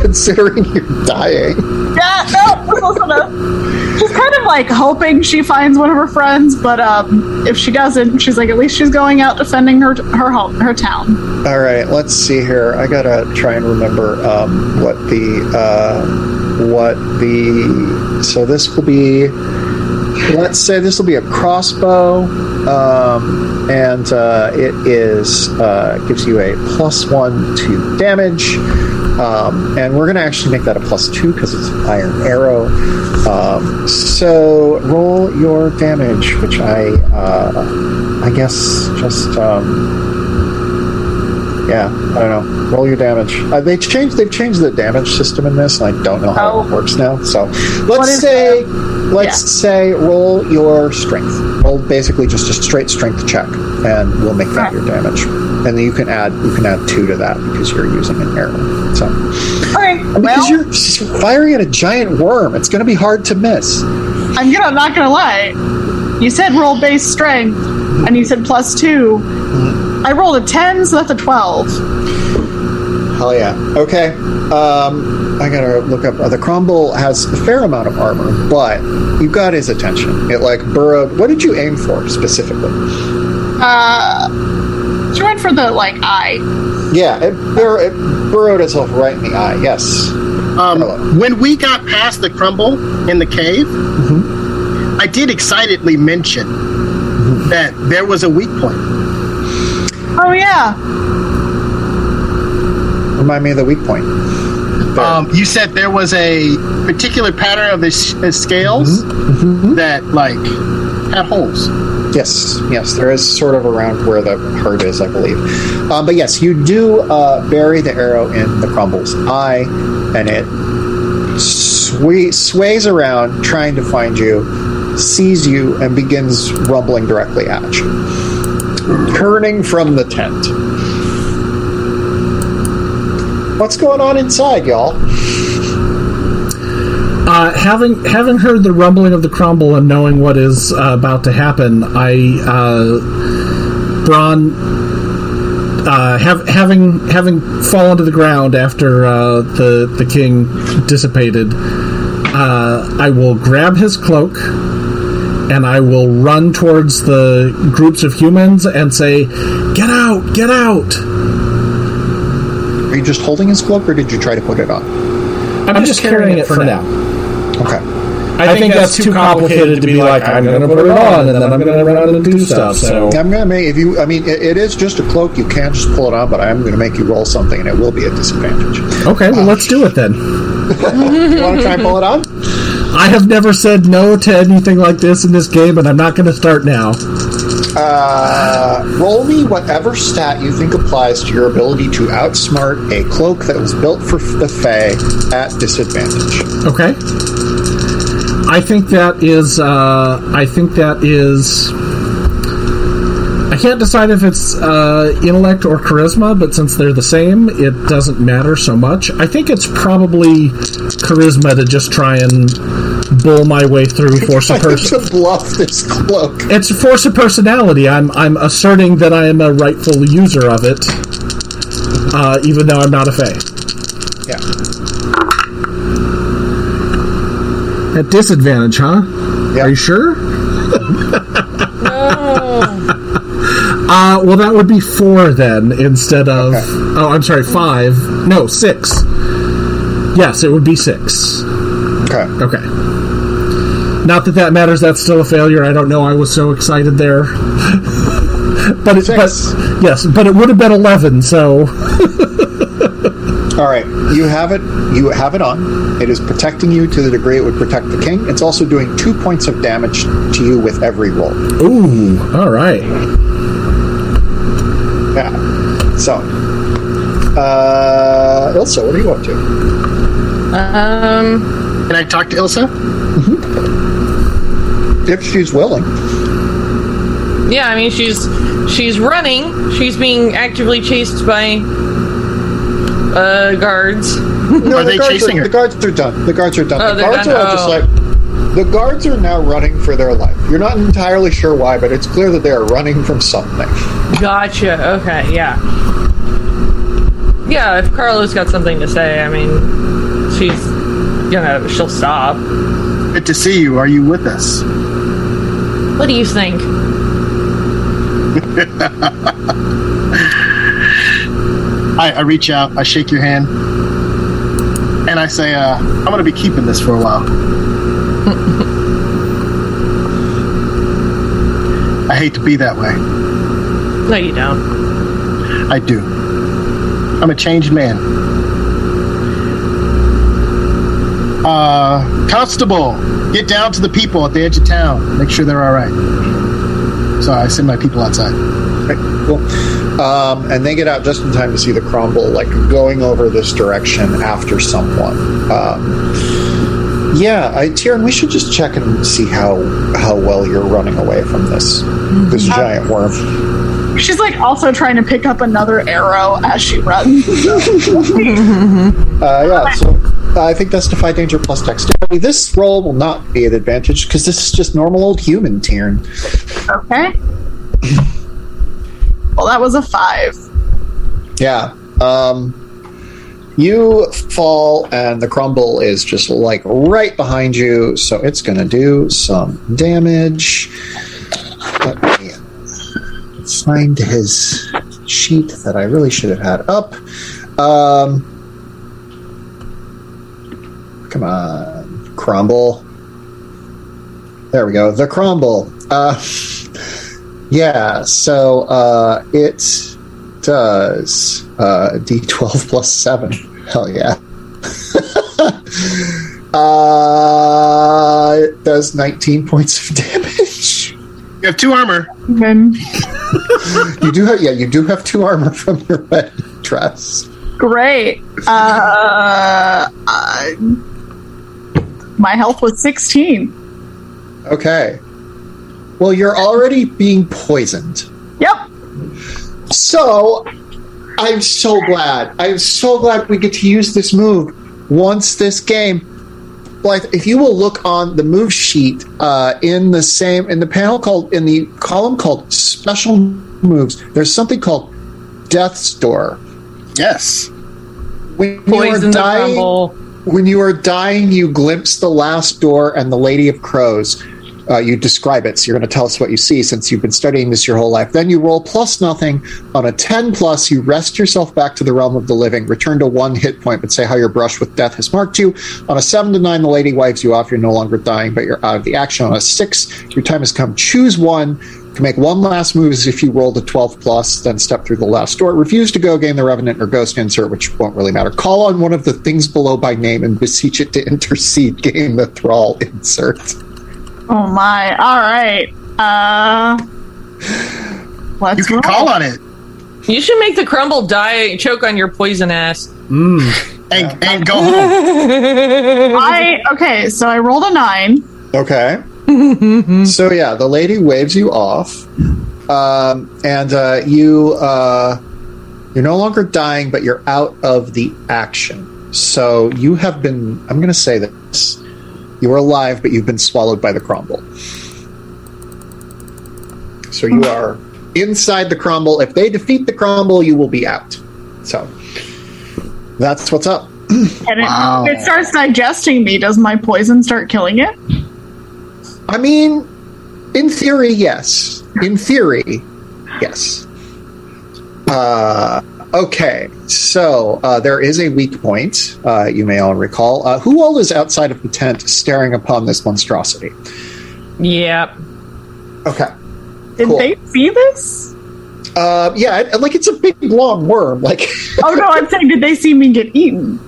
Considering you're dying. Yeah, no, this a. She's kind of like hoping she finds one of her friends, but um, if she doesn't, she's like, at least she's going out defending her her home, her town. All right, let's see here. I gotta try and remember um, what the uh, what the so this will be. Let's say this will be a crossbow, um, and uh, it is uh, gives you a plus one to damage, um, and we're gonna actually make that a plus two because it's an iron arrow. Um, so roll your damage, which I uh, I guess just. Um, yeah, I don't know. Roll your damage. Uh, they changed. They've changed the damage system in this, and I don't know how Oh. it works now. So let's say, the- let's yeah. say, roll your strength. Roll basically just a straight strength check, and we'll make that Okay. your damage. And then you can add you can add two to that because you're using an arrow. So Okay, because well, you're firing at a giant worm, it's going to be hard to miss. I'm gonna I'm not gonna lie. You said roll base strength, and you said plus two. I rolled a ten, so that's a twelve. Hell yeah. Okay. Um, I gotta look up. Uh, the Crumble has a fair amount of armor, but you got his attention. It like burrowed. What did you aim for specifically? Uh, she went for the like eye. Yeah, it, bur- it burrowed itself right in the eye. Yes. Um, when we got past the crumble in the cave, I did excitedly mention that there was a weak point. Oh yeah. Remind me of the weak point. Um, you said there was a particular pattern of the, s- the scales that like had holes. Yes, yes, there is sort of around where the heart is, I believe. Um, but yes, you do uh, bury the arrow in the crumble's eye, and it swe- sways around trying to find you, sees you, and begins rumbling directly at you. Turning from the tent. What's going on inside, y'all? Uh, having having heard the rumbling of the crumble and knowing what is uh, about to happen, I uh, uh, have, having having fallen to the ground after uh, the the king dissipated, uh, I will grab his cloak and I will run towards the groups of humans and say, "Get out! Get out!" Are you just holding his cloak, or did you try to put it on? I'm, just carrying, it for now. Okay. I, think, that's, too complicated to be like, I'm going to put it on and then I'm going to run and do stuff. So I'm gonna make if you. I mean, it, it is just a cloak. You can't just pull it on, but I'm gonna make you roll something, and it will be a disadvantage. okay, well uh, let's do it then. *laughs* you want to try and pull it on? I have never said no to anything like this in this game, and I'm not going to start now. Uh, roll me whatever stat you think applies to your ability to outsmart a cloak that was built for the Fae at disadvantage. Okay. I think that is. Uh, I think that is. I can't decide if it's uh, intellect or charisma, but since they're the same, it doesn't matter so much. I think it's probably charisma to just try and bull my way through *laughs* force of person. to bluff this cloak. It's a force of personality. I'm I'm asserting that I am a rightful user of it, uh, even though I'm not a fae. Yeah. At disadvantage, huh? Yeah. Are you sure? *laughs* No. *laughs* Uh, well, that would be four then instead of. Okay. Oh, I'm sorry, five. No, six. Yes, it would be six. Okay. Okay. Not that that matters. That's still a failure. I don't know. I was so excited there. *laughs* but it, but yes, but it would have been eleven. So *laughs* All right. You have it. You have it on. It is protecting you to the degree it would protect the king. It's also doing two points of damage to you with every roll. ooh, all right. Yeah. So, uh, Ilsa, what are you up to? Um. Can I talk to Ilsa? If she's willing. Yeah, I mean she's she's running. She's being actively chased by uh guards. No, Are the they guards chasing are, her? The guards are done. The guards are done. Oh, the they're guards done? are just Oh. like. The guards are now running for their life. You're not entirely sure why, but it's clear that they are running from something. Gotcha. Okay. Yeah. Yeah. If Carla's got something to say, I mean, she's gonna she'll stop. Good to see you. Are you with us? What do you think? *laughs* I, I reach out, I shake your hand, and I say, uh, I'm going to be keeping this for a while. *laughs* I hate to be that way. No, you don't. I do. I'm a changed man. Uh, constable, get down to the people at the edge of town. Make sure they're all right. So I send my people outside. Okay, cool. Um, and they get out just in time to see the crumble, like going over this direction after someone. Um, yeah, I, Tyrion, we should just check and see how how well you're running away from this this giant worm. She's like also trying to pick up another arrow as she runs. *laughs* Uh, yeah, so I think that's defy danger plus dexterity. This roll will not be an advantage because this is just normal old human Tyrion. okay. Well, that was a five. Yeah. Um, you fall, and the crumble is just like right behind you, so it's going to do some damage. Let me find his sheet that I really should have had up. Um, come on, crumble. There we go. The crumble. Uh, *laughs* yeah. So uh, it does uh, d12 plus seven. *laughs* Hell yeah. *laughs* uh, it does 19 points of damage. You have two armor. Then You do have, yeah, you do have two armor from your wedding dress. great. Uh, uh, my health was 16. Okay. Well, you're already being poisoned. Yep. So, I'm so glad. I'm so glad we get to use this move once this game. Like, if you will look on the move sheet uh, in the same in the panel called in the column called special moves, there's something called Death's Door. Yes. When you are Poison the dying, crumble. When you are dying, you glimpse the last door and the Lady of Crows. Uh, you describe it, so you're going to tell us what you see since you've been studying this your whole life. Then you roll plus nothing. On a 10 plus, you rest yourself back to the realm of the living, return to one hit point, but say how your brush with death has marked you. On a 7 to 9, the lady wipes you off. You're no longer dying, but you're out of the action. On a 6, your time has come. Choose one. You can make one last move as if you roll a 12 plus, then step through the last door. Refuse to go, gain the Revenant or Ghost insert, which won't really matter. Call on one of the things below by name and beseech it to intercede, *laughs* gain the Thrall insert. Oh my. All right. Uh, let's You can roll. call on it You should make the crumble die, choke on your poison ass. *laughs* and, and go *laughs* home. I okay. So I rolled a nine. Okay. *laughs* so yeah, the lady waves you off, um, and uh, you uh, you're no longer dying, but you're out of the action. So you have been. I'm going to say this: you are alive, but you've been swallowed by the crumble. So you are inside the crumble. If they defeat the crumble, you will be out. So that's what's up. *clears throat* And it, Wow. it starts digesting me. Does my poison start killing it? I mean, in theory, yes. In theory, yes. Uh, okay, so uh, there is a weak point, uh, you may all recall. Uh, who all is outside of the tent staring upon this monstrosity? Yeah. Okay. Did Cool. they see this? Uh, yeah, like it's a big long worm. Like, *laughs* Oh no, I'm saying, did they see me get eaten?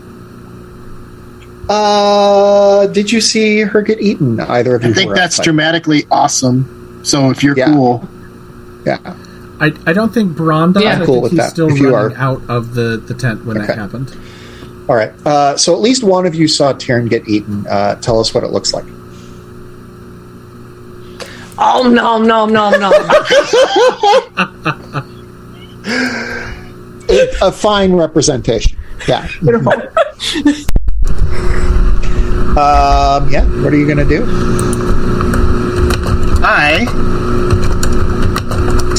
Uh, did you see her get eaten? Either of you? I think that's outside. dramatically awesome. So if you're Yeah. cool, Yeah. I, I don't think Bron does. Yeah. I I'm think cool with he's that, still if you running are. out of the, the tent when Okay. that happened. All right. Uh, so at least one of you saw Tyrion get eaten. Uh, tell us what it looks like. Oh no no no no! It's *laughs* a fine representation. Yeah. *laughs* Um, yeah. What are you going to do? I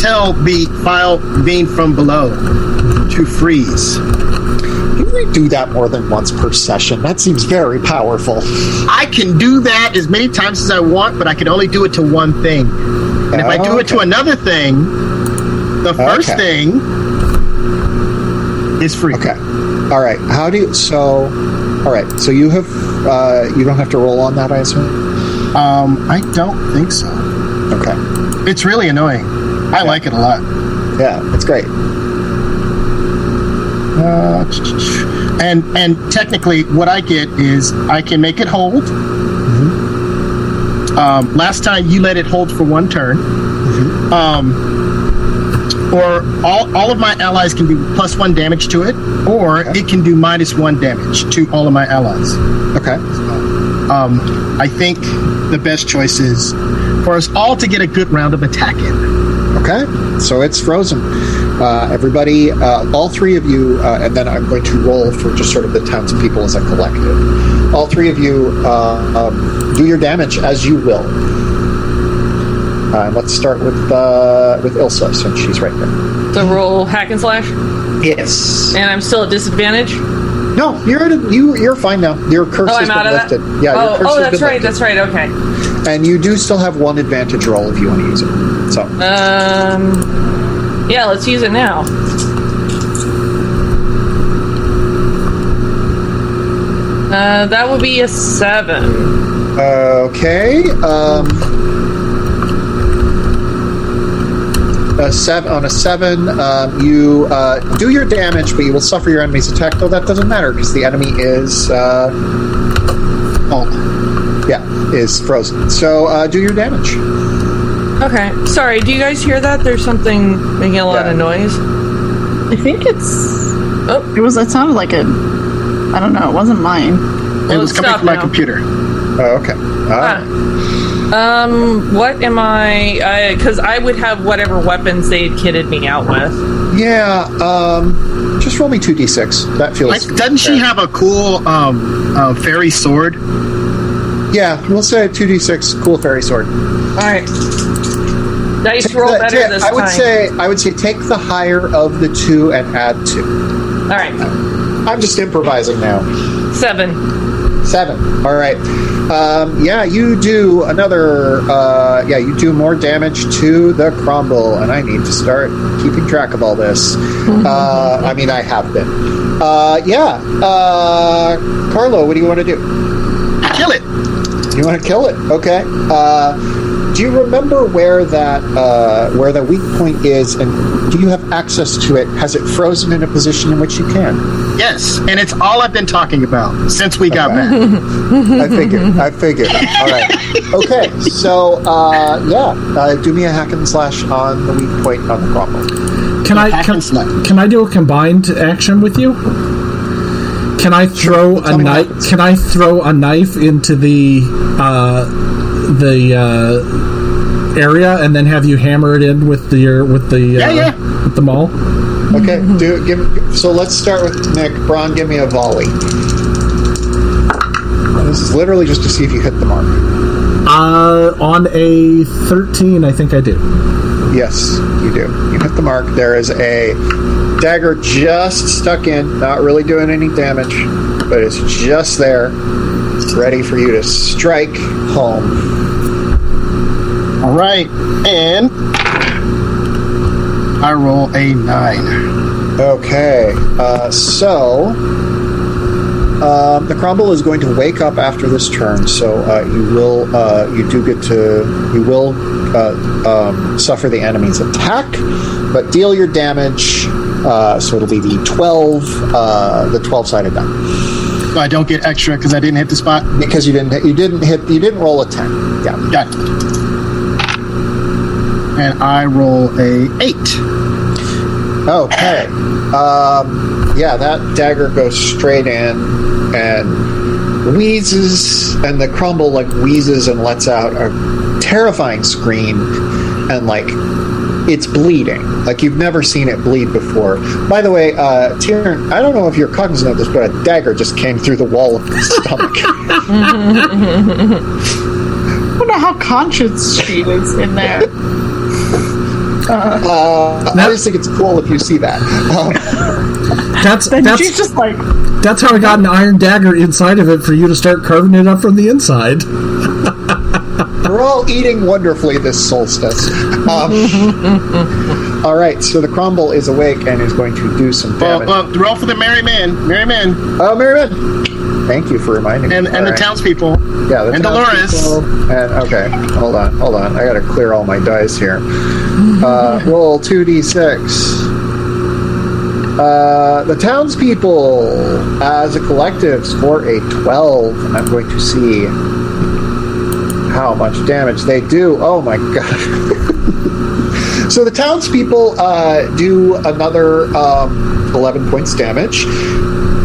tell the file being from below to freeze. Can we do that more than once per session? That seems very powerful. I can do that as many times as I want, but I can only do it to one thing. And if I do it to Okay. another thing, the first Okay. thing is free. Okay. All right. How do you? So, all right. So you have. Uh, you don't have to roll on that, I assume. Um, I don't think so. Okay. It's really annoying. I like it a lot. Yeah, it's great. Uh, and and technically, what I get is I can make it hold. Um, last time you let it hold for one turn. Um, or all, all of my allies can do plus one damage to it, or it can do minus one damage to all of my allies. Okay. Um, I think the best choice is for us all to get a good round of attack in. Okay. So it's frozen. Uh, everybody, uh, all three of you, uh, and then I'm going to roll for just sort of the townspeople as a collective. All three of you uh, um, do your damage as you will. Uh, and let's start with uh, with Ilsa since she's right there. So roll hack and slash, Yes. and I'm still at disadvantage. No, you're at a, you. You're fine now. Your curse Oh, has I'm been out of that. lifted. Yeah. your Oh, curse oh, that's right. lifted. That's right. Okay. And you do still have one advantage roll if you want to use it. So Um, Yeah, let's use it now. Uh, that would be a seven. Okay. Um, a seven on a seven, um, you uh, do your damage, but you will suffer your enemy's attack. Though that doesn't matter because the enemy is, uh, oh, yeah, is frozen. So uh, do your damage. Okay. Sorry, do you guys hear that? There's something making a lot Yeah. of noise. I think it's. Oh. It was. It sounded like a. I don't know. It wasn't mine. It Well, was coming stop from my computer. Oh, okay. Ah, Um, what am I? Because I would have whatever weapons they had kitted me out with. yeah. Um, just roll me two d six. That feels. Like, doesn't she have a cool um, uh, fairy sword? Yeah, we'll say two d six. Cool fairy sword. All right. Dice Take roll the- better ta- this I would time. say I would say take the higher of the two and add two. All right, I'm just improvising now. seven. Seven. All right. Um, yeah, you do another. Uh, yeah, you do more damage to the crumble, and I need to start keeping track of all this. Uh, I mean, I have been. Uh, yeah. Uh, Carlo, what do you want to do? Kill it. You want to kill it? Okay. Do you remember where that uh, where the weak point is, and do you have access to it? Has it frozen in a position in which you can? Yes, and it's all I've been talking about since we got Okay. back. I figured. I figured. All right. Okay. So uh, yeah, uh, do me a hack and slash on the weak point on the crumble. Can I can, can I do a combined action with you? Can I throw Tell a knife? Can I throw a knife into the uh, the uh, area and then have you hammer it in with the with the uh, Yeah, yeah. with the maul? Okay. Do give. So let's start with Nick. Bron, give me a volley. This is literally just to see if you hit the mark. Uh, on a thirteen, I think I do. Yes, you do. You hit the mark. There is a dagger just stuck in, not really doing any damage, but it's just there, ready for you to strike home. All right, and I roll a nine. Okay, uh, so um, the crumble is going to wake up after this turn, so uh, you will uh, you do get to you will uh, um, suffer the enemy's attack, but deal your damage. Uh, so it'll be the twelve uh, the twelve sided die So I don't get extra because I didn't hit the spot. because you didn't hit, you didn't hit you didn't roll a ten. Yeah. Got it. And I roll a eight. Okay. Um, yeah, that dagger goes straight in and wheezes, and the crumble like wheezes and lets out a terrifying scream, and like it's bleeding. Like you've never seen it bleed before. By the way, uh, Tyrion, I don't know if you're cognizant of this, but a dagger just came through the wall of his stomach. *laughs* I don't how conscious she is in there. *laughs* Uh, I just think it's cool if you see that. Um, That's Then that's she's just like, that's how I got an iron dagger inside of it for you to start carving it up from the inside. All eating wonderfully this solstice. Um, *laughs* all right, so the crumble is awake and is going to do some Well, damage. well, roll for the merry man, merry man, oh, Merriman! Thank you for reminding me. and, the right. townspeople. yeah, the and townspeople. And okay, hold on, hold on. I got to clear all my dice here. *laughs* Uh, roll two d six. Uh, the townspeople, as a collective, score a twelve. I'm going to see how much damage they do. Oh my god. *laughs* So the townspeople uh, do another um, 11 points damage,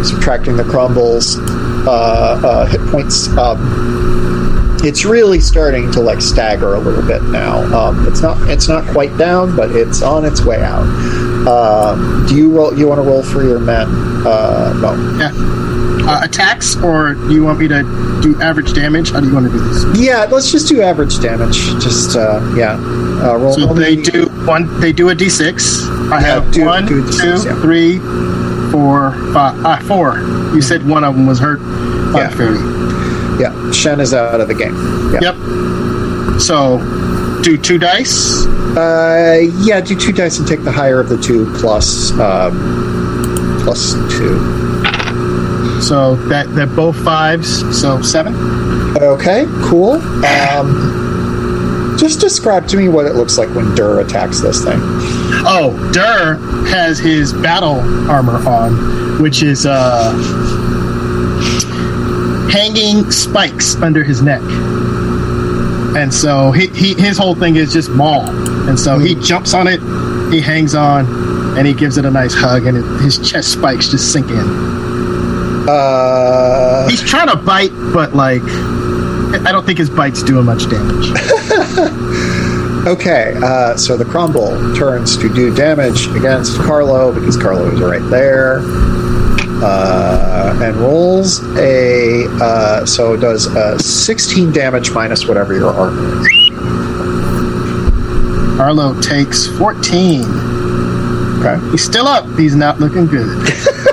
subtracting the crumbles uh, uh, hit points. Um, it's really starting to like stagger a little bit now. Um, it's not it's not quite down, but it's on its way out. Um, do you roll? You want to roll for your men? Uh, no. Yeah. Uh, attacks, or do you want me to do average damage? How do you want to do this? Yeah, let's just do average damage. Just uh, yeah, uh, roll. So they me- do one. They do a d6. I Yeah, have do- one, do a D6, two, yeah. three, four, five. Ah, four. You said one of them was hurt. Yeah. Yeah, Shen is out of the game. Yeah. Yep. So do two dice. Uh, yeah, do two dice and take the higher of the two plus um, plus two. So that they're both fives. So seven. Okay, cool. Um, just describe to me what it looks like when Dur attacks this thing. Oh, Dur has his battle armor on, which is uh, hanging spikes under his neck. And so he, he, his whole thing is just maul. And so he jumps on it, he hangs on, and he gives it a nice hug, and it, his chest spikes just sink in. Uh, He's trying to bite, but like, I don't think his bite's doing much damage. *laughs* okay, uh, so the crumble turns to do damage against Carlo because Carlo is right there. Uh, and rolls a uh, so it does uh, 16 damage minus whatever your armor is. Arlo takes 14. Okay. He's still up. He's not looking good. *laughs*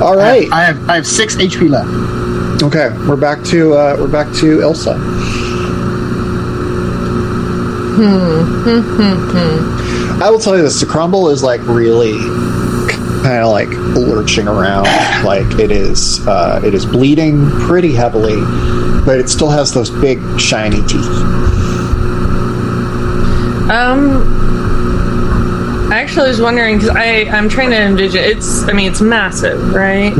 All right. I have I have six HP left. Okay, we're back to uh, we're back to Ilsa. *laughs* I will tell you this: the crumble is like really kind of like lurching around, like it is uh, it is bleeding pretty heavily, but it still has those big shiny teeth. Um, I actually was wondering because I I'm trying to envision. It's I mean it's massive, right?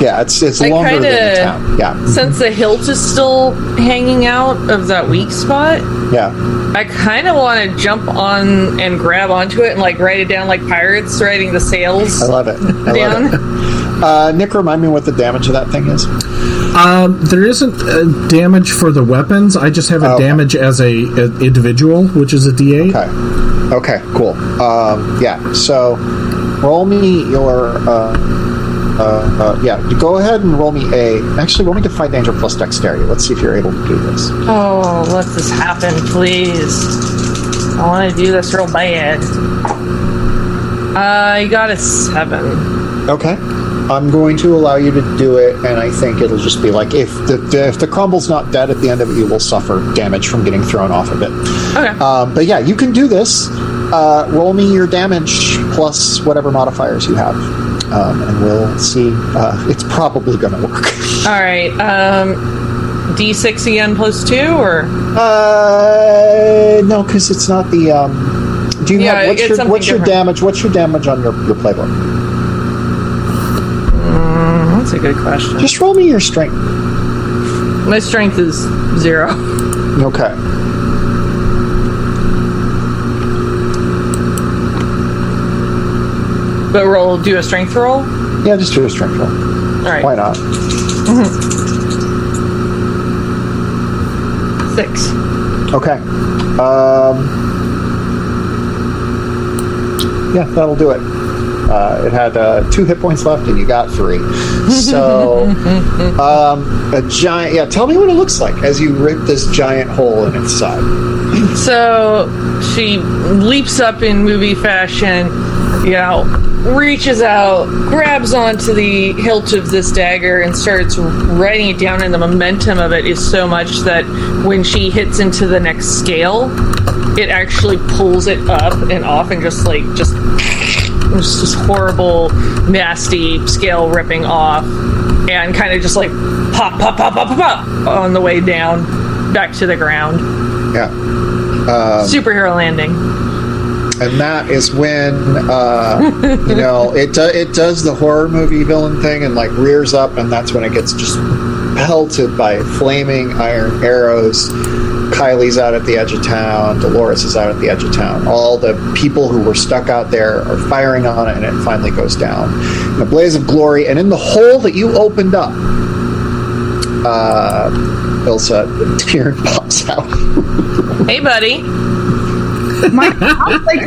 Yeah, it's it's I longer than the town. Yeah, Since the hilt is still hanging out of that weak spot, yeah. I kind of want to jump on and grab onto it and like write it down like pirates writing the sails I love it. I down. love it. *laughs* Uh, Nick, remind me what the damage of that thing is. Um, there isn't uh, damage for the weapons. I just have a Oh, okay. damage as a, a individual, which is a D8. Okay. *laughs* Okay. Cool. Um, yeah. So, roll me your. Uh, uh, uh, yeah. Go ahead and roll me a. Actually, roll me Defy Danger plus Dexterity. Let's see if you're able to do this. Oh, let this happen, please. I want to do this real bad. I got a seven. Okay. I'm going to allow you to do it, and I think it'll just be like if the if the crumble's not dead at the end of it, you will suffer damage from getting thrown off of it. Okay. Um, but yeah, you can do this. Uh, roll me your damage plus whatever modifiers you have, um, and we'll see. Uh, it's probably going to work. *laughs* All right. Um, D6 EN plus two, or Uh, no, because it's not the. Um, do you Yeah, have what's your what's your damage? What's your damage on your your playbook? that's a good question. Just roll me your strength. My strength is zero. Okay. But roll, do a strength roll. Yeah, just do a strength roll. All right. Why not? Six. Okay. Um, yeah, that'll do it. Uh, it had uh, two hit points left, and you got three. *laughs* So, um, a giant. Yeah, tell me what it looks like as you rip this giant hole in its side. So she leaps up in movie fashion, you know, reaches out, grabs onto the hilt of this dagger, and starts writing it down. And the momentum of it is so much that when she hits into the next scale, it actually pulls it up and off, and just like just just this horrible, nasty scale ripping off, and kind of just like pop, pop, pop, pop, pop, pop on the way down back to the ground Yeah. Um, superhero landing. And that is when uh, you know it do, it does the horror movie villain thing and like rears up, and that's when it gets just pelted by flaming iron arrows. Kylie's out at the edge of town. Dolores is out at the edge of town. All the people who were stuck out there are firing on it, and it finally goes down in a blaze of glory. And in the hole that you opened up, uh, Ilsa *laughs* pops out. Hey, buddy. *laughs* My like,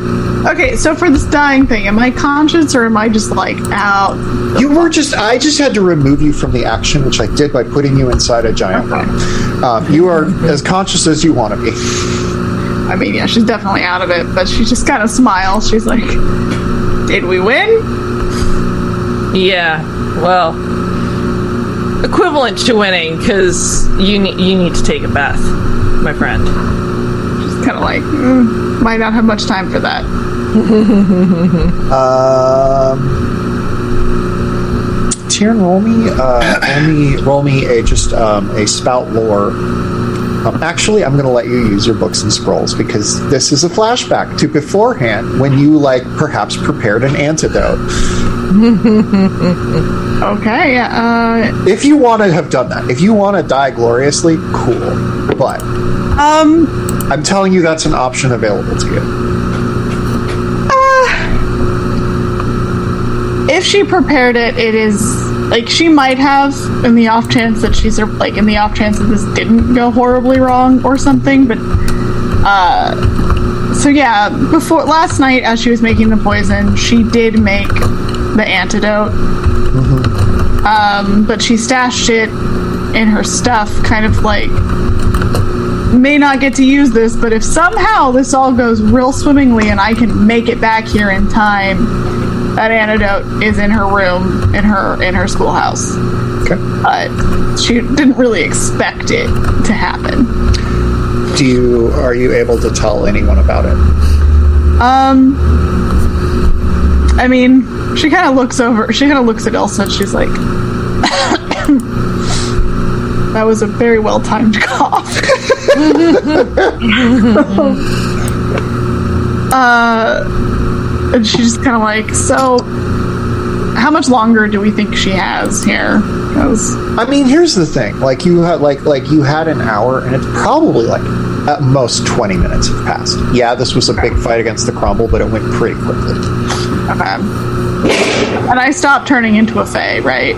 okay, so for this dying thing, am I conscious or am I just like out? You were just, I just had to remove you from the action, which I did by putting you inside a giant room. Um, you are as conscious as you want to be. I mean, yeah, she's definitely out of it, but she just kind of smiles. She's like, "Did we win?" Yeah, well, equivalent to winning because you ne- you need to take a bath, my friend. Kind of like, mm, might not have much time for that. Um, Tyrion, roll me, uh, roll me, roll me a just um, a spout lore. Um, actually, I'm going to let you use your books and scrolls because this is a flashback to beforehand when you like perhaps prepared an antidote. *laughs* Okay, uh, If you want to have done that, if you want to die gloriously, cool. But um, I'm telling you, that's an option available to you. if she prepared it, it is like she might have in the off chance that she's like in the off chance that this didn't go horribly wrong or something. But uh, so yeah, before last night as she was making the poison, she did make the antidote. Um, but she stashed it in her stuff, kind of like may not get to use this, but if somehow this all goes real swimmingly and I can make it back here in time, that antidote is in her room in her in her schoolhouse. Okay. But she didn't really expect it to happen. Do you are you able to tell anyone about it? Um, I mean, she kind of looks over. She kind of looks at Ilsa. and She's like, *coughs* "That was a very well timed *laughs* cough." *laughs* uh, and she's just kind of like, "So, how much longer do we think she has here?" Because I mean, here's the thing: like you had like like you had an hour, and it's probably like at most twenty minutes have passed. Yeah, this was a big fight against the crumble, but it went pretty quickly. okay. And I stopped turning into a fae, right?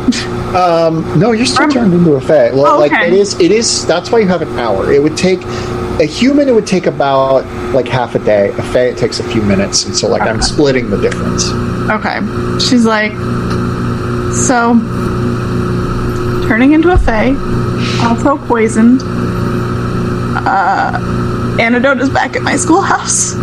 Um, no, you're still turned into a fae. Well, Oh, Like it is, it is. That's why you have an hour. It would take a human. It would take about like half a day. A fae it takes a few minutes, and so like I'm splitting the difference. Okay. She's like, so, turning into a fae, also poisoned. Uh, antidote is back at my schoolhouse.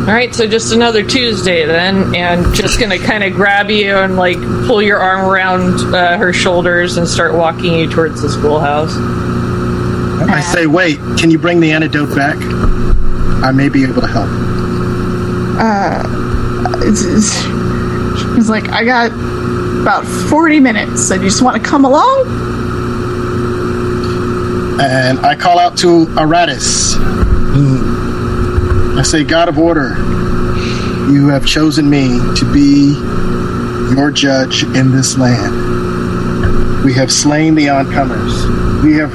All right, so just another Tuesday then, and just gonna kind of grab you and like pull your arm around uh, her shoulders and start walking you towards the schoolhouse. I say, wait, can you bring the antidote back? I may be able to help. It's, it's, she's like, I got about 40 minutes, and you just want to come along? And I call out to Aratis. I say, God of Order, you have chosen me to be your judge in this land. We have slain the oncomers. We have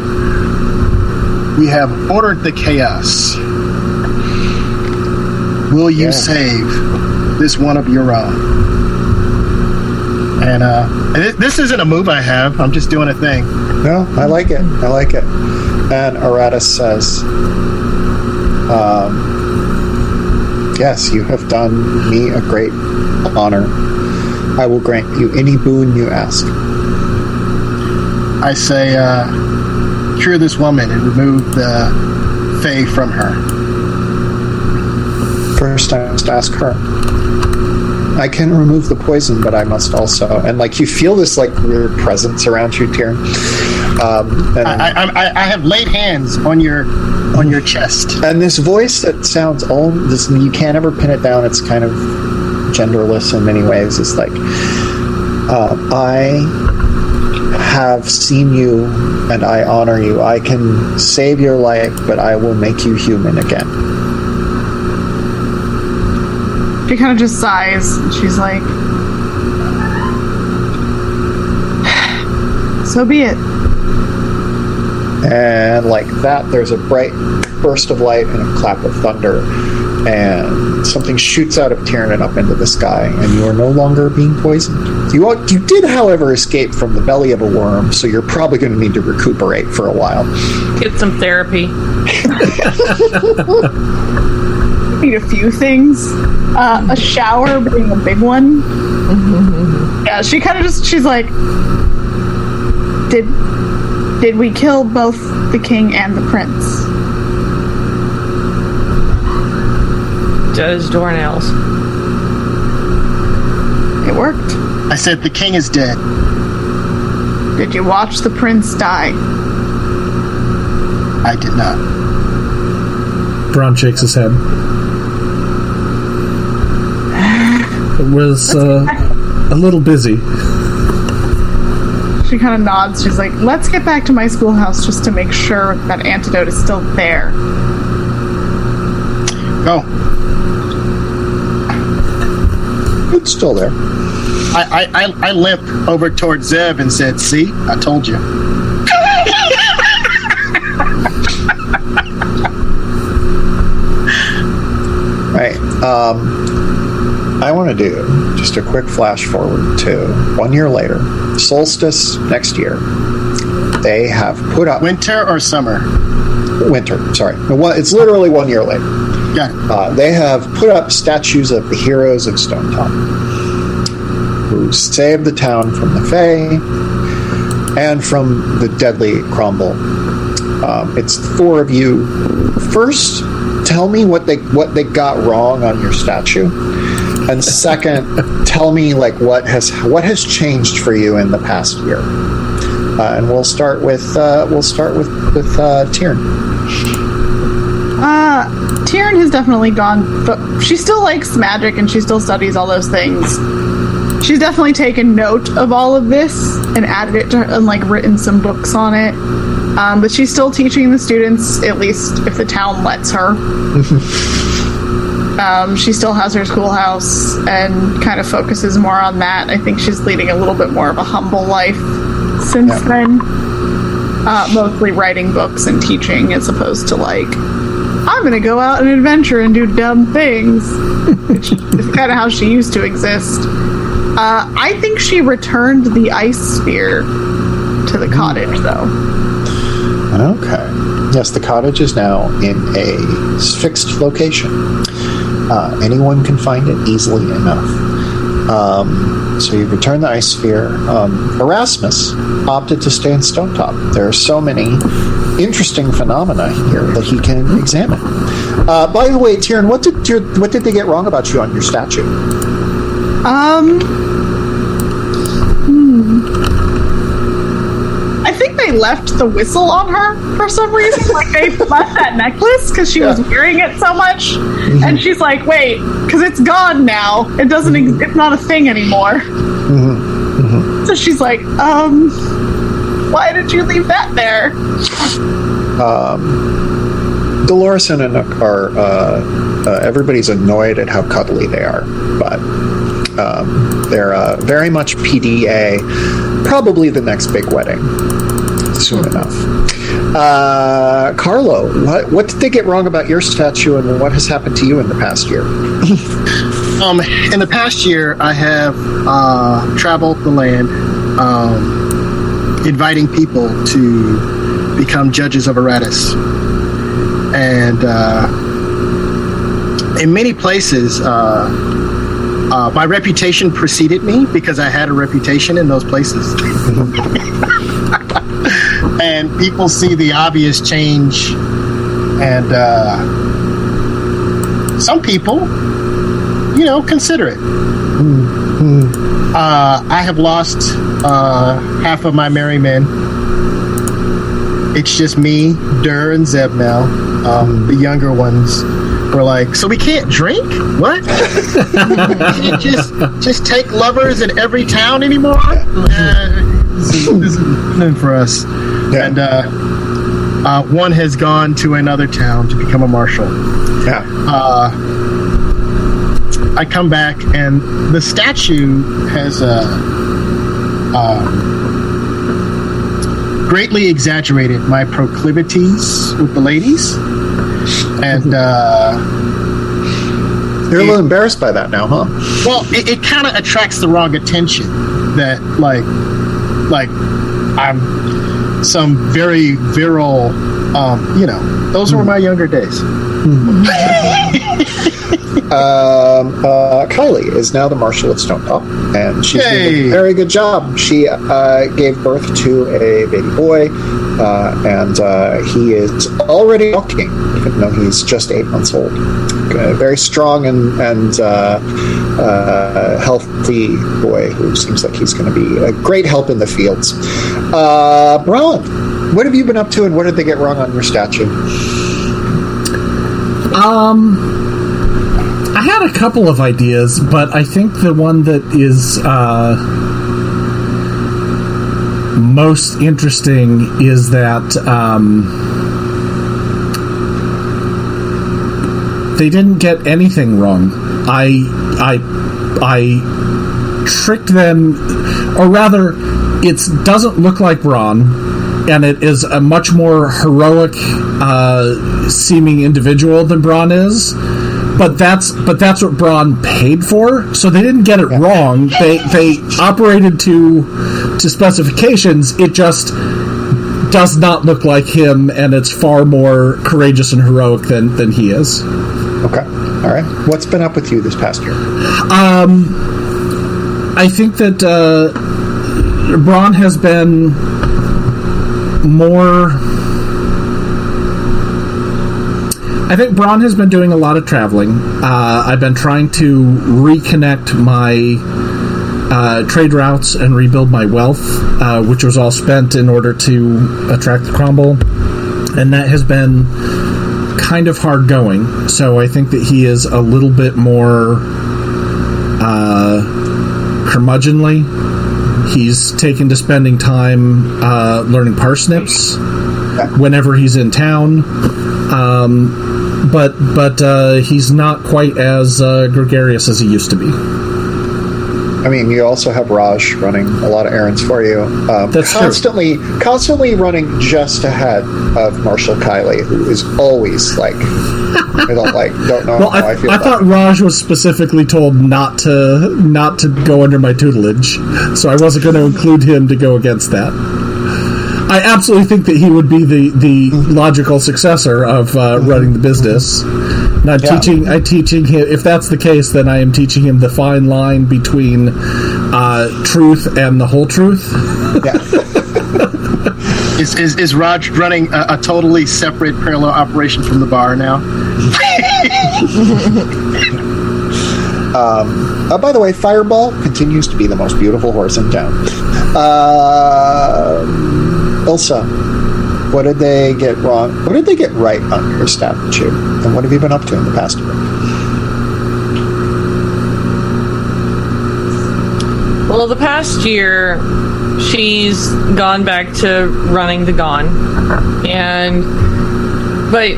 we have ordered the chaos. Will you Yeah. save this one of your own? And uh, this isn't a move I have. I'm just doing a thing. No, I like it. I like it. And Aratis says, um, Yes, you have done me a great honor. I will grant you any boon you ask. I say, uh, cure this woman and remove the Fae from her. First, I must ask her. I can remove the poison, but I must also. And, like, you feel this, like, weird presence around you, Tyrion. Um, I, I, I have laid hands on your on your chest. and this voice that sounds all this you can't ever pin it down it's kind of genderless in many ways it's like uh, i have seen you and i honor you i can save your life but i will make you human again She kind of just sighs, and she's like, *sighs* So be it. And like that there's a bright burst of light and a clap of thunder and something shoots out of Tyrion and up into the sky and you are no longer being poisoned you, you did however escape from the belly of a worm so you're probably going to need to recuperate for a while Get some therapy. *laughs* Need a few things. Uh, a shower being a big one. yeah, she kind of just, she's like, Did. Did we kill both the king and the prince? Does Dornell's. It worked. I said the king is dead. Did you watch the prince die? I did not. Bron shakes his head. *sighs* It was uh, a little busy. She kind of nods. She's like, let's get back to my schoolhouse just to make sure that antidote is still there. Go. It's still there. I, I, I, I limp over towards Zeb and said, See, I told you. *laughs* Right. Um, I want to do just a quick flash forward to one year later, solstice next year. They have put up Winter or summer? winter. Sorry, it's literally one year later. Yeah. Uh, they have put up statues of the heroes of Stonetop, who saved the town from the Fae and from the deadly crumble. Um, it's the four of you. First, tell me what they what they got wrong on your statue, and second, tell me like what has what has changed for you in the past year. Uh, and we'll start with uh, we'll start with with uh, Tiernan. Uh, Tyrion has definitely gone, but she still likes magic and she still studies all those things. She's definitely taken note of all of this and added it to her, and like written some books on it. Um, but she's still teaching the students, at least if the town lets her. *laughs* um, she still has her schoolhouse and kind of focuses more on that. I think she's leading a little bit more of a humble life since Yeah. then. Uh, mostly writing books and teaching as opposed to like I'm gonna go out and adventure and do dumb things. *laughs* Is kind of how she used to exist. Uh, I think she returned the ice sphere to the cottage, though. Okay. Yes, the cottage is now in a fixed location. Uh, anyone can find it easily enough. Um, so you return the ice sphere. Um, Erasmus opted to stay in Stonetop. There are so many interesting phenomena here that he can examine. Uh, by the way, Tyrion, what did your, what did they get wrong about you on your statue? Um. Hmm. I think they left the whistle on her for some reason. Like they *laughs* left that necklace because she was wearing it so much, and she's like, "Wait, because it's gone now. It doesn't. Ex- it's not a thing anymore." So she's like, "Um, why did you leave that there?" Um, Dolores and Anook are uh, uh, everybody's annoyed at how cuddly they are, but um, they're uh, very much PDA. Probably the next big wedding soon enough. Uh, Carlo, what what did they get wrong about your statue, and what has happened to you in the past year? *laughs* Um, in the past year, I have uh, traveled the land, um, inviting people to become judges of Aratis, and uh, in many places, uh, uh, my reputation preceded me because I had a reputation in those places, *laughs* and people see the obvious change, and uh, some people you know, consider it. Uh, I have lost uh, half of my merry men. It's just me, Dur, and Zeb now. Um, the younger ones were like, "So we can't drink? What? we *laughs* can't just just take lovers in every town anymore? Uh, this, is, this is nothing for us." Yeah. And uh, uh, one has gone to another town to become a marshal. Yeah, Uh, I come back and the statue has uh, um, greatly exaggerated my proclivities with the ladies, and uh, you're a little embarrassed by that now, huh? well, it, it kind of attracts the wrong attention. That like, like I'm some very virile. Um, you know, those were my younger days. *laughs* um, uh, Kylie is now the Marshal of Stonetop, and she's doing a very good job. She uh, gave birth to a baby boy, uh, and uh, he is already walking, even though he's just eight months old. A very strong and, and uh, uh, healthy boy who seems like he's going to be a great help in the fields. Uh, Bron, what have you been up to, and what did they get wrong on your statue? I had a couple of ideas, but I think the one that is uh, most interesting is that um, they didn't get anything wrong. I I I tricked them, or rather, it doesn't look like Bron, and it is a much more heroic uh, seeming individual than Bron is. But that's but that's what Bron paid for, so they didn't get it wrong. They they operated to to specifications. It just does not look like him, and it's far more courageous and heroic than than he is. Okay. All right. What's been up with you this past year? Um, I think that uh, Bron has been more. I think Bron has been doing a lot of traveling. Uh, I've been trying to reconnect my uh, trade routes and rebuild my wealth, uh, which was all spent in order to attract the crumble, and that has been kind of hard going. So I think that he is a little bit more uh, curmudgeonly. He's taken to spending time uh, learning parsnips whenever he's in town. Um, but but uh, he's not quite as uh, gregarious as he used to be. I mean, you also have Raj running a lot of errands for you. Um, That's true. constantly, constantly running just ahead of Marshall Kiley, who is always like, I don't like, don't know *laughs* Well, how I, I feel. I thought it. Raj was specifically told not to not to go under my tutelage, so I wasn't going to include him to go against that. I absolutely think that he would be the, the logical successor of uh, running the business. And I'm Yeah. teaching. I'm teaching him. If that's the case, then I am teaching him the fine line between uh, truth and the whole truth. Yeah. *laughs* Is, is, is Raj running a, a totally separate parallel operation from the bar now? Uh, *laughs* by the way, Fireball continues to be the most beautiful horse in town. Uh, Ilsa, what did they get wrong? What did they get right on your statue? And what have you been up to in the past year? Well, the past year, she's gone back to running the Gone. And, but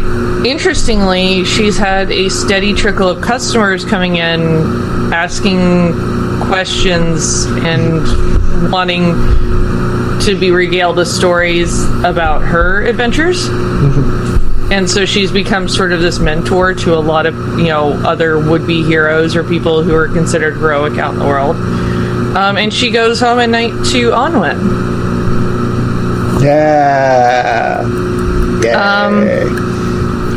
interestingly, she's had a steady trickle of customers coming in asking questions and wanting to be regaled with stories about her adventures. And so she's become sort of this mentor to a lot of, you know, other would be heroes or people who are considered heroic out in the world. Um, and she goes home at night to Onwin. Yeah. Yay.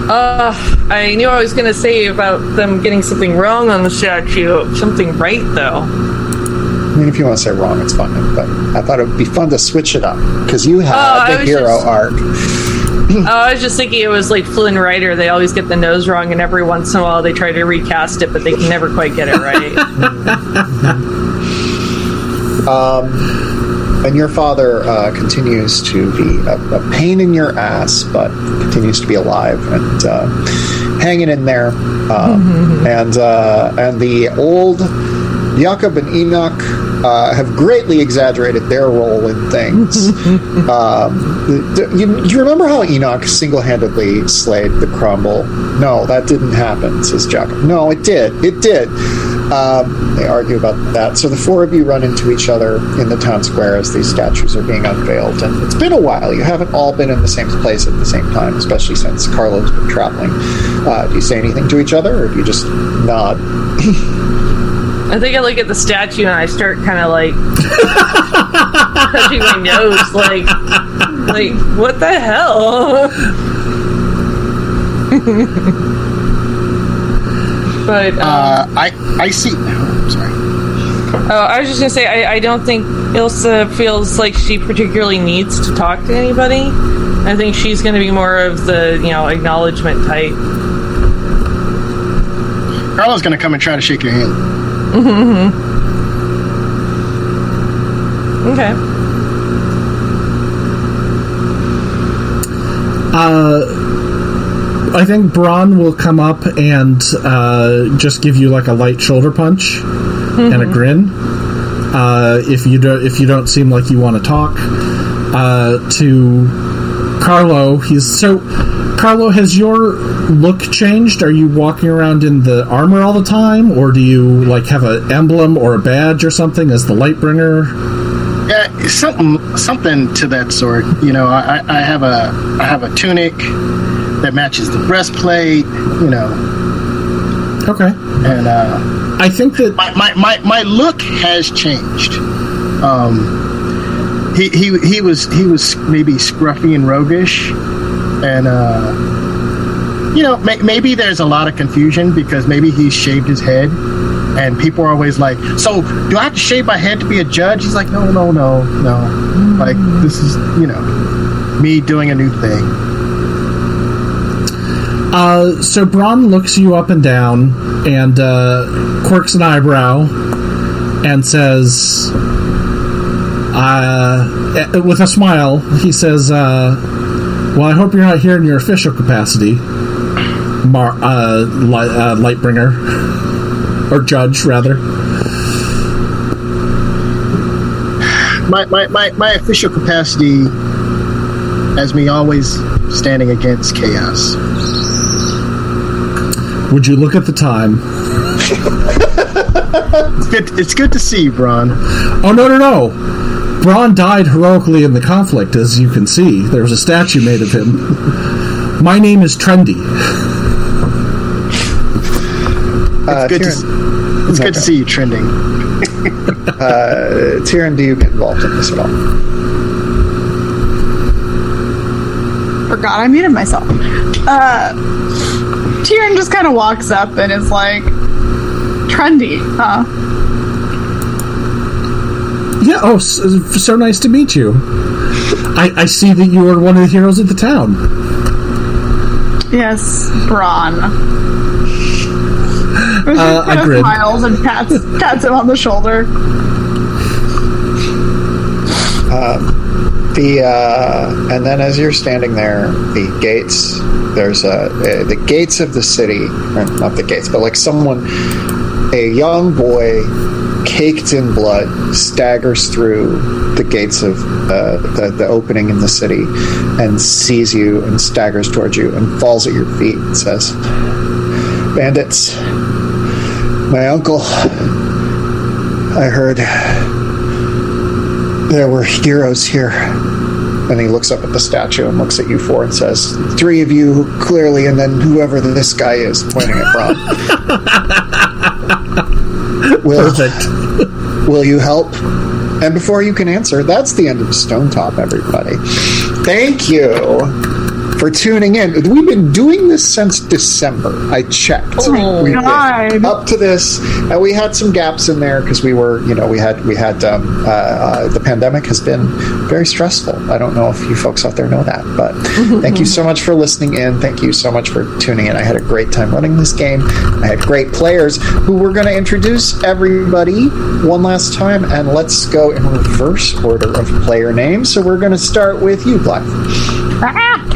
Uh, I knew I was going to say about them getting something wrong on the statue. Something right, though. I mean, if you want to say wrong, it's fine. But I thought it would be fun to switch it up because you Oh, have I the hero just- arc. Oh, I was just thinking it was like Flynn Rider. They always get the nose wrong, and every once in a while they try to recast it, but they can never quite get it right. *laughs* And your father uh, continues to be a, a pain in your ass, but continues to be alive and uh, hanging in there. Um, and uh, and the old Jakob and Enoch uh, have greatly exaggerated their role in things. *laughs* um, you, you remember how Enoch single-handedly slayed the Crumble? No, that didn't happen, says Jacob. No, it did. It did. Um, they argue about that. So the four of you run into each other in the town square as these statues are being unveiled. And it's been a while. You haven't all been in the same place at the same time, especially since Carlo's been traveling. Uh, do you say anything to each other, or do you just nod? *laughs* I think I look at the statue and I start kind of like *laughs* touching my nose, like, like what the hell? but um, Uh, I I see. Oh, I'm sorry. oh, I was just gonna say I, I don't think Ilsa feels like she particularly needs to talk to anybody. I think she's gonna be more of the you know acknowledgement type. Carla's gonna come and try to shake your hand. *laughs* Okay. Uh, I think Bron will come up and uh, just give you like a light shoulder punch and a grin. Uh, if you do, if you don't seem like you want to talk uh, to Carlo, he's so. Carlo, has your look changed? Are you walking around in the armor all the time, or do you like have an emblem or a badge or something as the Lightbringer? Yeah, something something to that sort. You know, I, I have a I have a tunic that matches the breastplate. You know, Okay, and uh, I think that my, my, my, my look has changed. Um, he, he he was he was maybe scruffy and roguish, and uh, you know may, maybe there's a lot of confusion because maybe he shaved his head, and people are always like, "So do I have to shave my head to be a judge?" He's like, "No, no, no, no. Like this is you know me doing a new thing." Uh, so Bron looks you up and down and uh, quirks an eyebrow and says, uh, eh, with a smile, he says, uh, "Well, I hope you're not here in your official capacity, Mar- uh, li- uh, Lightbringer, or Judge, rather." My, my, my, my official capacity as me always standing against chaos. Would you look at the time? *laughs* It's good. It's good to see you, Bron. Oh no, no, no! Bron died heroically in the conflict, as you can see. There was a statue made of him. My name is Trendy. Uh, Good to, Tyrion, s- it's good to see you trending. *laughs* uh, Tyrion, do you get involved in this at all? Forgot I muted myself. Uh, Tyrion just kind of walks up and is like, trendy, huh? Yeah, oh, so, so nice to meet you. I, I see that you are one of the heroes of the town. Yes, Bron. Uh, I *laughs* grin. smiles and pats pats him on the shoulder. The uh, and then as you're standing there, the gates. There's a uh, the gates of the city, not the gates, but like someone, a young boy, caked in blood, staggers through the gates of uh, the the opening in the city, and sees you and staggers towards you and falls at your feet and says, "Bandits, my uncle. I heard." there were heroes here. And he looks up at the statue and looks at you four and says, Three of you, clearly, and then whoever this guy is, pointing at Bron. *laughs* *laughs* will, Perfect. will you help? And before you can answer, that's the end of Stonetop, everybody. Thank you for tuning in. We've been doing this since December. I checked. Oh, We've God. up to this, and we had some gaps in there because we were, you know, we had we had um, uh, uh, the pandemic has been very stressful. I don't know if you folks out there know that, but *laughs* thank you so much for listening in. Thank you so much for tuning in. I had a great time running this game. I had great players who we're going to introduce everybody one last time, and let's go in reverse order of player names. So we're going to start with you, Blythe.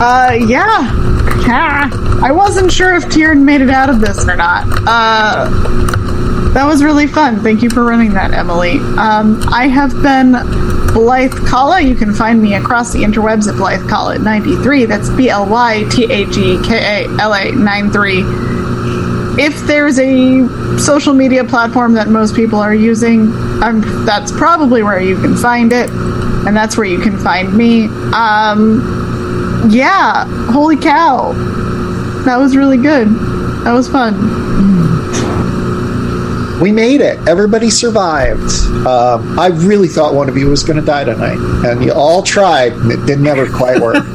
Uh, yeah. Ah, I wasn't sure if Tyrion made it out of this or not. Uh, that was really fun. Thank you for running that, Emily. Um, I have been Blythe Kala. You can find me across the interwebs at Blythe Kala 93. That's B L Y T A G K A L A 93. If there's a social media platform that most people are using, um, that's probably where you can find it, and that's where you can find me. Um, yeah, holy cow. That was really good. That was fun. We made it. Everybody survived. Um, I really thought one of you was going to die tonight, and you all tried, and it didn't ever quite work. *laughs*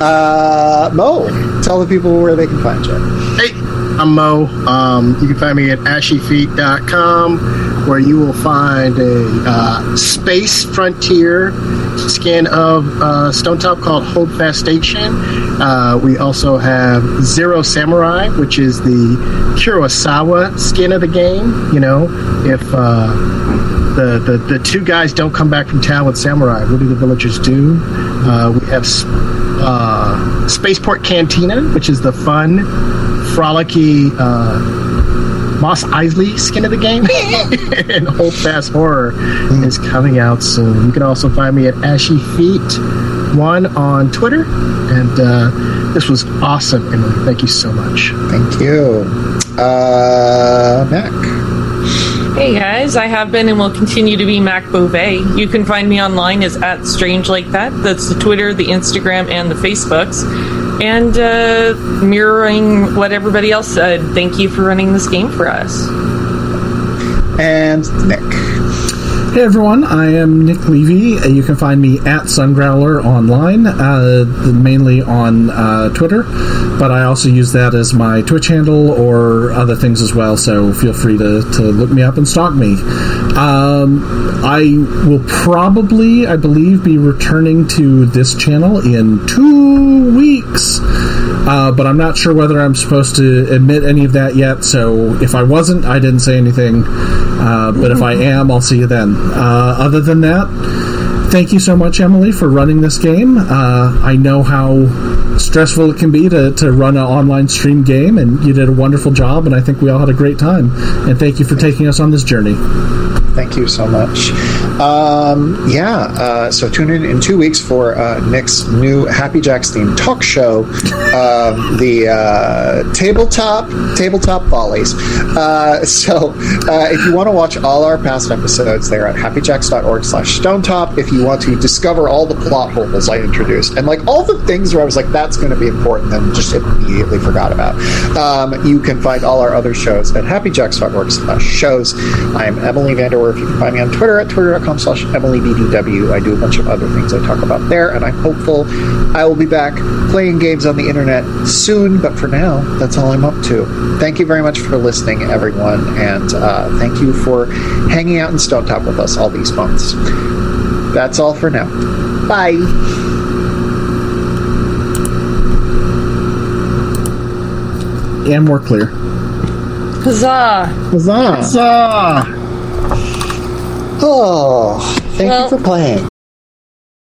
uh, Mo, tell the people where they can find you. Hey, I'm Mo. Um, you can find me at ashyfeet.com, where you will find a uh, space frontier skin of uh, Stonetop called Holdfast Station. Uh, we also have Zero Samurai, which is the Kurosawa skin of the game. You know, if uh, the, the the two guys don't come back from town with samurai, what do the villagers do? Uh, we have uh, Spaceport Cantina, which is the fun, frolicky Mos Eisley skin of the game, *laughs* and Hold Fast Horror is coming out soon. You can also find me at Ashy Feet One on Twitter, and uh, this was awesome, Emily. Thank you so much. Thank you. Uh, Mac. Hey guys, I have been and will continue to be Mac Beauvais. You can find me online as at Strange Like That. That's the Twitter, the Instagram, and the Facebooks. And uh, mirroring what everybody else said, thank you for running this game for us. And Nick. Hey everyone, I am Nick Levy. Uh, You can find me at Sungrowler online, uh, mainly on uh, Twitter, but I also use that as my Twitch handle or other things as well. So feel free to, to look me up and stalk me. Um, I will probably, I believe, be returning to this channel in two weeks. Uh, but I'm not sure whether I'm supposed to admit any of that yet. So if I wasn't, I didn't say anything. Uh, but if I am, I'll see you then. Uh, other than that, thank you so much, Emily, for running this game. Uh, I know how stressful it can be to, to run an online stream game, and you did a wonderful job, and I think we all had a great time. And thank you for taking us on this journey. Thank you so much. Um, yeah, uh, so tune in in two weeks for uh, Nick's new Happy Jacks themed talk show, um, the uh, tabletop tabletop follies. Uh, so uh, if you want to watch all our past episodes, they're at happyjacks.org/slash stonetop. If you want to discover all the plot holes I introduced and like all the things where I was like, that's going to be important, and just immediately forgot about, um, you can find all our other shows at happyjacks.org/slash shows. I am Emily Vanderwerf. You can find me on Twitter at twitter.com slash EmilyBDW. I do a bunch of other things I talk about there, and I'm hopeful I will be back playing games on the internet soon, but for now, that's all I'm up to. Thank you very much for listening, everyone, and uh, thank you for hanging out in Stonetop with us all these months. That's all for now. Bye. And we're clear. Huzzah! Huzzah. Huzzah! Oh, thank Well- you for playing.